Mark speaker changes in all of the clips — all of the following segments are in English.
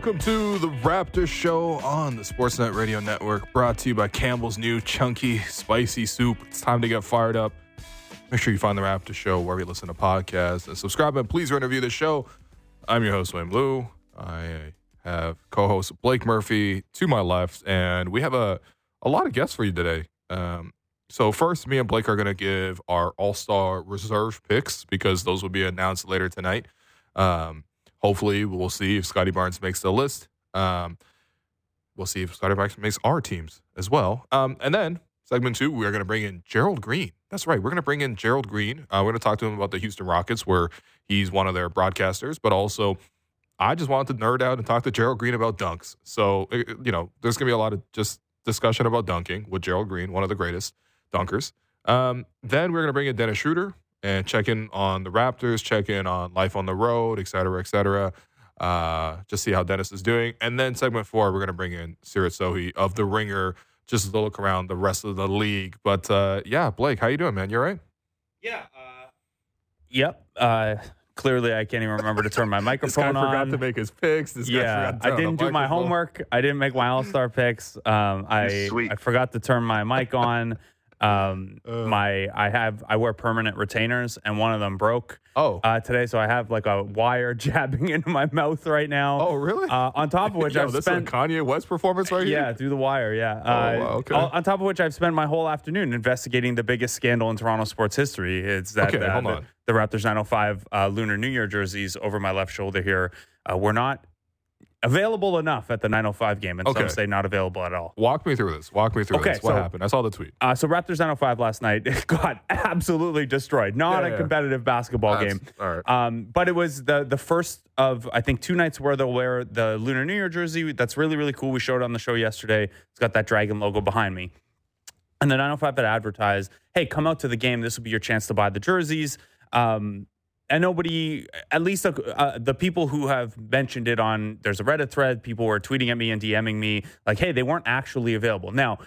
Speaker 1: Welcome to the Raptor Show on the Sportsnet Radio Network, brought to you by Campbell's new chunky, spicy soup. It's time to get fired up. Make sure you find the Raptor Show wherever you listen to podcasts and subscribe and please rate review the show. I'm your host, Wayne Lou. I have co-host Blake Murphy to my left, and we have a, a lot of guests for you today. Um, so first, me and Blake are going to give our All-Star reserve picks because those will be announced later tonight. Um, hopefully, we'll see if Scottie Barnes makes the list. Um, we'll see if Scottie Barnes makes our teams as well. Um, and then segment two, we are going to bring in Gerald Green. That's right. We're going to bring in Gerald Green. Uh, we're going to talk to him about the Houston Rockets, where he's one of their broadcasters, but also I just wanted to nerd out and talk to Gerald Green about dunks. So, uh, you know, there's going to be a lot of just discussion about dunking with Gerald Green, one of the greatest dunkers. Um, then we're going to bring in Dennis Schröder and check in on the Raptors, check in on life on the road, et cetera, et cetera. Uh, just see how Dennis is doing. And then segment four, we're going to bring in Seerat Sohi of The Ringer just to look around the rest of the league. But uh, yeah, Blake, how you doing, man? You all right?
Speaker 2: Yeah. Uh, yep. Uh, clearly, I can't even remember to turn my
Speaker 1: This
Speaker 2: microphone
Speaker 1: guy
Speaker 2: on.
Speaker 1: forgot to make his picks. This
Speaker 2: yeah,
Speaker 1: forgot
Speaker 2: I didn't
Speaker 1: the
Speaker 2: do my homework. I didn't make my All Star picks. Um, I
Speaker 3: Sweet.
Speaker 2: I forgot to turn my mic on. Um,
Speaker 1: Ugh.
Speaker 2: my I have I wear permanent retainers, and one of them broke
Speaker 1: Oh,
Speaker 2: uh, today, so I have like a wire jabbing into my mouth right now.
Speaker 1: oh, really?
Speaker 2: Uh, on top of which
Speaker 1: Yo,
Speaker 2: I've
Speaker 1: this
Speaker 2: spent
Speaker 1: is a Kanye West performance right here.
Speaker 2: yeah, through the wire. Yeah. Uh,
Speaker 1: wow, okay.
Speaker 2: on, top of which, I've spent my whole afternoon investigating the biggest scandal in Toronto sports history. It's that
Speaker 1: Okay,
Speaker 2: uh,
Speaker 1: hold
Speaker 2: the,
Speaker 1: on.
Speaker 2: the Raptors 905 uh, Lunar New Year jerseys over my left shoulder here uh, were not available enough at the 905 game, and
Speaker 1: Okay.
Speaker 2: some say not available at all.
Speaker 1: Walk me through this. Walk me through
Speaker 2: Okay,
Speaker 1: this. What
Speaker 2: so-
Speaker 1: happened? I saw the tweet.
Speaker 2: Uh, so Raptors 905 last night got absolutely destroyed. Not
Speaker 1: Yeah,
Speaker 2: a
Speaker 1: yeah.
Speaker 2: competitive basketball
Speaker 1: That's-
Speaker 2: game.
Speaker 1: All right.
Speaker 2: Um, but it was the the first of I think two nights where they'll wear the Lunar New Year jersey. That's really really cool. We showed it on the show yesterday. It's got that dragon logo behind me. And the 905 had advertised, "Hey, come out to the game. This will be your chance to buy the jerseys." Um, and nobody, at least uh, the people who have mentioned it on, there's a Reddit thread. People were tweeting at me and DMing me like, "Hey, they weren't actually available." Now,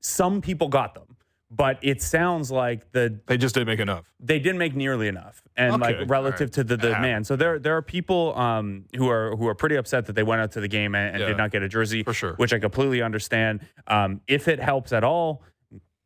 Speaker 2: some people got them, but it sounds like the
Speaker 1: they just didn't make enough.
Speaker 2: they didn't make nearly enough and
Speaker 1: Okay,
Speaker 2: like relative
Speaker 1: alright.
Speaker 2: to the
Speaker 1: That
Speaker 2: demand so there there are people um who are who are pretty upset that they went out to the game and, and
Speaker 1: Yeah.
Speaker 2: did not get a jersey
Speaker 1: For sure.
Speaker 2: which i completely understand um if it helps at all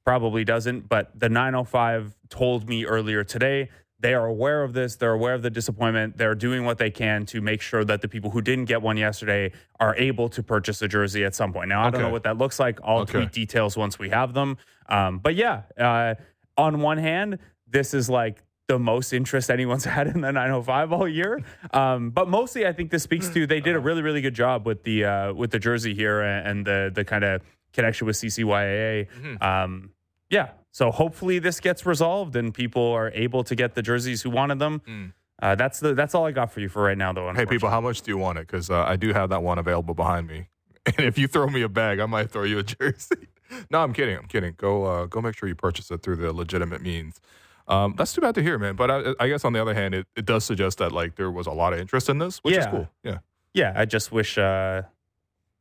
Speaker 2: probably doesn't but the 905 told me earlier today they are aware of this they're aware of the disappointment they're doing what they can to make sure that the people who didn't get one yesterday are able to purchase a jersey at some point now i don't know what that looks like i'll
Speaker 1: Okay.
Speaker 2: tweet details once we have them um, but yeah uh, on one hand this is like the most interest anyone's had in the 905 all year. Um, but mostly, I think this speaks to they did a really, really good job with the uh, with the jersey here and, and the the kind of connection with CCYAA.
Speaker 1: Mm-hmm.
Speaker 2: Um, yeah, so hopefully this gets resolved and people are able to get the jerseys who wanted them. Uh, that's the that's all I got for you for right now, though.
Speaker 1: Mm. Hey, people, how much do you want it? Because uh, I do have that one available behind me. And if you throw me a bag, I might throw you a jersey. no, I'm kidding. I'm kidding. Go, uh, go make sure you purchase it through the legitimate means. Um, that's too bad to hear, man. But I, I guess on the other hand, it, it does suggest that like there was a lot of interest in this, which is cool. Yeah.
Speaker 2: yeah, I just wish. Uh,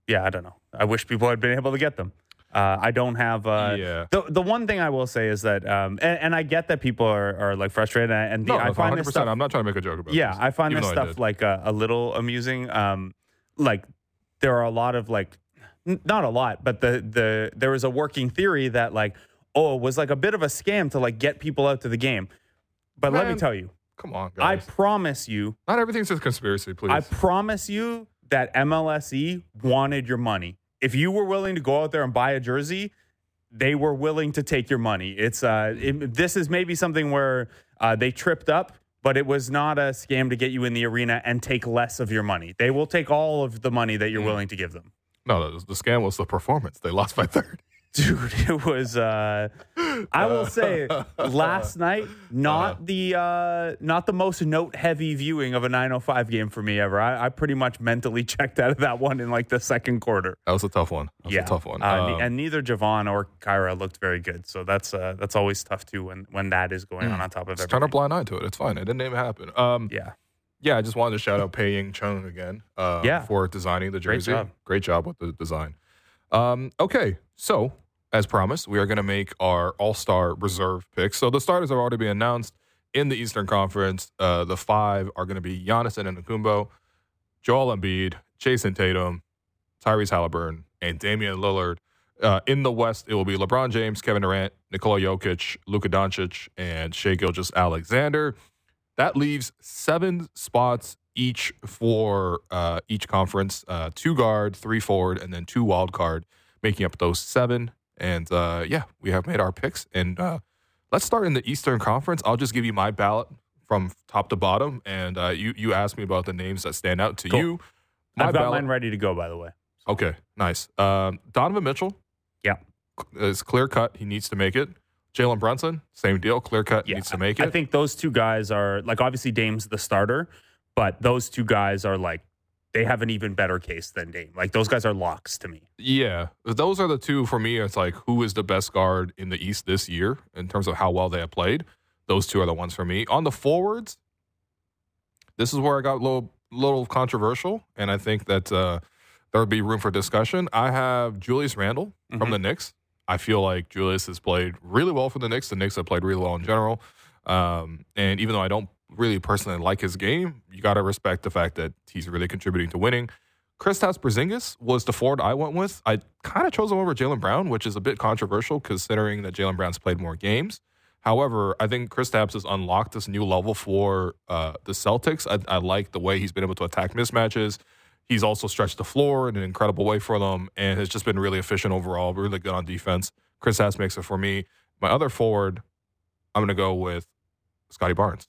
Speaker 2: yeah, I don't know. I wish people had been able to get them. Uh, I don't have. Uh,
Speaker 1: yeah.
Speaker 2: The the one thing I will say is that, um, and, and I get that people are, are like frustrated, and the,
Speaker 1: No,
Speaker 2: I find
Speaker 1: 100%.
Speaker 2: this stuff.
Speaker 1: I'm not trying to make a joke about
Speaker 2: yeah,
Speaker 1: this.
Speaker 2: I find this stuff like a, a little amusing. Um, like there are a lot of like, n- not a lot, but the the there was a working theory that like, oh, it was like a bit of a scam to like get people out to the game. But let me tell you,
Speaker 1: Come on, guys.
Speaker 2: I promise you,
Speaker 1: not everything's a conspiracy, please.
Speaker 2: I promise you that MLSE wanted your money. If you were willing to go out there and buy a jersey, they were willing to take your money. It's uh, it, this is maybe something where uh, they tripped up, but it was not a scam to get you in the arena and take less of your money. They will take all of the money that
Speaker 1: Mm.
Speaker 2: you're willing to give them.
Speaker 1: no, the, the scam was the performance. They lost by 30.
Speaker 2: Dude, it was. Uh, I will say, last night, not the uh, not the most note heavy viewing of a 905 game for me ever. I, I pretty much mentally checked out of that one in like the second quarter.
Speaker 1: That was a tough one. That was
Speaker 2: yeah,
Speaker 1: a tough one.
Speaker 2: Uh,
Speaker 1: Um,
Speaker 2: and neither Javon or Kyra looked very good, so that's uh, that's always tough too when when that is going on on top of
Speaker 1: just turn a
Speaker 2: everything.
Speaker 1: blind eye to it. It's fine. It didn't even happen. Um,
Speaker 2: Yeah,
Speaker 1: Yeah, I just wanted to shout out Pei Ying Chung again. Uh,
Speaker 2: Yeah.
Speaker 1: for designing the
Speaker 2: Great
Speaker 1: jersey.
Speaker 2: job.
Speaker 1: Great job with the design. Um, okay, so as promised, we are going to make our All Star reserve picks. So the starters have already been announced in the Eastern Conference. Uh, the five are going to be Giannis Antetokounmpo, Joel Embiid, Jayson Tatum, Tyrese Halliburton, and Damian Lillard. Uh, in the West, it will be LeBron James, Kevin Durant, Nikola Jokic, Luka Doncic, and Shai Gilgeous Alexander. That leaves seven spots each for uh, each conference uh, two guard, three forward, and then two wild card, making up those seven. And uh, yeah, we have made our picks. And uh, let's start in the Eastern Conference. I'll just give you my ballot from top to bottom. And uh, you, you asked me about the names that stand out to
Speaker 2: Cool.
Speaker 1: you. My
Speaker 2: I've got
Speaker 1: ballot-
Speaker 2: mine ready to go, by the way.
Speaker 1: Okay, nice. Um, Donovan Mitchell.
Speaker 2: Yeah.
Speaker 1: Is clear cut. He needs to make it. Jalen Brunson, same deal. Clear cut.
Speaker 2: Yeah,
Speaker 1: needs to make it.
Speaker 2: I think those two guys are like obviously Dame's the starter, but those two guys are like they have an even better case than Dame. Like those guys are locks to me.
Speaker 1: Yeah, those are the two for me. It's like who is the best guard in the East this year in terms of how well they have played. Those two are the ones for me. On the forwards, this is where I got a little little controversial, and I think that uh, there would be room for discussion. I have Julius Randle from
Speaker 2: Mhm.
Speaker 1: the Knicks. I feel like Julius has played really well for the Knicks. The Knicks have played really well in general. Um, and even though I don't really personally like his game, you got to respect the fact that he's really contributing to winning. Kristaps Porzingis was the forward I went with. I kind of chose him over Jaylen Brown, which is a bit controversial considering that Jaylen Brown's played more games. However, I think Kristaps has unlocked this new level for uh, the Celtics. I, I like the way he's been able to attack mismatches. He's also stretched the floor in an incredible way for them and has just been really efficient overall, really good on defense. Kristaps makes it for me. My other forward, I'm going to go with Scottie Barnes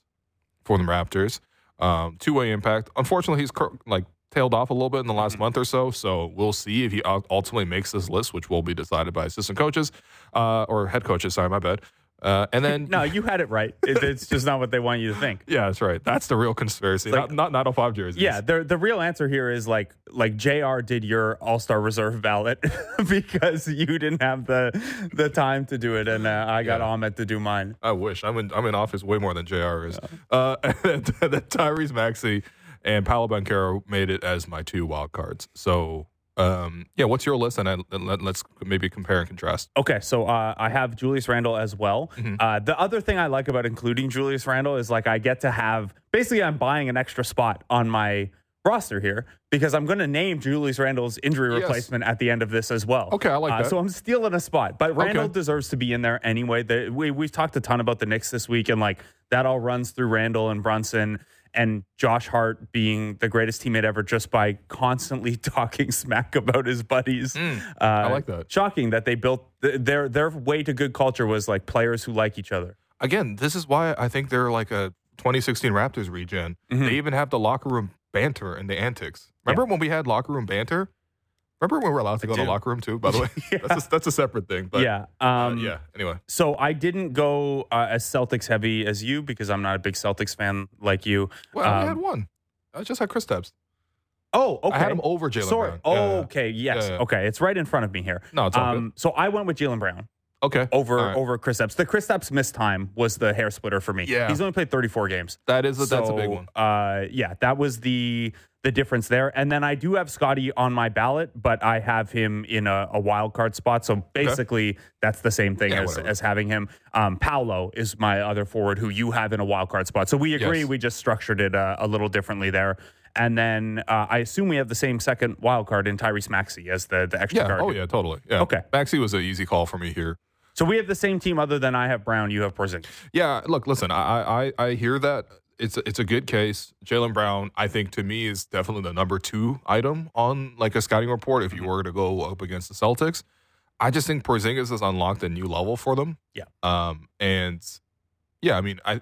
Speaker 1: for the Raptors. Um, Two way impact. Unfortunately, he's like tailed off a little bit in the last month or so. So we'll see if he ultimately makes this list, which will be decided by assistant coaches uh, or head coaches. Sorry, my bad. Uh, and then
Speaker 2: No, you had it right. It, it's just not what they want you to think.
Speaker 1: yeah, that's right. That's the real conspiracy.
Speaker 2: Like-
Speaker 1: not not 905 jerseys.
Speaker 2: Yeah, the the real answer here is like like Jr. did your All Star Reserve ballot because you didn't have the the time to do it, and uh, I got
Speaker 1: Yeah.
Speaker 2: Ahmed to do mine.
Speaker 1: I wish. I'm in I'm in office way more than JR is. Uh, and then Tyrese Maxey and Paolo Banchero made it as my two wild cards. So um, yeah, what's your list? And, I, let, us maybe compare and contrast.
Speaker 2: Okay, so uh, I have Julius Randle as well.
Speaker 1: Mm-hmm.
Speaker 2: Uh, the other thing I like about including Julius Randle is like I get to have basically I'm buying an extra spot on my roster here because I'm going to name Julius Randle's injury
Speaker 1: Yes.
Speaker 2: replacement at the end of this as well.
Speaker 1: Okay, I like
Speaker 2: Uh,
Speaker 1: that.
Speaker 2: So I'm stealing a spot, but Randle
Speaker 1: Okay.
Speaker 2: deserves to be in there anyway. The, we we've talked a ton about the Knicks this week, and like that all runs through Randle and Brunson. And Josh Hart being the greatest teammate ever just by constantly talking smack about his buddies.
Speaker 1: Mm,
Speaker 2: Uh,
Speaker 1: I like that.
Speaker 2: Shocking that they built th- their their way to good culture was like players who like each other.
Speaker 1: Again, this is why I think they're like a 2016 Raptors regen.
Speaker 2: Mhm.
Speaker 1: They even have the locker room banter and the antics. Remember when we had locker room banter? Remember when we were allowed to
Speaker 2: I
Speaker 1: go to the locker room too? By the way,
Speaker 2: Yeah.
Speaker 1: that's a, that's a separate thing. But
Speaker 2: yeah.
Speaker 1: uh,
Speaker 2: Um,
Speaker 1: yeah. Anyway,
Speaker 2: So I didn't go uh, as Celtics heavy as you because I'm not a big Celtics fan like you.
Speaker 1: well, I
Speaker 2: Um,
Speaker 1: had one. I just had Kristaps.
Speaker 2: Oh, okay.
Speaker 1: I had him over Jaylen
Speaker 2: Sorry.
Speaker 1: Brown. Yeah,
Speaker 2: okay. Yes.
Speaker 1: Yeah.
Speaker 2: Okay. It's right in front of me here.
Speaker 1: No, it's all good.
Speaker 2: Um, so I went with Jaylen Brown
Speaker 1: Okay.
Speaker 2: over
Speaker 1: right.
Speaker 2: over Kristaps. The Kristaps missed time was the hair splitter for me.
Speaker 1: Yeah.
Speaker 2: He's only played 34 games.
Speaker 1: That is a, that's a big one.
Speaker 2: Uh, yeah, that was the the difference there. And then I do have Scottie on my ballot, but I have him in a, a wild card spot. So basically, that's the same thing
Speaker 1: Yeah,
Speaker 2: as,
Speaker 1: whatever.
Speaker 2: as having him. Um, Paolo is my other forward who you have in a wild card spot. So we agree.
Speaker 1: Yes.
Speaker 2: We just structured it uh, a little differently there. And then uh, I assume we have the same second wild card in Tyrese Maxey as the, the extra
Speaker 1: Yeah.
Speaker 2: card.
Speaker 1: Oh yeah. Totally. Yeah.
Speaker 2: Okay.
Speaker 1: Maxey was an easy call for me here.
Speaker 2: So we have the same team other than I have Brown, you have Porzingis.
Speaker 1: Yeah. Look. Listen. I I I hear that. It's a, it's a good case. Jaylen Brown, I think, to me, is definitely the number two item on like a scouting report. If you were to go up against the Celtics, I just think Porzingis has unlocked a new level for them.
Speaker 2: Yeah.
Speaker 1: Um. And yeah, I mean, I
Speaker 2: Yeah.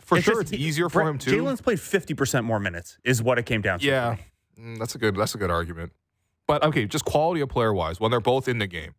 Speaker 1: for
Speaker 2: It's
Speaker 1: sure
Speaker 2: just
Speaker 1: it's
Speaker 2: he-
Speaker 1: easier for him too.
Speaker 2: Jaylen's played 50% more minutes, is what it came down to.
Speaker 1: Yeah, Mm, that's a good that's a good argument. But okay, just quality of player wise, when they're both in the game,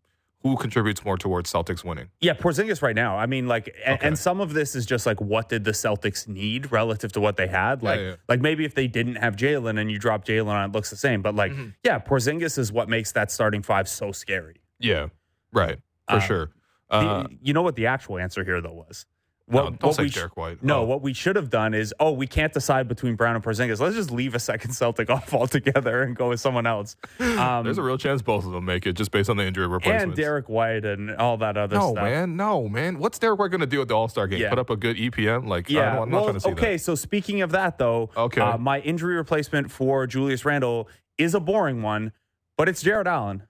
Speaker 1: who contributes more towards Celtics winning?
Speaker 2: Yeah, Porzingis right now. I mean, like, and,
Speaker 1: Okay.
Speaker 2: and some of this is just like, what did the Celtics need relative to what they had? Like,
Speaker 1: yeah.
Speaker 2: like maybe if they didn't have Jaylen and you drop Jaylen on, it looks the same. But like,
Speaker 1: Mhm.
Speaker 2: yeah, Porzingis is what makes that starting five so scary.
Speaker 1: Yeah, right, for
Speaker 2: Uh,
Speaker 1: sure.
Speaker 2: The-
Speaker 1: Uh,
Speaker 2: you know what the actual answer here though was?
Speaker 1: No, don't
Speaker 2: what
Speaker 1: say
Speaker 2: we
Speaker 1: Derrick White.
Speaker 2: No,
Speaker 1: Oh.
Speaker 2: what we should have done is, oh, we can't decide between Brown and Porzingis. Let's just leave a second Celtic off altogether and go with someone else. Um,
Speaker 1: there's a real chance both of them make it just based on the injury replacements.
Speaker 2: and Derrick White and all that other
Speaker 1: no,
Speaker 2: stuff.
Speaker 1: man, no, man. What's Derrick White going to do at the All Star game?
Speaker 2: Yeah.
Speaker 1: Put up a good EPM? Like, I
Speaker 2: Yeah.
Speaker 1: don't, I'm not
Speaker 2: well,
Speaker 1: trying to see
Speaker 2: okay. So speaking of that, though,
Speaker 1: Okay.
Speaker 2: uh, my injury replacement for Julius Randle is a boring one, but it's Jarrett Allen.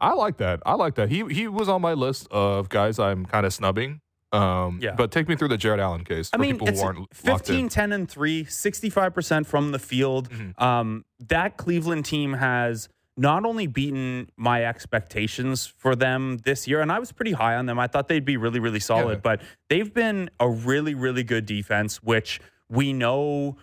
Speaker 1: I like that. I like that. He he was on my list of guys I'm kind of snubbing. Um,
Speaker 2: Yeah.
Speaker 1: But take me through the Jarrett Allen case.
Speaker 2: I mean,
Speaker 1: people
Speaker 2: it's
Speaker 1: who aren't
Speaker 2: 15, 10, and 3, 65% from the field.
Speaker 1: Mhm.
Speaker 2: Um, that Cleveland team has not only beaten my expectations for them this year, and I was pretty high on them. I thought they'd be really, really solid,
Speaker 1: Yeah.
Speaker 2: but they've been a really, really good defense, which we know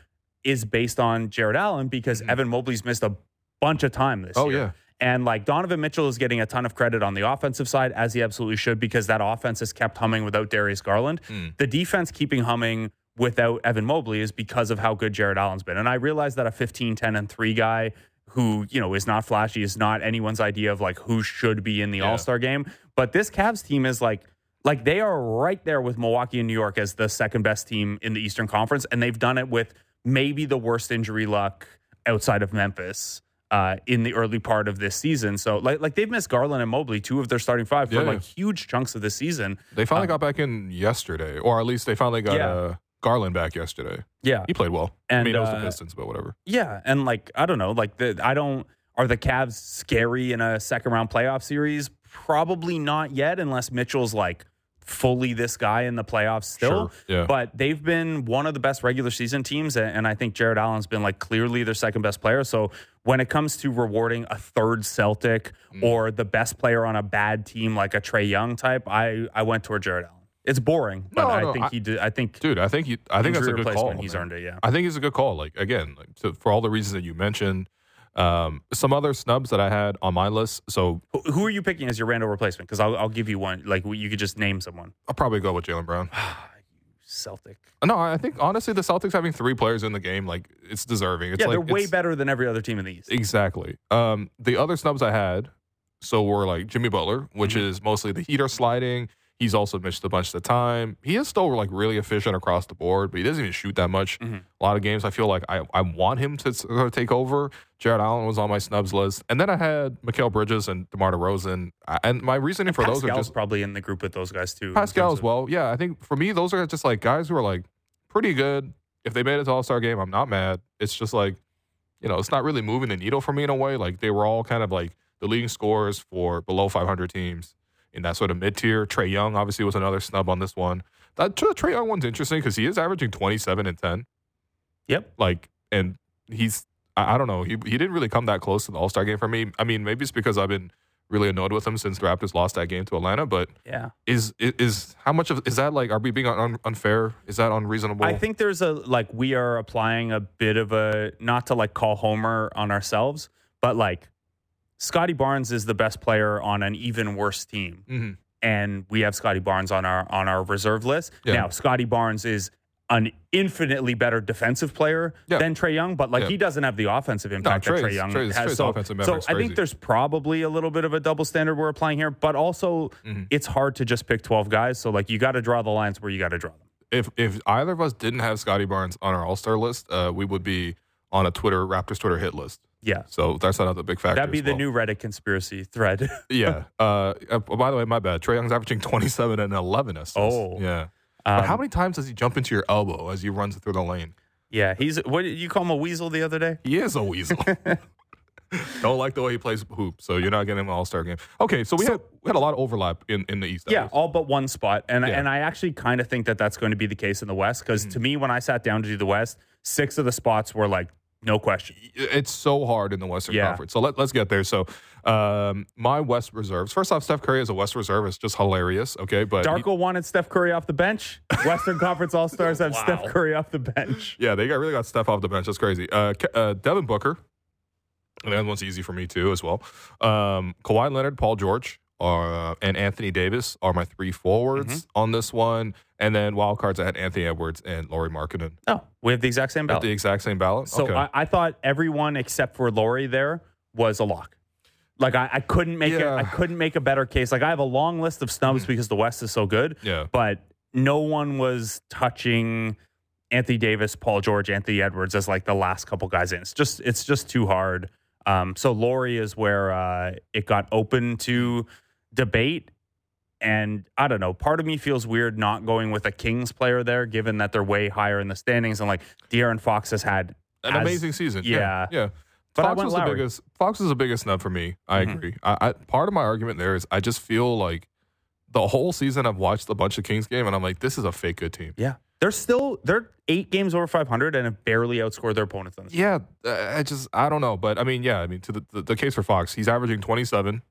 Speaker 2: is based on Jarrett Allen because
Speaker 1: Mhm.
Speaker 2: Evan Mobley's missed a bunch of time this
Speaker 1: Oh
Speaker 2: year.
Speaker 1: yeah.
Speaker 2: And like Donovan Mitchell is getting a ton of credit on the offensive side, as he absolutely should, because that offense has kept humming without Darius Garland.
Speaker 1: Mm.
Speaker 2: The defense keeping humming without Evan Mobley is because of how good Jarrett Allen's been. And I realize that a 15, 10, and 3 guy who, you know, is not flashy, is not anyone's idea of like who should be in the
Speaker 1: Yeah.
Speaker 2: All-Star game. But this Cavs team is like like they are right there with Milwaukee and New York as the second best team in the Eastern Conference. And they've done it with maybe the worst injury luck outside of Memphis uh, in the early part of this season. So like like they've missed Garland and Mobley, two of their starting five, for
Speaker 1: Yeah.
Speaker 2: like huge chunks of the season.
Speaker 1: They finally
Speaker 2: Um,
Speaker 1: got back in yesterday, or at least they finally got
Speaker 2: Yeah.
Speaker 1: uh, Garland back yesterday.
Speaker 2: Yeah.
Speaker 1: He played well. I mean, it was the
Speaker 2: uh,
Speaker 1: Pistons, but whatever.
Speaker 2: Yeah, and like I don't know, like the I don't are the Cavs scary in a second round playoff series? Probably not yet, unless Mitchell's like fully this guy in the playoffs still.
Speaker 1: Sure, yeah.
Speaker 2: But they've been one of the best regular season teams, and I think Jarrett Allen's been like clearly their second best player. So when it comes to rewarding a third Celtic
Speaker 1: Mm.
Speaker 2: or the best player on a bad team like a Trae Young type, I I went toward Jarrett Allen. It's boring, but
Speaker 1: No,
Speaker 2: I
Speaker 1: no,
Speaker 2: think
Speaker 1: I-
Speaker 2: he did. I think
Speaker 1: Dude, I think he, I think that's a good call.
Speaker 2: He's
Speaker 1: man.
Speaker 2: earned it. Yeah.
Speaker 1: I think it's a good call. Like again, like to, for all the reasons that you mentioned, um, some other snubs that I had on my list. So
Speaker 2: Who- are you picking as your Randle replacement? Because I'll, I'll give you one. Like you could just name someone.
Speaker 1: I'll probably go with Jaylen Brown.
Speaker 2: Celtic.
Speaker 1: No, I think honestly, the Celtics having three players in the game, like it's deserving. It's
Speaker 2: yeah,
Speaker 1: like,
Speaker 2: they're way better than every other team in the East.
Speaker 1: Exactly. Um, the other snubs I had, so were like Jimmy Butler, which
Speaker 2: Mm-hmm.
Speaker 1: is mostly the heater sliding. He's also missed a bunch of the time. He is still like really efficient across the board, but he doesn't even shoot that much.
Speaker 2: Mhm.
Speaker 1: A lot of games, I feel like I, I want him to sort of take over. Jarrett Allen was on my snubs list, and then I had Mikal Bridges and DeMar DeRozan. And my reasoning for those are just
Speaker 2: probably in the group with those guys too.
Speaker 1: Pascal as well. Yeah, I think for me, those are just like guys who are like pretty good. If they made it to All Star game, I'm not mad. It's just like, you know, it's not really moving the needle for me in a way. Like they were all kind of like the leading scorers for below 500 teams in that sort of mid tier. Trae Young obviously was another snub on this one. That the Trae Young one's interesting because he is averaging 27 and 10.
Speaker 2: Yep.
Speaker 1: Like, and he's I, I don't know. He he didn't really come that close to the All Star game for me. I mean, maybe it's because I've been really annoyed with him since the Raptors lost that game to Atlanta, but
Speaker 2: Yeah.
Speaker 1: is is, is how much of is that like are we being un, unfair is that unreasonable
Speaker 2: I think there's a like we are applying a bit of a not to like call Homer on ourselves, but like Scottie Barnes is the best player on an even worse team.
Speaker 1: Mhm.
Speaker 2: and we have Scottie Barnes on our on our reserve list.
Speaker 1: Yeah.
Speaker 2: Now, Scottie Barnes is an infinitely better defensive player
Speaker 1: Yeah.
Speaker 2: than Trae Young, but like
Speaker 1: Yeah.
Speaker 2: he doesn't have the offensive impact that Trae Young
Speaker 1: Trae's-
Speaker 2: has.
Speaker 1: Trae's
Speaker 2: so, so I think there's probably a little bit of a double standard we're applying here, but also
Speaker 1: Mhm.
Speaker 2: it's hard to just pick 12 guys. So like you got to draw the lines where you got to draw them.
Speaker 1: if if either of us didn't have Scottie Barnes on our All Star list, uh, we would be on a Twitter Raptors Twitter hit list.
Speaker 2: Yeah.
Speaker 1: So that's another big factor.
Speaker 2: That'd be the
Speaker 1: well.
Speaker 2: new Reddit conspiracy thread.
Speaker 1: yeah. Uh, uh, by the way, my bad. Trae Young's averaging 27 and 11 assists.
Speaker 2: Oh.
Speaker 1: yeah. But
Speaker 2: Um,
Speaker 1: how many times does he jump into your elbow as he runs through the lane?
Speaker 2: yeah, he's what did you call him a weasel the other day?
Speaker 1: He is a weasel. Don't like the way he plays hoop, so you're not getting an All Star game. Okay, so we had we had a lot of overlap in, in the East.
Speaker 2: Yeah, all but one spot, and
Speaker 1: Yeah.
Speaker 2: and I actually kind of think that that's going to be the case in the West because
Speaker 1: Mm.
Speaker 2: to me, when I sat down to do the West, six of the spots were like no question.
Speaker 1: it's so hard in the Western
Speaker 2: Yeah.
Speaker 1: Conference. So let, let's get there. So um, my West reserves. First off, Steph Curry as a West reserve is just hilarious. Okay, but he-
Speaker 2: Darko wanted Steph Curry off the bench. Western Conference All Stars have
Speaker 1: Wow.
Speaker 2: Steph Curry off the bench.
Speaker 1: yeah, they got really got Steph off the bench. That's crazy. Uh, uh, Devin Booker, and that one's easy for me too as well. Um, Kawhi Leonard, Paul George, uh, and Anthony Davis are my three forwards
Speaker 2: Mm-hmm.
Speaker 1: on this one. And then wild cards, I had Anthony Edwards and Lauri Markkanen
Speaker 2: Oh, we have the exact same ballot.
Speaker 1: the exact same ballot.
Speaker 2: So
Speaker 1: okay.
Speaker 2: I, I thought everyone except for Lauri there was a lock. Like I, I couldn't make
Speaker 1: Yeah.
Speaker 2: it. I couldn't make a better case. Like I have a long list of snubs because the West is so good.
Speaker 1: yeah.
Speaker 2: but no one was touching Anthony Davis, Paul George, Anthony Edwards as like the last couple guys in. It's just it's just too hard. Um, so Lauri is where uh, it got open to debate, and I don't know. Part of me feels weird not going with a Kings player there, given that they're way higher in the standings, and like De'Aaron Fox has had
Speaker 1: An
Speaker 2: as-
Speaker 1: amazing season.
Speaker 2: yeah.
Speaker 1: Yeah.
Speaker 2: But I
Speaker 1: Fox was the biggest. Fox is the biggest snub for me. I
Speaker 2: Mhm.
Speaker 1: agree. I, I part of my argument there is I just feel like the whole season I've watched a bunch of Kings game and I'm like, this is a fake good team.
Speaker 2: Yeah. They're still they're eight games over 500 and have barely outscored their opponents on this.
Speaker 1: Yeah, uh, I just I don't know, but I mean, yeah, I mean, to the, the, the case for Fox, he's averaging 27,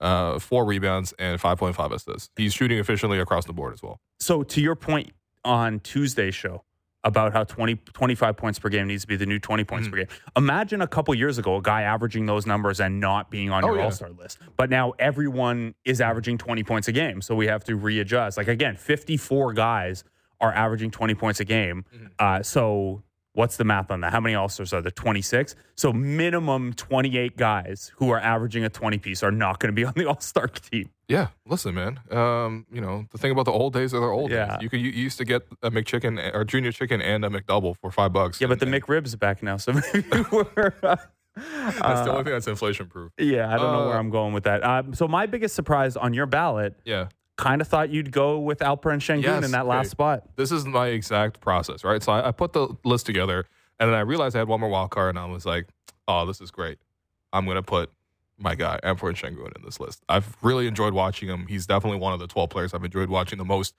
Speaker 1: uh, four rebounds and 5.5 assists. He's shooting efficiently across the board as well.
Speaker 2: So to your point on Tuesday's show about how 20 25 points per game needs to be the new 20 points
Speaker 1: Mm-hmm.
Speaker 2: per game. Imagine a couple years ago a guy averaging those numbers and not being on
Speaker 1: Oh,
Speaker 2: your
Speaker 1: yeah.
Speaker 2: all-star list. But now everyone is averaging 20 points a game, so we have to readjust. Like again, 54 guys are averaging 20 points a game.
Speaker 1: Mm-hmm.
Speaker 2: Uh, so what's the math on that? How many all-stars are there? 26. So minimum 28 guys who are averaging a 20 piece are not going to be on the all-star team.
Speaker 1: Yeah, listen, man. Um, you know the thing about the old days are the old
Speaker 2: Yeah.
Speaker 1: days. You could you used to get a McChicken or junior chicken and a McDouble for five bucks.
Speaker 2: Yeah, but the
Speaker 1: and,
Speaker 2: McRib's back now, so maybe we're. uh,
Speaker 1: that's the only thing that's inflation proof.
Speaker 2: Yeah, I don't know where
Speaker 1: Uh,
Speaker 2: I'm going with that. Um, so my biggest surprise on your ballot,
Speaker 1: Yeah,
Speaker 2: kind of thought you'd go with Alperen Sengun
Speaker 1: Yes,
Speaker 2: in that last spot.
Speaker 1: this is my exact process, right? So I, I put the list together, and then I realized I had one more wild card, and I was like, "Oh, this is great. I'm gonna put my guy Alperen Sengun in this list. I've really enjoyed watching him. He's definitely one of the 12 players I've enjoyed watching the most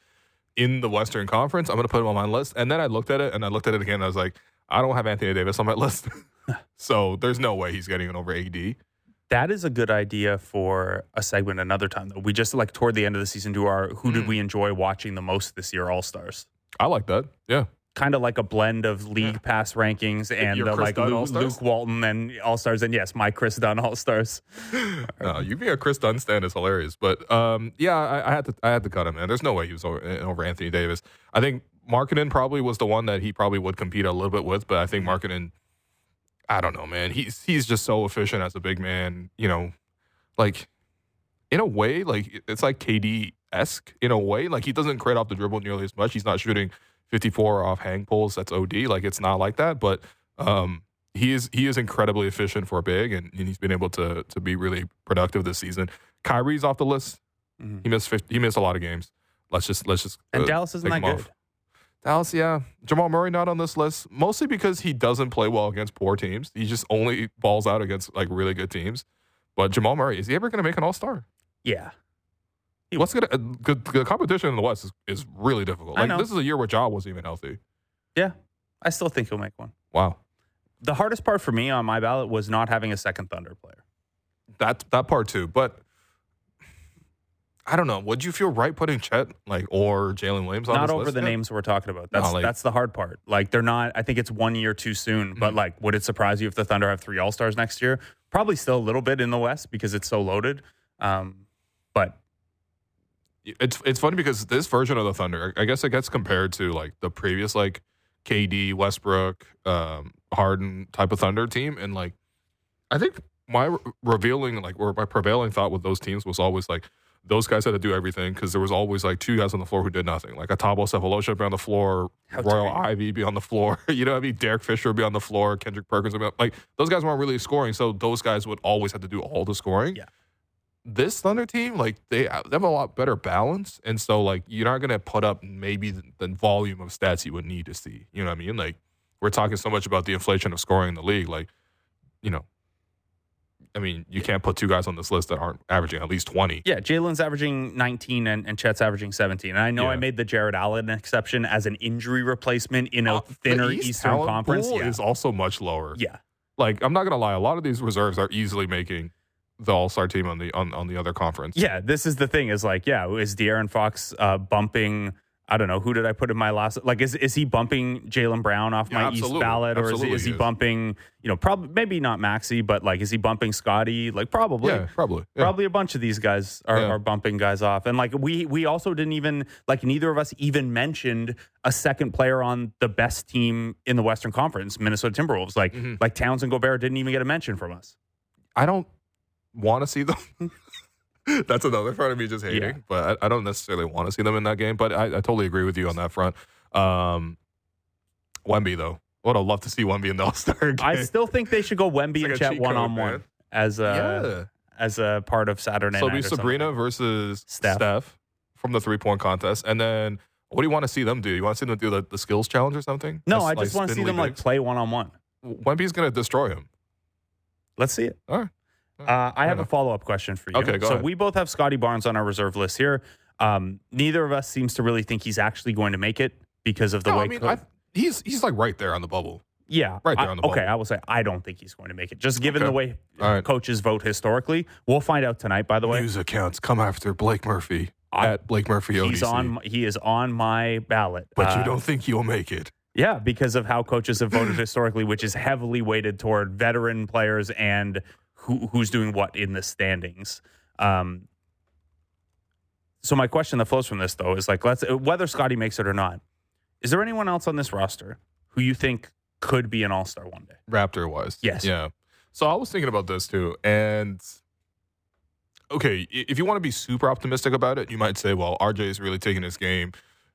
Speaker 1: in the Western Conference. I'm gonna put him on my list, and then I looked at it, and I looked at it again, and I was like, I don't have Anthony Davis on my list, so there's no way he's getting it over AD.
Speaker 2: That is a good idea for a segment another time. Though we just like toward the end of the season do our who
Speaker 1: Hmm.
Speaker 2: did we enjoy watching the most this year All Stars.
Speaker 1: I like that. Yeah.
Speaker 2: Kind of like a blend of league pass rankings and
Speaker 1: Your
Speaker 2: the,
Speaker 1: Chris
Speaker 2: like
Speaker 1: Dunn
Speaker 2: Lu- Luke Walton and All Stars, and yes, my Kris Dunn All Stars.
Speaker 1: No, you being a Kris Dunn stand is hilarious. But um, yeah, I, I had to I had to cut him, man. There's no way he was over, over Anthony Davis. I think Markkanen probably was the one that he probably would compete a little bit with, but I think Markkanen, I don't know, man. He's he's just so efficient as a big man. You know, like in a way, like it's like KD esque in a way. Like he doesn't create off the dribble nearly as much. He's not shooting 54 off hang pulls. That's OD. Like it's not like that, but um, he is he is incredibly efficient for a big, and, and he's been able to to be really productive this season. Kyrie's off the list.
Speaker 2: Mhm.
Speaker 1: He missed 50, he missed a lot of games. Let's just let's just
Speaker 2: And
Speaker 1: uh,
Speaker 2: Dallas isn't that good.
Speaker 1: off. Dallas, yeah. Jamal Murray not on this list, mostly because he doesn't play well against poor teams. He just only balls out against like really good teams. But Jamal Murray, is he ever going to make an All Star?
Speaker 2: Yeah. He-
Speaker 1: What's gonna uh, the, the competition in the West is, is really difficult.
Speaker 2: I
Speaker 1: Like
Speaker 2: know.
Speaker 1: this is a year where Ja wasn't even healthy.
Speaker 2: Yeah. I still think he'll make one.
Speaker 1: Wow,
Speaker 2: The hardest part for me on my ballot was not having a second Thunder player.
Speaker 1: that that part too. But I don't know. Would you feel right putting Chet like or Jalen Williams on
Speaker 2: not over the
Speaker 1: yet?
Speaker 2: names we're talking about. That's
Speaker 1: No, like-
Speaker 2: that's the hard part. Like they're not. I think it's one year too soon. But
Speaker 1: Mhm.
Speaker 2: like, would it surprise you if the Thunder have three All Stars next year? Probably still a little bit in the West because it's so loaded. Um, but
Speaker 1: it's it's funny because this version of the Thunder, I guess it gets compared to like the previous like KD, Westbrook, um, Harden type of Thunder team, and like I think my revealing like or my prevailing thought with those teams was always like those guys had to do everything because there was always like two guys on the floor who did nothing, like Thabo Sefolosha be on the floor,
Speaker 2: How
Speaker 1: Royal. Ivey be on the floor, you know what I mean? Derek Fisher would be on the floor, Kendrick Perkins would be on, like those guys weren't really scoring, so those guys would always have to do all the scoring
Speaker 2: Yeah.
Speaker 1: this Thunder team, like they, they have a lot better balance, and so like you're not gonna put up maybe the, the volume of stats you would need to see. You know what I mean? Like we're talking so much about the inflation of scoring in the league. Like, you know, I mean, you can't put two guys on this list that aren't averaging at least twenty.
Speaker 2: yeah, Jalen's averaging 19 and, and Chet's averaging 17. And I know I made the Jarrett Allen exception as an injury replacement in a
Speaker 1: Uh,
Speaker 2: thinner
Speaker 1: East
Speaker 2: Eastern Conference.
Speaker 1: pool
Speaker 2: Yeah.
Speaker 1: is also much lower.
Speaker 2: yeah.
Speaker 1: Like I'm not gonna lie, a lot of these reserves are easily making the All Star team on the on, on the other conference.
Speaker 2: Yeah, this is the thing. Is like, yeah, is De'Aaron Fox uh, bumping? I don't know who did I put in my last. Like, is is he bumping Jaylen Brown off
Speaker 1: Yeah,
Speaker 2: my East ballot, or is he,
Speaker 1: Absolutely
Speaker 2: is he
Speaker 1: is.
Speaker 2: bumping? You know, probably maybe not Maxey, but like, is he bumping Scottie? Like, probably.
Speaker 1: yeah, probably. Yeah.
Speaker 2: Probably a bunch of these guys are, are bumping guys off, and like we we also didn't even like neither of us even mentioned a second player on the best team in the Western Conference, Minnesota Timberwolves. Like
Speaker 1: Mhm.
Speaker 2: like Towns and Gobert didn't even get a mention from us.
Speaker 1: I don't want to see them. That's another part of me just hating,
Speaker 2: Yeah.
Speaker 1: but I, I don't necessarily want to see them in that game. But I, I totally agree with you on that front. Um, Wemby though, I would have loved to see Wemby in the All Star game.
Speaker 2: I still think they should go Wemby
Speaker 1: like
Speaker 2: and Chet one on one as a
Speaker 1: yeah.
Speaker 2: as a part of Saturday
Speaker 1: So be
Speaker 2: something.
Speaker 1: Sabrina versus
Speaker 2: Steph.
Speaker 1: Steph. from the three point contest, and then what do you want to see them do? You want to see them do the, the skills challenge or something?
Speaker 2: No, I just want to see them like play one on one.
Speaker 1: Wemby's gonna destroy him.
Speaker 2: Let's see it.
Speaker 1: All right.
Speaker 2: Uh, I have a follow up question for you.
Speaker 1: Okay, go
Speaker 2: so
Speaker 1: ahead.
Speaker 2: we both have Scottie Barnes on our reserve list here. Um, neither of us seems to really think he's actually going to make it because of the
Speaker 1: No,
Speaker 2: way.
Speaker 1: I mean,
Speaker 2: co-
Speaker 1: I, he's he's like right there on the bubble.
Speaker 2: yeah,
Speaker 1: right there
Speaker 2: I-
Speaker 1: on the bubble.
Speaker 2: okay,
Speaker 1: bubble.
Speaker 2: I will say I don't think he's going to make it. Just given
Speaker 1: Okay.
Speaker 2: the way
Speaker 1: All right.
Speaker 2: coaches vote historically, we'll find out tonight. By the way,
Speaker 1: News accounts come after Blake Murphy
Speaker 2: I-
Speaker 1: at Blake Murphy ODC.
Speaker 2: he's on. He is on my ballot.
Speaker 1: but
Speaker 2: Uh,
Speaker 1: you don't think he'll make it.
Speaker 2: Yeah, because of how coaches have voted historically, which is heavily weighted toward veteran players and who, who's doing what in the standings. Um, so my question that flows from this though is like, let's whether Scottie makes it or not. Is there anyone else on this roster who you think could be an All Star one day?
Speaker 1: Raptor was.
Speaker 2: Yes.
Speaker 1: Yeah. So I was thinking about this too. And okay, if you want to be super optimistic about it, you might say, well, RJ is really taking his game,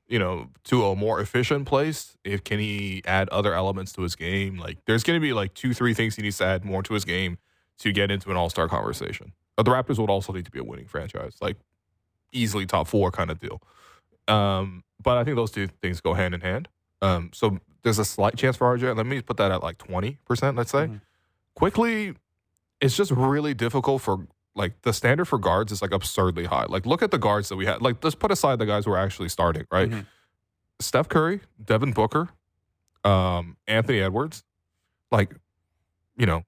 Speaker 1: you know, to a more efficient place. If can he add other elements to his game? Like there's gonna be like two, three things he needs to add more to his game to get into an all star conversation. But the Raptors would also need to be a winning franchise, like easily top four kind of deal. Um, but I think those two things go hand in hand. Um, so there's a slight chance for RJ. Let me put that at like 20%, let's say.
Speaker 2: Mhm.
Speaker 1: Quickley, it's just really difficult for like the standard for guards is like absurdly high. Like look at the guards that we had. Like let's put aside the guys who are actually starting, right?
Speaker 2: Mhm.
Speaker 1: Steph Curry, Devin Booker, um, Anthony Edwards, like, you know,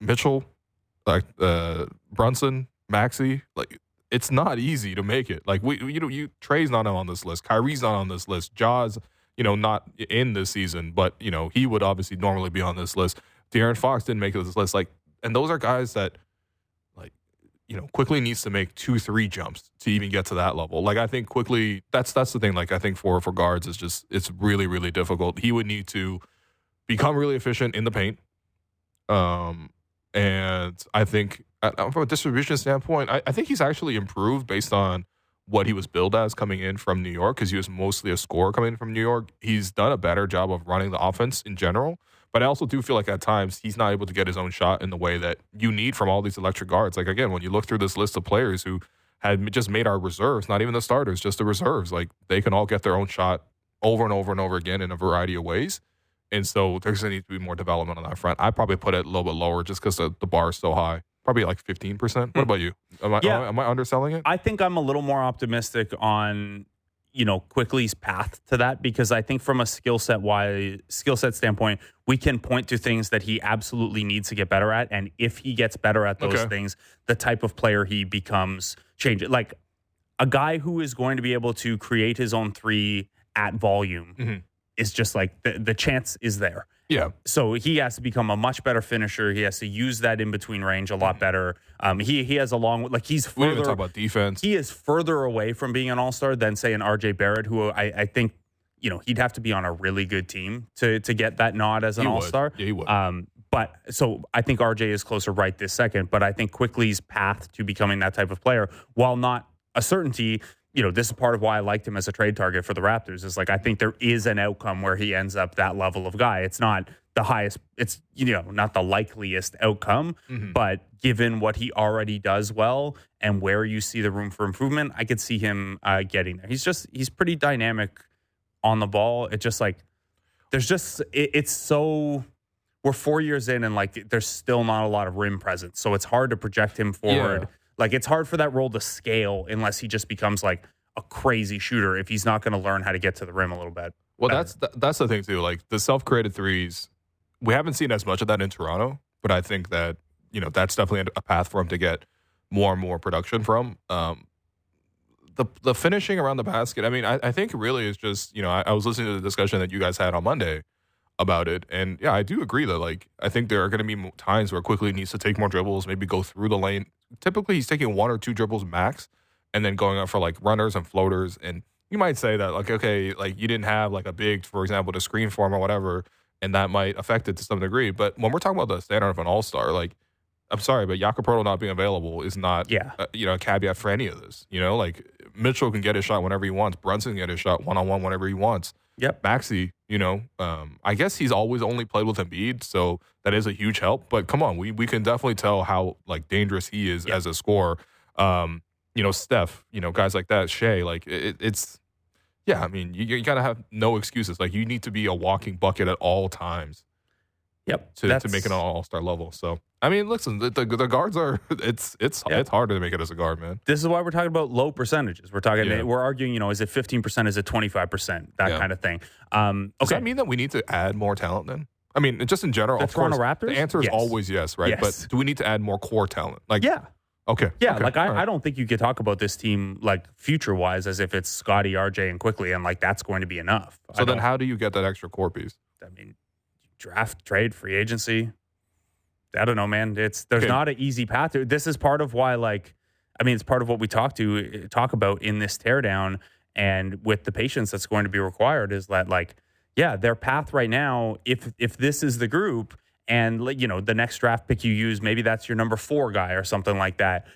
Speaker 1: Mitchell, like uh, Brunson, Maxey, like it's not easy to make it. Like we, you know, you Trae's not on this list, Kyrie's not on this list, Jaws, you know, not in this season, but you know he would obviously normally be on this list. De'Aaron Fox didn't make this list, like, and those are guys that, like, you know, quickley needs to make two, three jumps to even get to that level. Like I think quickley, that's that's the thing. Like I think for for guards, it's just it's really really difficult. He would need to become really efficient in the paint. Um, and I think uh, from a distribution standpoint, I, I think he's actually improved based on what he was billed as coming in from New York because he was mostly a scorer coming in from New York. He's done a better job of running the offense in general. But I also do feel like at times he's not able to get his own shot in the way that you need from all these electric guards. Like again, when you look through this list of players who had just made our reserves, not even the starters, just the reserves, like they can all get their own shot over and over and over again in a variety of ways. And so there's going to need to be more development on that front. I probably put it a little bit lower just because the, the bar is so high. Probably like 15%. What about you? Am I,
Speaker 2: Yeah.
Speaker 1: am I, underselling it?
Speaker 2: I think I'm a little more optimistic on you know quickley's path to that because I think from a skill set wise skill set standpoint, we can point to things that he absolutely needs to get better at, and if he gets better at those
Speaker 1: Okay.
Speaker 2: things, the type of player he becomes changes. Like a guy who is going to be able to create his own three at volume
Speaker 1: Mhm.
Speaker 2: Is just like the, the chance is there
Speaker 1: yeah.
Speaker 2: so he has to become a much better finisher. He has to use that in between range a lot better. Um, he he has a long like he's
Speaker 1: We didn't even talk about defense.
Speaker 2: he is further away from being an all star than say an RJ Barrett, who I, I think you know he'd have to be on a really good team to to get that nod as an all star.
Speaker 1: Yeah, he would.
Speaker 2: Um, but so I think RJ is closer right this second. But I think Quickley's path to becoming that type of player, while not a certainty, you know, this is part of why I liked him as a trade target for the Raptors. Is like I think there is an outcome where he ends up that level of guy. It's not the highest. It's you know not the likeliest outcome,
Speaker 1: Mhm.
Speaker 2: but given what he already does well and where you see the room for improvement, I could see him uh, getting there. He's just he's pretty dynamic on the ball. It just like there's just it, it's so we're four years in and like there's still not a lot of rim presence, so it's hard to project him forward.
Speaker 1: Yeah.
Speaker 2: Like it's hard for that role to scale unless he just becomes like a crazy shooter if he's not going to learn how to get to the rim a little bit.
Speaker 1: Well,
Speaker 2: better.
Speaker 1: that's th- that's the thing too. Like the self-created threes, we haven't seen as much of that in Toronto, but I think that you know that's definitely a path for him to get more and more production from. Um, the the finishing around the basket. I mean, I, I think really is just you know I, I was listening to the discussion that you guys had on Monday about it, and yeah, I do agree that like I think there are going to be times where quickley needs to take more dribbles, maybe go through the lane. Typically, he's taking one or two dribbles max, and then going up for like runners and floaters and you might say that like okay like you didn't have like a big for example to screen for him or whatever and that might affect it to some degree but when we're talking about the standard of an all-star like i'm sorry but Jakob not being available is not
Speaker 2: Yeah.
Speaker 1: uh, you know a caveat for any of this you know like mitchell can get his shot whenever he wants brunson can get his shot one-on-one whenever he wants
Speaker 2: Yep.
Speaker 1: maxey you know um, i guess he's always only played with Embiid so that is a huge help but come on we, we can definitely tell how like dangerous he is
Speaker 2: Yeah.
Speaker 1: as a scorer um, you know, Steph, you know, guys like that, Shai, like it, it's, yeah, I mean, you, you gotta have no excuses. Like you need to be a walking bucket at all times.
Speaker 2: Yep.
Speaker 1: to, to make it an all star level. So I mean, listen, the, the, the guards are it's it's
Speaker 2: Yeah.
Speaker 1: it's harder to make it as a guard, man.
Speaker 2: This is why we're talking about low percentages. We're talking.
Speaker 1: Yeah.
Speaker 2: We're arguing. You know, is it fifteen percent? Is it twenty five percent? That
Speaker 1: Yeah.
Speaker 2: kind of thing. Um,
Speaker 1: Does that mean that we need to add more talent then? I mean, just in general,
Speaker 2: The
Speaker 1: of course,
Speaker 2: Toronto Raptors?
Speaker 1: the answer is
Speaker 2: Yes.
Speaker 1: always yes, right?
Speaker 2: Yes.
Speaker 1: But do we need to add more core talent? Like,
Speaker 2: yeah.
Speaker 1: okay,
Speaker 2: Yeah,
Speaker 1: okay,
Speaker 2: like I,
Speaker 1: right.
Speaker 2: I don't think you could talk about this team like future wise as if it's Scottie, RJ, and quickley, and like that's going to be enough.
Speaker 1: So
Speaker 2: I
Speaker 1: then,
Speaker 2: don't-
Speaker 1: how do you get that extra core piece?
Speaker 2: I mean, draft, trade, free agency. I don't know, man. It's there's
Speaker 1: Okay.
Speaker 2: not an easy path. to- This is part of why, like, I mean, it's part of what we talk to uh, talk about in this teardown, and with the patience that's going to be required is that, like, yeah, their path right now. If if this is the group, and you know, the next draft pick you use, maybe that's your number four guy or something like that.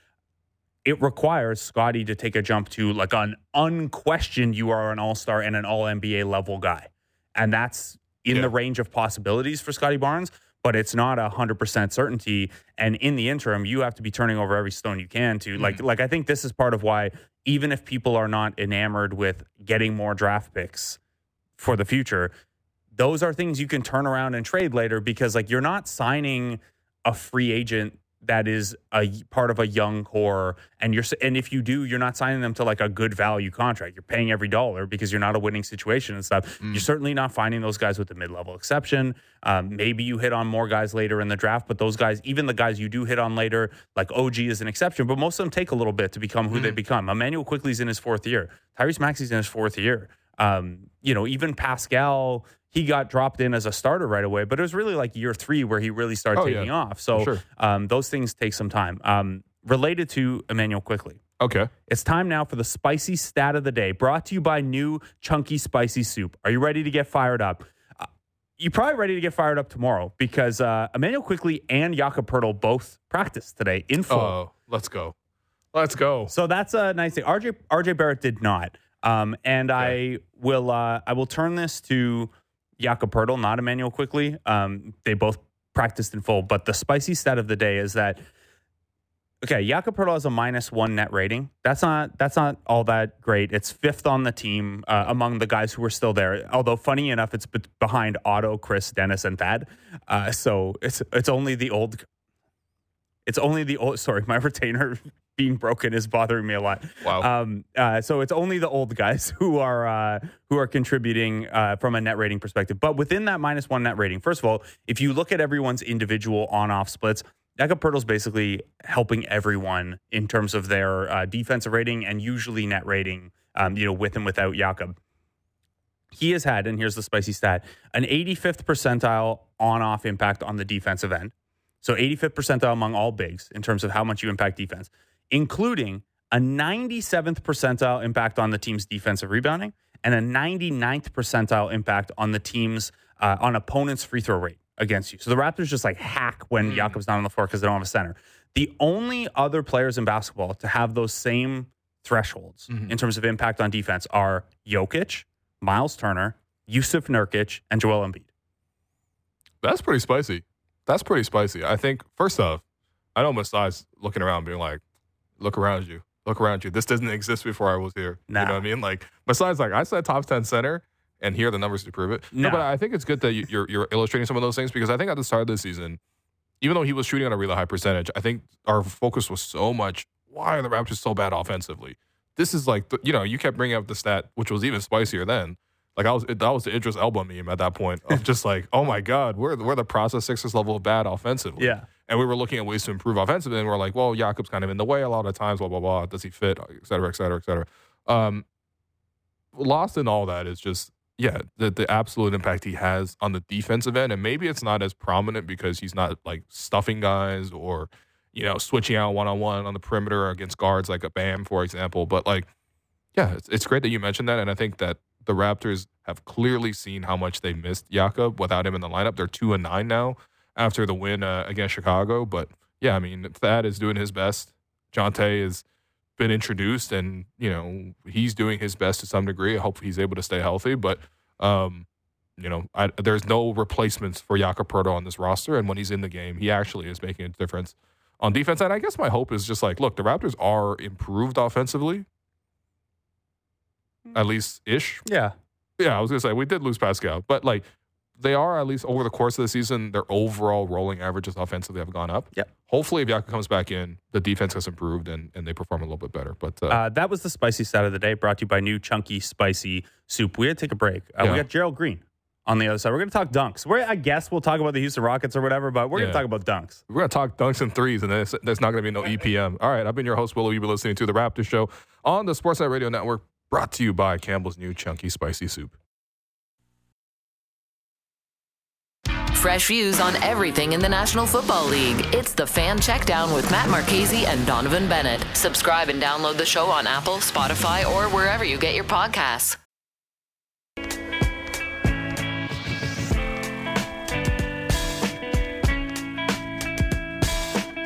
Speaker 2: It requires Scottie to take a jump to like an unquestioned you are an all star and an all NBA level guy. And that's in
Speaker 1: Yeah.
Speaker 2: the range of possibilities for Scottie Barnes, but it's not a hundred percent certainty. And in the interim, you have to be turning over every stone you can to like mm-hmm. like I think this is part of why even if people are not enamored with getting more draft picks for the future, those are things you can turn around and trade later because like you're not signing a free agent that is a part of a young core and you're and if you do you're not signing them to like a good value contract. You're paying every dollar because you're not a winning situation and stuff.
Speaker 1: Mm.
Speaker 2: you're certainly not finding those guys with the mid-level exception. Um, maybe you hit on more guys later in the draft but those guys even the guys you do hit on later like og is an exception but most of them take a little bit to become who they become. Immanuel quickley's in his fourth year. Tyrese maxey's in his fourth year. Um, you know even pascal he got dropped in as a starter right away, but it was really like year three where he really started
Speaker 1: Oh, yeah.
Speaker 2: taking off. So
Speaker 1: Sure.
Speaker 2: um, those things take some time. Um, related to Immanuel quickley,
Speaker 1: Okay,
Speaker 2: it's time now for the spicy stat of the day, brought to you by new Chunky Spicy Soup. Are you ready to get fired up? Uh, You're probably ready to get fired up tomorrow because uh, Immanuel quickley and Jakob Poeltl both practiced today in full.
Speaker 1: oh, let's go, let's go.
Speaker 2: So that's a nice thing. RJ RJ Barrett did not. Um, and I will uh, I will turn this to Jakob not Immanuel quickley. Um, they both practiced in full, but the spicy stat of the day is that okay, Jakob has a minus one net rating. That's not that's not all that great. It's fifth on the team uh, among the guys who are still there. Although funny enough, it's be- behind Otto, Chris, Dennis, and Thad. Uh, so it's it's only the old. It's only the old. Sorry, my retainer being broken is bothering me a lot.
Speaker 1: Wow.
Speaker 2: Um, uh, so it's only the old guys who are uh, who are contributing uh, from a net rating perspective. But within that minus one net rating, first of all, if you look at everyone's individual on-off splits, Jakob Poeltl's basically helping everyone in terms of their uh, defensive rating and usually net rating. Um, you know, with and without Jakob. He has had, and here's the spicy stat, an 85th percentile on-off impact on the defensive end. So 85th percentile among all bigs in terms of how much you impact defense, including a 97th percentile impact on the team's defensive rebounding and a 99th percentile impact on the team's uh, on opponent's free throw rate against you. So the Raptors just like hack when Jakob's not on the floor because they don't have a center. The only other players in basketball to have those same thresholds
Speaker 1: Mhm.
Speaker 2: in terms of impact on defense are Jokic, Myles Turner, Jusuf Nurkic, and Joel Embiid.
Speaker 1: That's pretty spicy. That's pretty spicy. I think first off, I know Masai's looking around, being like, "Look around you, look around you. This doesn't exist before I was here." You know what I mean? Like besides, like, I said top ten center, and here are the numbers to prove it. No, but I think it's good that you, you're you're illustrating some of those things because I think at the start of the season, even though he was shooting on a really high percentage, I think our focus was so much. Why are the Raptors so bad offensively? This is like, the, you know, you kept bringing up the stat, which was even spicier then. Like I was, that was the Idris Elba meme at that point of just like, oh my god, we're we're the process Sixers level of bad offensively.
Speaker 2: Yeah.
Speaker 1: And we were looking at ways to improve offensively, and we're like, well, Jakob's kind of in the way a lot of times, blah blah blah. Does he fit, et cetera, et cetera, et cetera. Um, lost in all that is just yeah, the the absolute impact he has on the defensive end, and maybe it's not as prominent because he's not like stuffing guys or you know switching out one on one on the perimeter against guards like a Bam, for example. But like, yeah, it's, it's great that you mentioned that, and I think that the Raptors have clearly seen how much they missed Jakob without him in the lineup. They're two and nine now after the win uh, against Chicago, but yeah, I mean Thad is doing his best. Jontay has been introduced, and you know he's doing his best to some degree. I hope he's able to stay healthy, but um, you know I, there's no replacements for Jakob Poeltl on this roster, and when he's in the game, he actually is making a difference on defense. And I guess my hope is just like, look, the Raptors are improved offensively, at least ish.
Speaker 2: Yeah.
Speaker 1: Yeah, I was gonna say we did lose Pascal, but like they are at least over the course of the season. Their overall rolling averages offensively have gone up.
Speaker 2: Yep.
Speaker 1: Hopefully, if Yaka comes back in, the defense has improved and, and they perform a little bit better. But uh,
Speaker 2: Uh, that was the spicy side of the day, brought to you by new chunky spicy soup. We had to take a break. Uh,
Speaker 1: Yeah.
Speaker 2: We got Gerald Green on the other side. We're going to talk dunks. We're, I guess we'll talk about the Houston Rockets or whatever, but we're going to talk about dunks.
Speaker 1: we're gonna talk dunks and threes, and there's, there's not gonna be no EPM. All right, I've been your host Willow. You've been listening to the Raptor Show on the Sportsnet Radio Network, brought to you by Campbell's new chunky spicy soup.
Speaker 3: Fresh views on everything in the National Football League. It's the Fan Checkdown with Matt Marchese and Donovan Bennett. Subscribe and download the show on Apple, Spotify, or wherever you get your podcasts.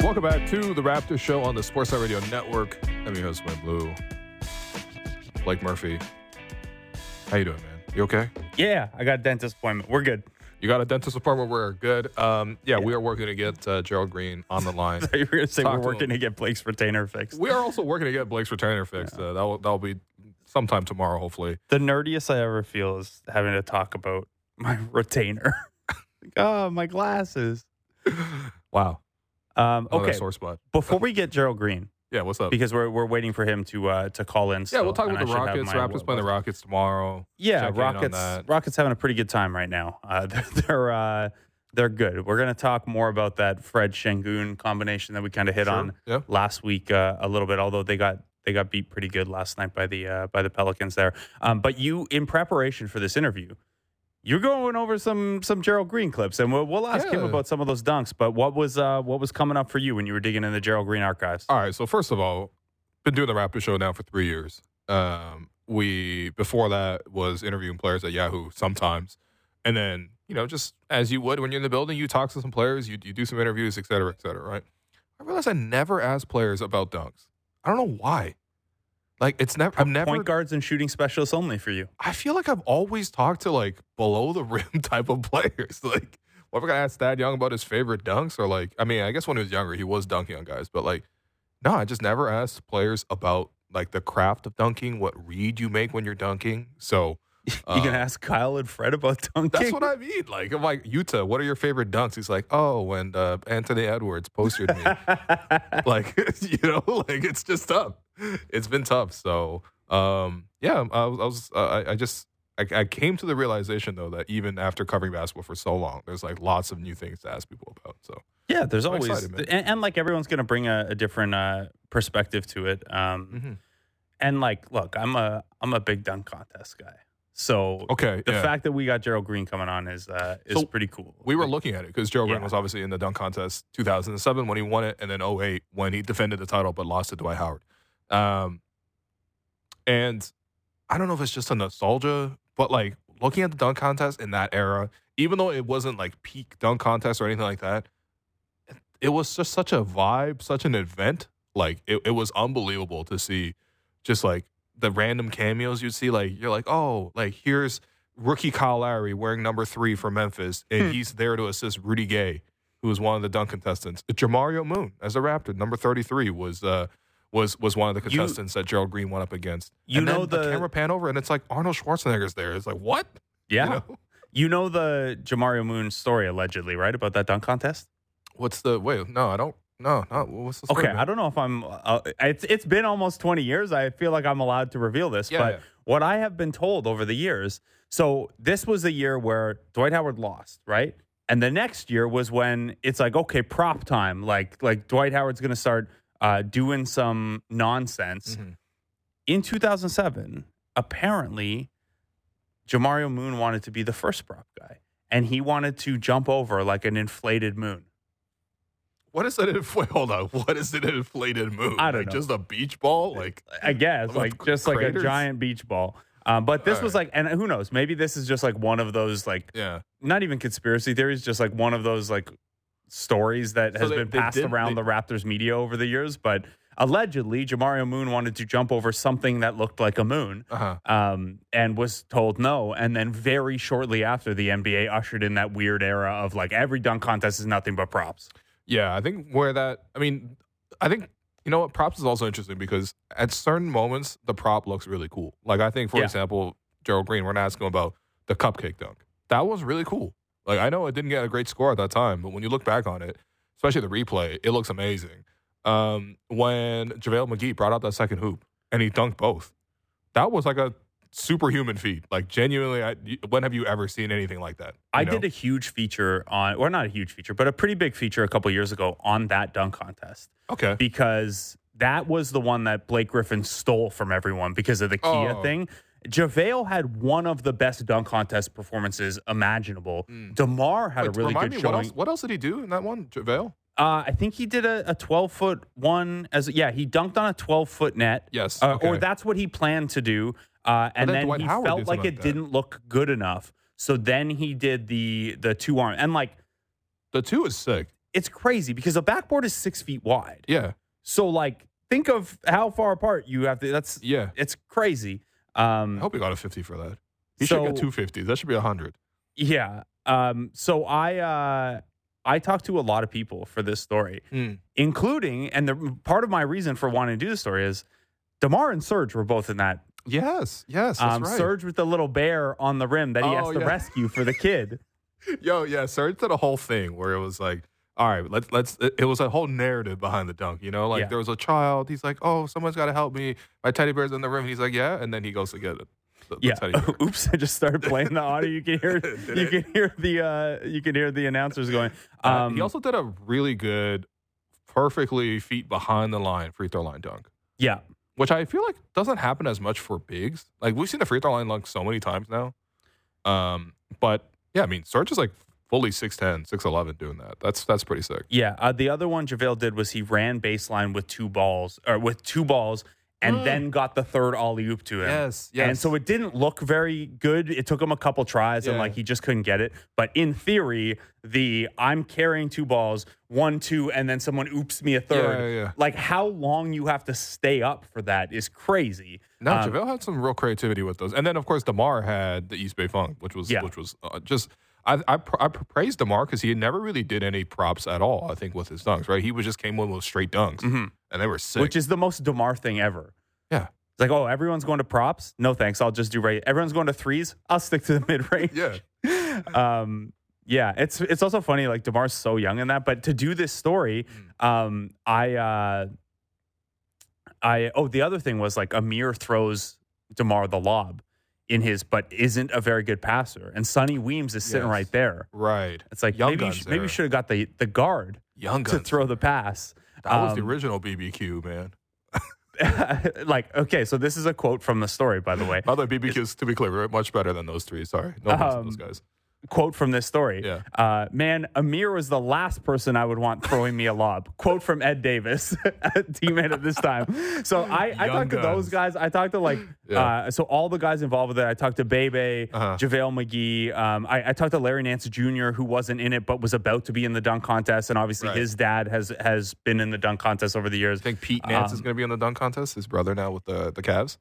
Speaker 1: Welcome back to the Raptor Show on the Sportsnet Radio Network. I'm your host, William Lou. Blake Murphy. How you doing, man? You okay?
Speaker 2: Yeah, I got a dentist appointment. We're good.
Speaker 1: You got a dentist appointment. We're good. Um, yeah, we are working to get uh, Gerald Green on the line.
Speaker 2: You were going to say
Speaker 1: Talk
Speaker 2: we're
Speaker 1: to
Speaker 2: working
Speaker 1: him.
Speaker 2: to get Blake's retainer fixed.
Speaker 1: we are also working to get Blake's retainer fixed. Uh, that'll that'll be sometime tomorrow, hopefully.
Speaker 2: The nerdiest I ever feel is having to talk about my retainer. like, oh, my glasses.
Speaker 1: Wow.
Speaker 2: Um, okay,
Speaker 1: sore spot.
Speaker 2: before we get Gerald Green,
Speaker 1: Yeah. What's up?
Speaker 2: because we're we're waiting for him to uh, to call in.
Speaker 1: Yeah,
Speaker 2: still,
Speaker 1: we'll talk
Speaker 2: and
Speaker 1: about the
Speaker 2: I should
Speaker 1: Rockets. Raptors playing the Rockets tomorrow.
Speaker 2: Yeah,
Speaker 1: Check
Speaker 2: Rockets. Rockets having a pretty good time right now. Uh, they're they're, uh, they're good. We're gonna talk more about that Fred Sengun combination that we kind of hit
Speaker 1: Sure.
Speaker 2: on
Speaker 1: Yeah.
Speaker 2: last week uh, a little bit. Although they got they got beat pretty good last night by the uh, by the Pelicans there. Um, but you, in preparation for this interview, you're going over some some Gerald Green clips, and we'll, we'll ask him about some of those dunks. But what was uh, what was coming up for you when you were digging in the Gerald Green archives?
Speaker 1: All right. So first of all, been doing the Raptor show now for three years. Um, we before that was interviewing players at Yahoo sometimes, and then you know just as you would when you're in the building, you talk to some players, you you do some interviews, et cetera, et cetera. Right. I realized I never asked players about dunks. I don't know why. Like it's never. I've never.
Speaker 2: Point guards and shooting specialists only for you.
Speaker 1: I feel like I've always talked to like below the rim type of players. Like, what if I asked Thad Young about his favorite dunks? Or like, I mean, I guess when he was younger, he was dunking on guys, but like, no, I just never asked players about like the craft of dunking, what read you make when you're dunking. So
Speaker 2: You can
Speaker 1: uh,
Speaker 2: ask Kyle and Fred about dunking.
Speaker 1: That's what I mean. Like, I'm like, Utah, what are your favorite dunks? He's like, oh, when uh, Anthony Edwards posted me. like, you know, like it's just tough. It's been tough. So, um, yeah, I was, I, was uh, I, I just, I, I came to the realization though that even after covering basketball for so long, there's like lots of new things to ask people about. So,
Speaker 2: Yeah, there's
Speaker 1: I'm
Speaker 2: always,
Speaker 1: excited,
Speaker 2: and, and like everyone's going to bring a, a different uh, perspective to it. Um,
Speaker 1: Mhm.
Speaker 2: And like, look, I'm a I'm a big dunk contest guy, so
Speaker 1: okay,
Speaker 2: the
Speaker 1: yeah.
Speaker 2: fact that we got Gerald Green coming on is uh, is
Speaker 1: So,
Speaker 2: pretty cool.
Speaker 1: we were looking at it because Joe Green was obviously in the dunk contest 2007 when he won it, and then 08 when he defended the title but lost to Dwight Howard. Um, and I don't know if it's just a nostalgia, but like looking at the dunk contest in that era, even though it wasn't like peak dunk contest or anything like that, it, it was just such a vibe, such an event. Like it, it was unbelievable to see just like the random cameos you'd see. Like you're like, oh, like here's rookie Kyle Lowry wearing number three for Memphis, and
Speaker 2: Hmm.
Speaker 1: he's there to assist Rudy Gay, who was one of the dunk contestants. Jamario Moon as a Raptor, number 33, was uh was was one of the
Speaker 2: You-
Speaker 1: contestants that Gerald Green went up against.
Speaker 2: You
Speaker 1: and
Speaker 2: know the-
Speaker 1: camera pan over, and it's like Arnold Schwarzenegger's there. It's like what?
Speaker 2: yeah,
Speaker 1: You know?
Speaker 2: you know the Jamario Moon story allegedly, right, about that dunk contest?
Speaker 1: What's the wait? No, I don't. No, no. What's the story,
Speaker 2: Okay,
Speaker 1: man?
Speaker 2: I don't know if I'm. Uh, it's it's been almost 20 years. I feel like I'm allowed to reveal this,
Speaker 1: Yeah,
Speaker 2: but
Speaker 1: yeah.
Speaker 2: what I have been told over the years. So this was the year where Dwight Howard lost, right? And the next year was when it's like, okay, prop time. Like like Dwight Howard's going to start uh, doing some nonsense.
Speaker 1: Mhm.
Speaker 2: In 2007, apparently, Jamario Moon wanted to be the first prop guy, and he wanted to jump over like an inflated moon.
Speaker 1: What is an infl- hold on? What is an inflated moon?
Speaker 2: I don't
Speaker 1: like
Speaker 2: know.
Speaker 1: Just a beach ball? Like
Speaker 2: I guess, like just like a giant beach ball. Um, but this
Speaker 1: All
Speaker 2: was like, and who knows? Maybe this is just like one of those like
Speaker 1: yeah.
Speaker 2: not even conspiracy theories, just like one of those like stories that
Speaker 1: So
Speaker 2: has
Speaker 1: they-
Speaker 2: been passed
Speaker 1: did-
Speaker 2: around
Speaker 1: they-
Speaker 2: the Raptors media over the years. But allegedly, Jamario Moon wanted to jump over something that looked like a moon.
Speaker 1: Uh huh.
Speaker 2: Um, and was told no. And then very shortly after, the NBA ushered in that weird era of like every dunk contest is nothing but props.
Speaker 1: Yeah, I think where that, I mean, I think, you know what, props is also interesting because at certain moments, the prop looks really cool. Like, I think, for
Speaker 2: Yeah.
Speaker 1: example, Gerald Green, we're not asking him about the cupcake dunk. That was really cool. Like I know it didn't get a great score at that time, but when you look back on it, especially the replay, it looks amazing. Um, when JaVale McGee brought out that second hoop and he dunked both, that was like a superhuman feat. Like genuinely, I, when have you ever seen anything like that?
Speaker 2: I
Speaker 1: know?
Speaker 2: did a huge feature on, or not a huge feature, but a pretty big feature a couple years ago on that dunk contest
Speaker 1: okay.
Speaker 2: because that was the one that Blake Griffin stole from everyone because of the Kia
Speaker 1: Oh.
Speaker 2: thing. JaVale had one of the best dunk contest performances imaginable.
Speaker 1: Mm.
Speaker 2: DeMar had
Speaker 1: Wait,
Speaker 2: a really good
Speaker 1: me, what
Speaker 2: showing.
Speaker 1: else, what else did he do in that one, JaVale?
Speaker 2: Uh, I think he did a, a 12 foot one as yeah, he dunked on a 12 foot net.
Speaker 1: Yes,
Speaker 2: Uh,
Speaker 1: okay.
Speaker 2: Or that's what he planned to do. Uh, and
Speaker 1: then
Speaker 2: then, he
Speaker 1: Howard
Speaker 2: felt like it
Speaker 1: like
Speaker 2: didn't look good enough. So then he did the the two arm and like
Speaker 1: The two is sick.
Speaker 2: it's crazy because the backboard is six feet wide.
Speaker 1: Yeah,
Speaker 2: So like think of how far apart you have to. That's
Speaker 1: yeah.
Speaker 2: it's crazy.
Speaker 1: I
Speaker 2: Um,
Speaker 1: hope he got a fifty for that. He
Speaker 2: so,
Speaker 1: should get two fifties. That should be a hundred.
Speaker 2: Yeah. Um, so I uh, I talked to a lot of people for this story.
Speaker 1: Mm.
Speaker 2: including and the part of my reason for wanting to do the story is Demar and Serge were both in that.
Speaker 1: Yes, yes, that's
Speaker 2: Um,
Speaker 1: right.
Speaker 2: Serge with the little bear on the rim that he has
Speaker 1: Oh,
Speaker 2: to
Speaker 1: yeah.
Speaker 2: rescue for the kid.
Speaker 1: Yo, yeah, Serge did a whole thing where it was like, all right, let's let's. It, was a whole narrative behind the dunk. You know, like
Speaker 2: Yeah.
Speaker 1: there was a child. He's like, oh, someone's got to help me. My teddy bear's in the room. He's like, yeah, and then he goes to get it. The, the
Speaker 2: yeah.
Speaker 1: bear.
Speaker 2: Oops! I just started playing the audio. You can hear. You can hear the. Uh, you can hear the announcers going.
Speaker 1: Uh,
Speaker 2: Um,
Speaker 1: he also did a really good, perfectly feet behind the line free throw line dunk,
Speaker 2: yeah.
Speaker 1: which I feel like doesn't happen as much for bigs. Like we've seen the free throw line dunk so many times now. Um, but yeah, I mean, Serge is like fully 6'10", 6'11", doing that. That's that's pretty sick.
Speaker 2: Yeah. Uh, the other one JaVale did was he ran baseline with two balls or with two balls and
Speaker 1: Mm.
Speaker 2: then got the third alley oop to him.
Speaker 1: Yes,
Speaker 2: And so it didn't look very good. It took him a couple tries and like he just couldn't get it. But in theory, the I'm carrying two balls, one, two, and then someone oops me a third.
Speaker 1: Yeah, yeah, yeah.
Speaker 2: Like how long you have to stay up for that is crazy.
Speaker 1: No,
Speaker 2: Um,
Speaker 1: JaVale had some real creativity with those, and then of course Demar had the East Bay Funk, which was
Speaker 2: Yeah.
Speaker 1: which was uh, just. I I, pr- I praised Demar because he never really did any props at all. I think with his dunks, right? He was just came in with straight dunks, and they were sick.
Speaker 2: Mm-hmm. Which is the most DeMar thing ever.
Speaker 1: yeah,
Speaker 2: It's like, oh, everyone's going to props? No thanks. I'll just do right. Everyone's going to threes? I'll stick to the mid range.
Speaker 1: yeah.
Speaker 2: um yeah it's it's also funny like demar's so young in that but to do this story
Speaker 1: Mm.
Speaker 2: um i uh i oh the other thing was like amir throws demar the lob in his but isn't a very good passer and sonny weems is sitting
Speaker 1: Yes.
Speaker 2: right there
Speaker 1: Right.
Speaker 2: it's like
Speaker 1: Young
Speaker 2: maybe you,
Speaker 1: Guns
Speaker 2: sh- maybe you should have got the the guard
Speaker 1: Young
Speaker 2: to throw the pass
Speaker 1: that was the
Speaker 2: Um,
Speaker 1: original BBQ, man.
Speaker 2: like okay so this is a quote from the story by the way
Speaker 1: By the way, BBQs, to be clear, much better than those three. Sorry, no to those
Speaker 2: Um,
Speaker 1: guys.
Speaker 2: Quote from this story.
Speaker 1: Yeah.
Speaker 2: Uh, man, Amir was the last person I would want throwing me a lob. quote from Ed Davis, a teammate at this time. So I, I talked to those guys. I talked to like,
Speaker 1: Yeah.
Speaker 2: uh, so all the guys involved with it. I talked to Bebe,
Speaker 1: Uh-huh.
Speaker 2: JaVale McGee. Um, I, I talked to Larry Nance Jr., who wasn't in it but was about to be in the dunk contest. And obviously
Speaker 1: Right.
Speaker 2: his dad has has been in the dunk contest over the years.
Speaker 1: I think Pete Nance is
Speaker 2: um,
Speaker 1: going to be in the dunk contest. His brother now with the the Cavs.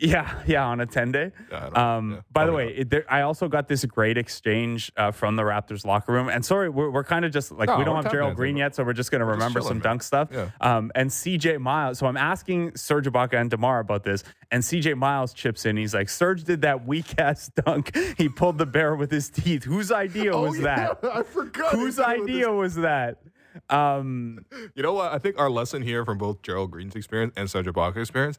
Speaker 2: Yeah, yeah, on a 10 day.
Speaker 1: Yeah,
Speaker 2: Um,
Speaker 1: yeah,
Speaker 2: by the way, it, there, I also got this great exchange uh, from the Raptors locker room. And sorry, we're, we're kind of just like,
Speaker 1: No,
Speaker 2: we don't have Gerald Green yet, so we're just going to remember some
Speaker 1: man.
Speaker 2: dunk stuff.
Speaker 1: Yeah.
Speaker 2: Um, and CJ Miles, so I'm asking Serge Ibaka and DeMar about this. And CJ Miles chips in. He's like, Serge did that weak ass dunk. He pulled the bear with his teeth. Whose idea was that?
Speaker 1: Oh, I forgot.
Speaker 2: Whose idea was that? Um,
Speaker 1: You know what? I think our lesson here from both Gerald Green's experience and Serge Ibaka's experience,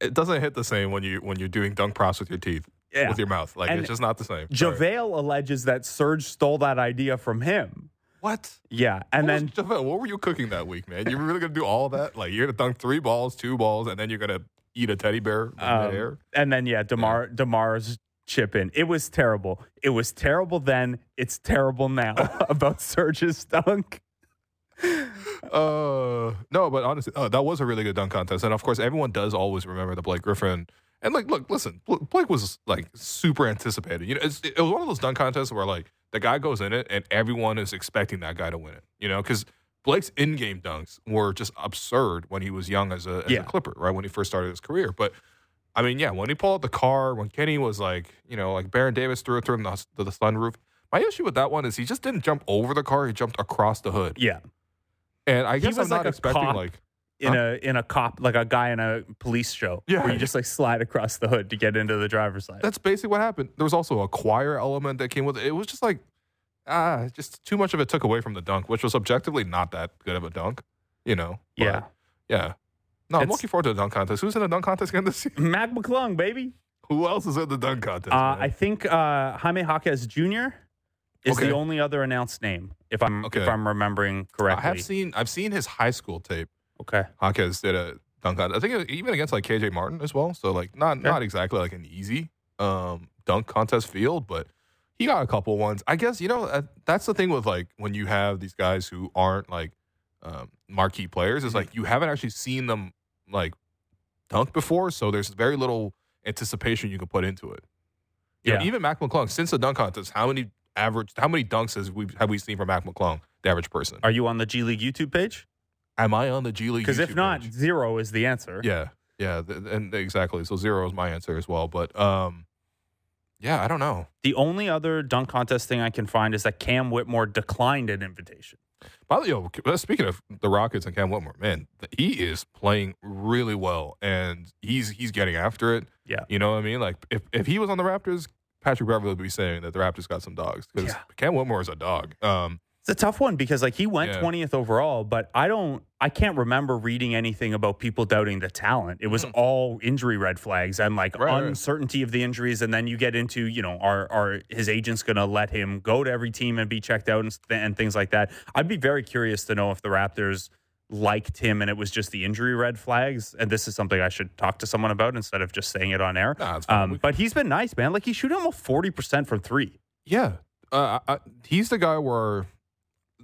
Speaker 1: it doesn't hit the same when you when you're doing dunk props with your teeth,
Speaker 2: Yeah.
Speaker 1: with your mouth. Like
Speaker 2: And
Speaker 1: it's just not the same. Sorry.
Speaker 2: JaVale alleges that Serge stole that idea from him.
Speaker 1: What?
Speaker 2: Yeah. And
Speaker 1: What
Speaker 2: then
Speaker 1: was- JaVale, what were you cooking that week, man? You were really gonna do all that? Like you're gonna dunk three balls, two balls, and then you're gonna eat a teddy bear in
Speaker 2: Um? And then yeah, Demar Demar's chip in. It was terrible. It was terrible then. It's terrible now about Serge's dunk.
Speaker 1: Uh, no, but honestly, uh, that was a really good dunk contest, and of course, everyone does always remember the Blake Griffin. And like, look, listen, Blake was like super anticipated. You know, it's, it was one of those dunk contests where like the guy goes in it, and everyone is expecting that guy to win it. You know, because Blake's in-game dunks were just absurd when he was young as a, as
Speaker 2: Yeah.
Speaker 1: a Clipper, right? When he first started his career, but. I mean, yeah, when he pulled out the car, when Kenny was like, you know, like Baron Davis threw it through the, the, the sunroof. My issue with that one is he just didn't jump over the car; he jumped across the hood.
Speaker 2: Yeah.
Speaker 1: And I
Speaker 2: He
Speaker 1: guess I'm
Speaker 2: was
Speaker 1: not
Speaker 2: like a
Speaker 1: expecting
Speaker 2: cop.
Speaker 1: like
Speaker 2: in
Speaker 1: Huh?
Speaker 2: a in a cop like a guy in a police show.
Speaker 1: Yeah.
Speaker 2: where you just like slide across the hood to get into the driver's side.
Speaker 1: That's basically what happened. There was also a choir element that came with it. It was just like, ah, just too much of it took away from the dunk, which was objectively not that good of a dunk, you know? But,
Speaker 2: yeah,
Speaker 1: Yeah. No, I'm looking forward to the dunk contest. Who's in the dunk contest again this year?
Speaker 2: Mac McClung, baby.
Speaker 1: Who else is in the dunk contest?
Speaker 2: Uh. I think uh, Jaime Jaquez Jr. is
Speaker 1: Okay.
Speaker 2: the only other announced name, if I'm
Speaker 1: Okay.
Speaker 2: if I'm remembering correctly.
Speaker 1: I have seen I've seen his high school tape.
Speaker 2: okay,
Speaker 1: Jaquez did a dunk contest. I think even against like KJ Martin as well. So like not
Speaker 2: Okay.
Speaker 1: not exactly like an easy um, dunk contest field, but he got a couple ones. I guess you know uh, that's the thing with like when you have these guys who aren't like um, marquee players is
Speaker 2: Mhm.
Speaker 1: like you haven't actually seen them like dunk before, so there's very little anticipation you can put into it. You know,
Speaker 2: Yeah.
Speaker 1: even Mac McClung since the dunk contest, how many average how many dunks has we have we seen from Mac McClung, the average person?
Speaker 2: are you on the G League YouTube page?
Speaker 1: Am I on the G League?
Speaker 2: Because if not,
Speaker 1: page?
Speaker 2: zero is the answer.
Speaker 1: Yeah, yeah, th- and exactly. So zero is my answer as well. But um, yeah, I don't know.
Speaker 2: The only other dunk contest thing I can find is that Cam Whitmore declined an invitation.
Speaker 1: By the uh, speaking of the Rockets and Cam Whitmore, man, he is playing really well, and he's he's getting after it.
Speaker 2: Yeah.
Speaker 1: you know what I mean. Like if if he was on the Raptors, Patrick Beverly would be saying that the Raptors got some dogs because
Speaker 2: Yeah.
Speaker 1: Cam Whitmore is a dog. Um,
Speaker 2: It's a tough one because like he went
Speaker 1: Yeah.
Speaker 2: 20th overall, but I don't I can't remember reading anything about people doubting the talent. It was
Speaker 1: Hmm.
Speaker 2: all injury red flags and like
Speaker 1: Right, right.
Speaker 2: uncertainty of the injuries and then you get into, you know, are are his agents going to let him go to every team and be checked out and, and things like that. I'd be very curious to know if the Raptors liked him and it was just the injury red flags and this is something I should talk to someone about instead of just saying it on air.
Speaker 1: nah.
Speaker 2: Um, but he's been nice, man. Like he's shooting almost 40% from 3.
Speaker 1: Yeah, uh, I, he's the guy where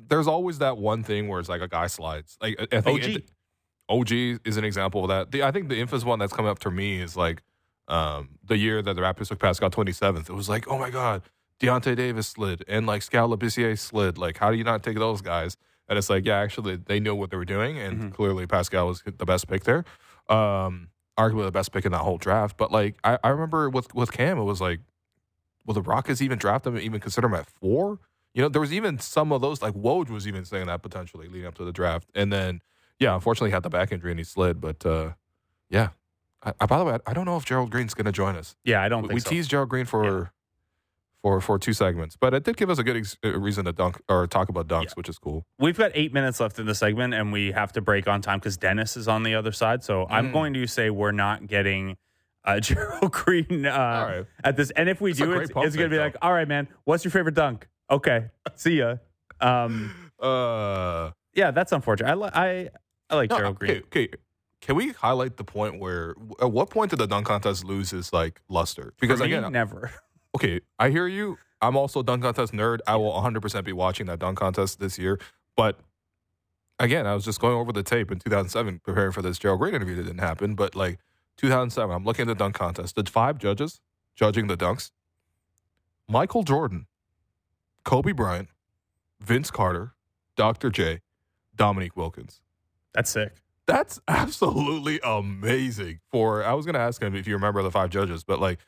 Speaker 1: there's always that one thing where it's like a guy slides. Like I think
Speaker 2: OG.
Speaker 1: it- OG is an example of that. The, I think the infamous one that's coming up to me is like um, the year that the Raptors took Pascal 27th. It was like, oh my god, Deyonta Davis slid and like Skal Labissiere slid. Like, how do you not take those guys? And it's like, yeah, actually, they knew what they were doing, and
Speaker 2: Mhm.
Speaker 1: clearly Pascal was the best pick there. Um, arguably the best pick in that whole draft. But like, I, I remember with with Cam, it was like, will the Rockets even draft him? Even consider him at four? You know, there was even some of those like Woj was even saying that potentially leading up to the draft, and then yeah, unfortunately he had the back injury and he slid. But uh, yeah, I, I, by the way, I, I don't know if Gerald Green's going to join us.
Speaker 2: Yeah, I don't
Speaker 1: We,
Speaker 2: think
Speaker 1: we
Speaker 2: so.
Speaker 1: teased Gerald Green for.
Speaker 2: Yeah.
Speaker 1: For, for two segments, but it did give us a good ex- uh, reason to dunk or talk about dunks,
Speaker 2: Yeah.
Speaker 1: which is cool.
Speaker 2: We've got eight minutes left in the segment, and we have to break on time because Dennis is on the other side. So I'm
Speaker 1: Mm.
Speaker 2: going to say we're not getting uh, Gerald Green uh,
Speaker 1: right.
Speaker 2: at this. And if we
Speaker 1: a
Speaker 2: do, it's, it's going to be like, all right, man, what's your favorite dunk? Okay, see ya. Um,
Speaker 1: Uh,
Speaker 2: yeah, that's unfortunate. I li- I, I like
Speaker 1: no,
Speaker 2: Gerald Green.
Speaker 1: okay, okay. Can we highlight the point where at what point did the dunk contest lose its like luster? Because
Speaker 2: For me,
Speaker 1: again,
Speaker 2: never.
Speaker 1: okay, I hear you. I'm also a dunk contest nerd. I will 100% be watching that dunk contest this year. But again, I was just going over the tape in 2007 preparing for this Gerald Green interview that didn't happen. But like 2007, I'm looking at the dunk contest. The five judges judging the dunks Michael Jordan, Kobe Bryant, Vince Carter, Dr. J, Dominique Wilkins.
Speaker 2: That's sick.
Speaker 1: That's absolutely amazing. For I was gonna ask him if you remember the five judges, but like,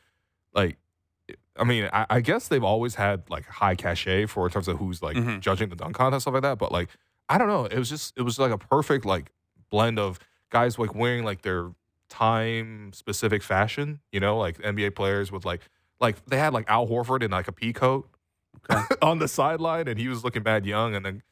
Speaker 1: like, I mean, I, I guess they've always had like high cachet for in terms of who's like
Speaker 2: Mhm.
Speaker 1: judging the dunk contest stuff like that. But like, I don't know. It was just it was like a perfect like blend of guys like wearing like their time specific fashion. You know, like NBA players with like like they had like Al Horford in like a pea coat on the sideline, and he was looking bad young, and then.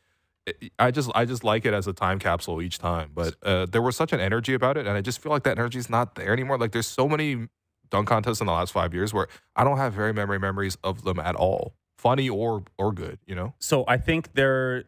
Speaker 1: it- I just I just like it as a time capsule each time, but uh, there was such an energy about it, and I just feel like that energy is not there anymore. Like there's so many dunk contests in the last five years where I don't have very memory memories of them at all, funny or or good. You know?
Speaker 2: So I think there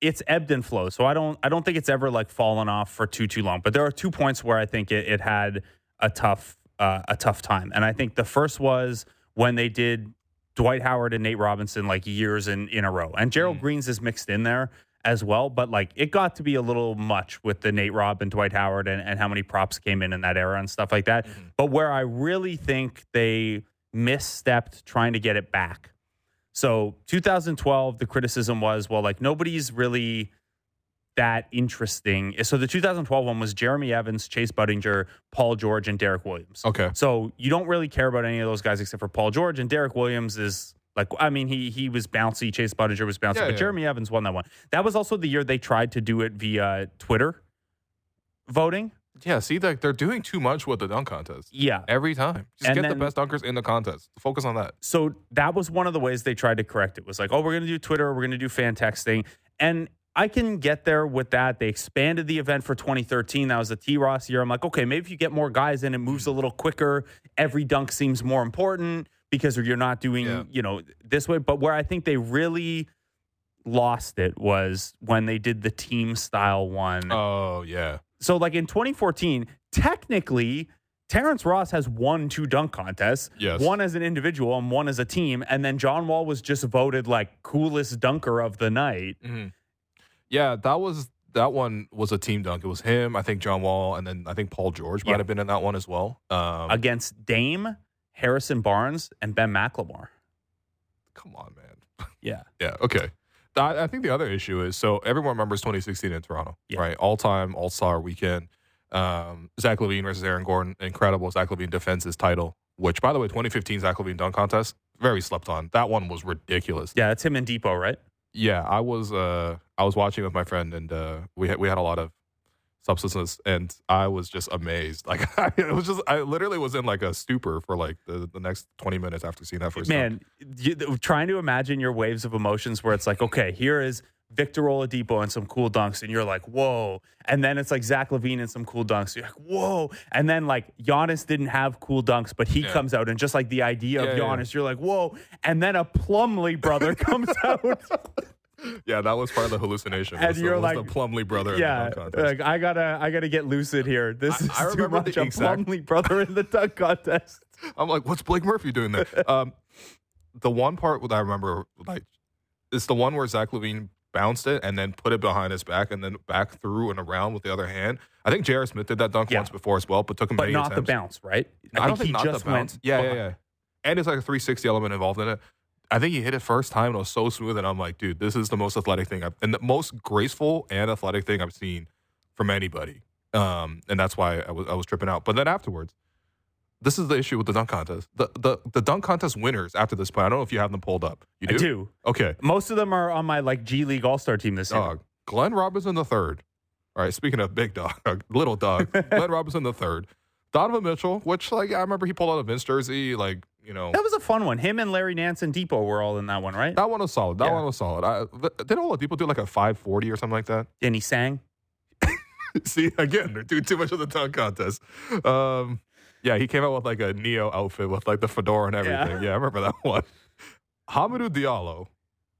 Speaker 2: it's ebbed and flowed. So I don't I don't think it's ever like fallen off for too too long. But there are two points where I think it, it had a tough uh, a tough time. And I think the first was when they did Dwight Howard and Nate Robinson like years in in a row. And Gerald
Speaker 1: Mm.
Speaker 2: Green's is mixed in there as well, but like it got to be a little much with the Nate Rob and Dwight Howard and, and how many props came in in that era and stuff like that.
Speaker 1: Mhm.
Speaker 2: But where I really think they misstepped trying to get it back so 2012, the criticism was, well, like nobody's really that interesting. So the 2012 one was Jeremy Evans, Chase Budinger, Paul George, and Derrick Williams.
Speaker 1: Okay.
Speaker 2: So you don't really care about any of those guys except for Paul George and Derrick Williams is like I mean he he was bouncy, Chase Budinger was bouncy,
Speaker 1: Yeah,
Speaker 2: but
Speaker 1: yeah.
Speaker 2: Jeremy Evans won that one. That was also the year they tried to do it via Twitter. voting.
Speaker 1: Yeah, see, like they're doing too much with the dunk contest
Speaker 2: Yeah.
Speaker 1: every time. Just
Speaker 2: And
Speaker 1: get the best dunkers in the contest. Focus on that.
Speaker 2: So that was one of the ways they tried to correct it. Was like, oh, we're going to do Twitter, we're going to do fan texting, and I can get there with that. They expanded the event for 2013. That was the T Ross year. I'm like, okay, maybe if you get more guys in, it moves a little quicker. Every dunk seems more important because you're not doing,
Speaker 1: Yeah.
Speaker 2: you know, this way. But where I think they really lost it was when they did the team style one.
Speaker 1: Oh yeah,
Speaker 2: So, like in 2014, technically, Terrence Ross has won two dunk contests.
Speaker 1: Yes.
Speaker 2: One as an individual and one as a team. And then John Wall was just voted like coolest dunker of the night.
Speaker 1: yeah. That was that one was a team dunk. It was him, I think John Wall, and then I think Paul George might
Speaker 2: Yeah.
Speaker 1: have been in that one as well. Um,
Speaker 2: against Dame, Harrison Barnes, and Ben McLemore.
Speaker 1: come on, man.
Speaker 2: Yeah.
Speaker 1: Yeah. Okay. I, I think the other issue is so everyone remembers 2016 in Toronto,
Speaker 2: Yeah.
Speaker 1: right? All time, all star weekend. Um, Zach LaVine versus Aaron Gordon, incredible. Zach LaVine defends his title, which, by the way, 2015 Zach LaVine dunk contest, very slept on. That one was ridiculous.
Speaker 2: Yeah, that's him and Dipo, right?
Speaker 1: Yeah, I was uh, I was watching with my friend, and uh, we had, we had a lot of substances, and I was just amazed. Like it was just I literally was in like a stupor for like the, the next 20 minutes after seeing that first.
Speaker 2: Man, you, trying to imagine your waves of emotions where it's like, okay, here is Victor Oladipo and some cool dunks, and you're like, whoa. And then it's like Zach LaVine and some cool dunks. You're like, whoa. And then like Giannis didn't have cool dunks, but he
Speaker 1: Yeah.
Speaker 2: comes out and just like the idea of
Speaker 1: Yeah, yeah.
Speaker 2: Giannis, you're like, whoa. And then a Plumlee brother comes out.
Speaker 1: Yeah, that was part of the hallucination.
Speaker 2: And
Speaker 1: was the-
Speaker 2: you're
Speaker 1: was
Speaker 2: like-
Speaker 1: the Plumlee brother. in the
Speaker 2: yeah,
Speaker 1: dunk contest.
Speaker 2: like I gotta, I gotta get lucid here. This
Speaker 1: I-
Speaker 2: is
Speaker 1: I
Speaker 2: too much.
Speaker 1: the
Speaker 2: A
Speaker 1: exact-
Speaker 2: Plumlee brother in the dunk contest.
Speaker 1: I'm like, what's Blake Murphy doing there? um, the one part that I remember, like, is the one where Zach LaVine bounced it and then put it behind his back and then back through and around with the other hand. I think J.R. Smith did that dunk
Speaker 2: Yeah.
Speaker 1: once before as well, but took him
Speaker 2: But not the
Speaker 1: attempts.
Speaker 2: bounce, right?
Speaker 1: I, don't think
Speaker 2: he
Speaker 1: not
Speaker 2: just
Speaker 1: the bounce.
Speaker 2: went.
Speaker 1: Yeah, yeah, yeah. And it's like a 360 element involved in it. I think he hit it first time and it was so smooth, and I'm like, dude, this is the most athletic thing I've and the most graceful and athletic thing I've seen from anybody. Um, and that's why I was I was tripping out. But then afterwards, this is the issue with the dunk contest. The the the dunk contest winners after this point. I don't know if you have them pulled up. You do?
Speaker 2: I do.
Speaker 1: Okay.
Speaker 2: Most of them are on my like G League All Star team this year.
Speaker 1: Dog. Glenn Robinson the third. All right. Speaking of big dog, little dog, Glenn Robinson the third. Donovan Mitchell, which like I remember he pulled out a Vince jersey, like you know
Speaker 2: That was a fun one. Him and Larry Nance and Dipo were all in that one, right?
Speaker 1: That one was solid. That
Speaker 2: Yeah.
Speaker 1: one was solid. I, th- didn't all the people do like a 540 or something like that?
Speaker 2: And he sang.
Speaker 1: See, again, they're doing too much of the dunk contest. Um, yeah, he came out with like a Neo outfit with like the fedora and everything. Yeah, I remember that one. Hamidou Diallo,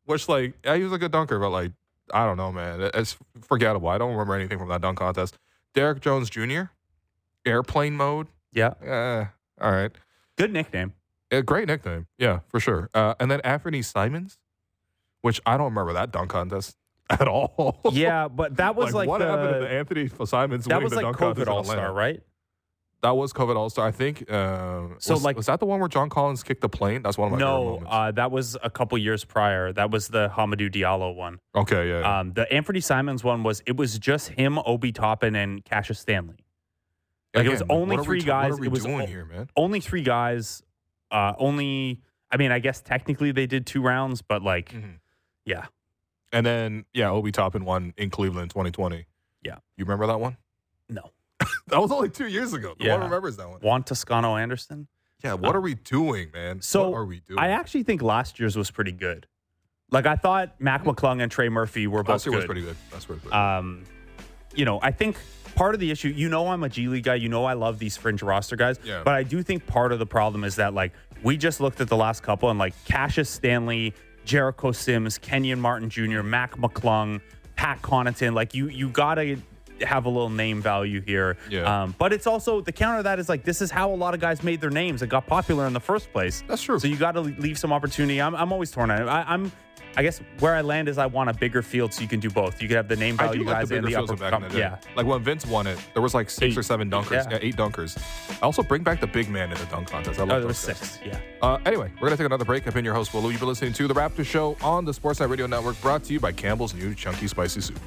Speaker 1: which like, yeah, he was a good dunker, but like, I don't know, man. It's forgettable. I don't remember anything from that dunk contest. Derrick Jones Jr., airplane mode.
Speaker 2: Yeah.
Speaker 1: Eh, all right.
Speaker 2: Good nickname.
Speaker 1: A great nickname. Yeah, for sure. Uh, and then Anthony Simons, which I don't remember that dunk contest at all.
Speaker 2: Yeah, but that was like,
Speaker 1: what
Speaker 2: the,
Speaker 1: happened to the Anthony Simons
Speaker 2: that was
Speaker 1: the
Speaker 2: like COVID All Star, right?
Speaker 1: That was COVID All Star. I think. Uh,
Speaker 2: So,
Speaker 1: was,
Speaker 2: like-
Speaker 1: was that the one where John Collins kicked the plane? That's one of my
Speaker 2: No, uh, that was a couple years prior. That was the Hamidou Diallo one.
Speaker 1: okay, yeah. yeah.
Speaker 2: Um, the Anthony Simons one was it was just him, Obi Toppin, and Cassius Stanley. like, it was only three
Speaker 1: we,
Speaker 2: guys.
Speaker 1: What are we
Speaker 2: It was
Speaker 1: doing
Speaker 2: o-
Speaker 1: here, man?
Speaker 2: Only three guys. Uh, only. I mean, I guess technically they did two rounds, but like,
Speaker 1: Mhm.
Speaker 2: yeah,
Speaker 1: And then yeah, Obi Toppin won in Cleveland 2020.
Speaker 2: Yeah.
Speaker 1: you remember that one?
Speaker 2: no.
Speaker 1: That was only two years ago. No
Speaker 2: Yeah.
Speaker 1: one remembers that one.
Speaker 2: Juan Toscano Anderson.
Speaker 1: Yeah, what are we doing, man?
Speaker 2: So,
Speaker 1: what are we doing?
Speaker 2: I actually think last year's was pretty good. Like I thought Mac McClung and Trey Murphy were both
Speaker 1: Last year
Speaker 2: good.
Speaker 1: was pretty good. That's pretty good.
Speaker 2: Um, you know, I think part of the issue, you know, I'm a G League guy. You know, I love these fringe roster guys.
Speaker 1: Yeah.
Speaker 2: But I do think part of the problem is that like we just looked at the last couple and like Cassius Stanley, Jericho Sims, Kenyon Martin Jr., Mac McClung, Pat Connaughton. Like you, you gotta have a little name value here.
Speaker 1: Yeah.
Speaker 2: Um, but it's also the counter to that is like this is how a lot of guys made their names and got popular in the first place.
Speaker 1: That's true.
Speaker 2: So you got to leave some opportunity. I'm, I'm always torn on it. I, I'm. I guess where I land is I want a bigger field so you can do both. You can have the name
Speaker 1: I
Speaker 2: value
Speaker 1: like
Speaker 2: guys
Speaker 1: the
Speaker 2: and the upper
Speaker 1: back in the day.
Speaker 2: Yeah.
Speaker 1: Like when Vince won it, there was like six
Speaker 2: Eight.
Speaker 1: or seven dunkers.
Speaker 2: Yeah.
Speaker 1: Yeah. eight dunkers. I also bring back the big man in the dunk contest. I love
Speaker 2: Oh, there was
Speaker 1: guys.
Speaker 2: six. Yeah.
Speaker 1: Uh, anyway, we're going to take another break. I've been your host, Willow. You've been listening to The Raptor Show on the Sportsnet Radio Network, brought to you by Campbell's new Chunky Spicy Soup.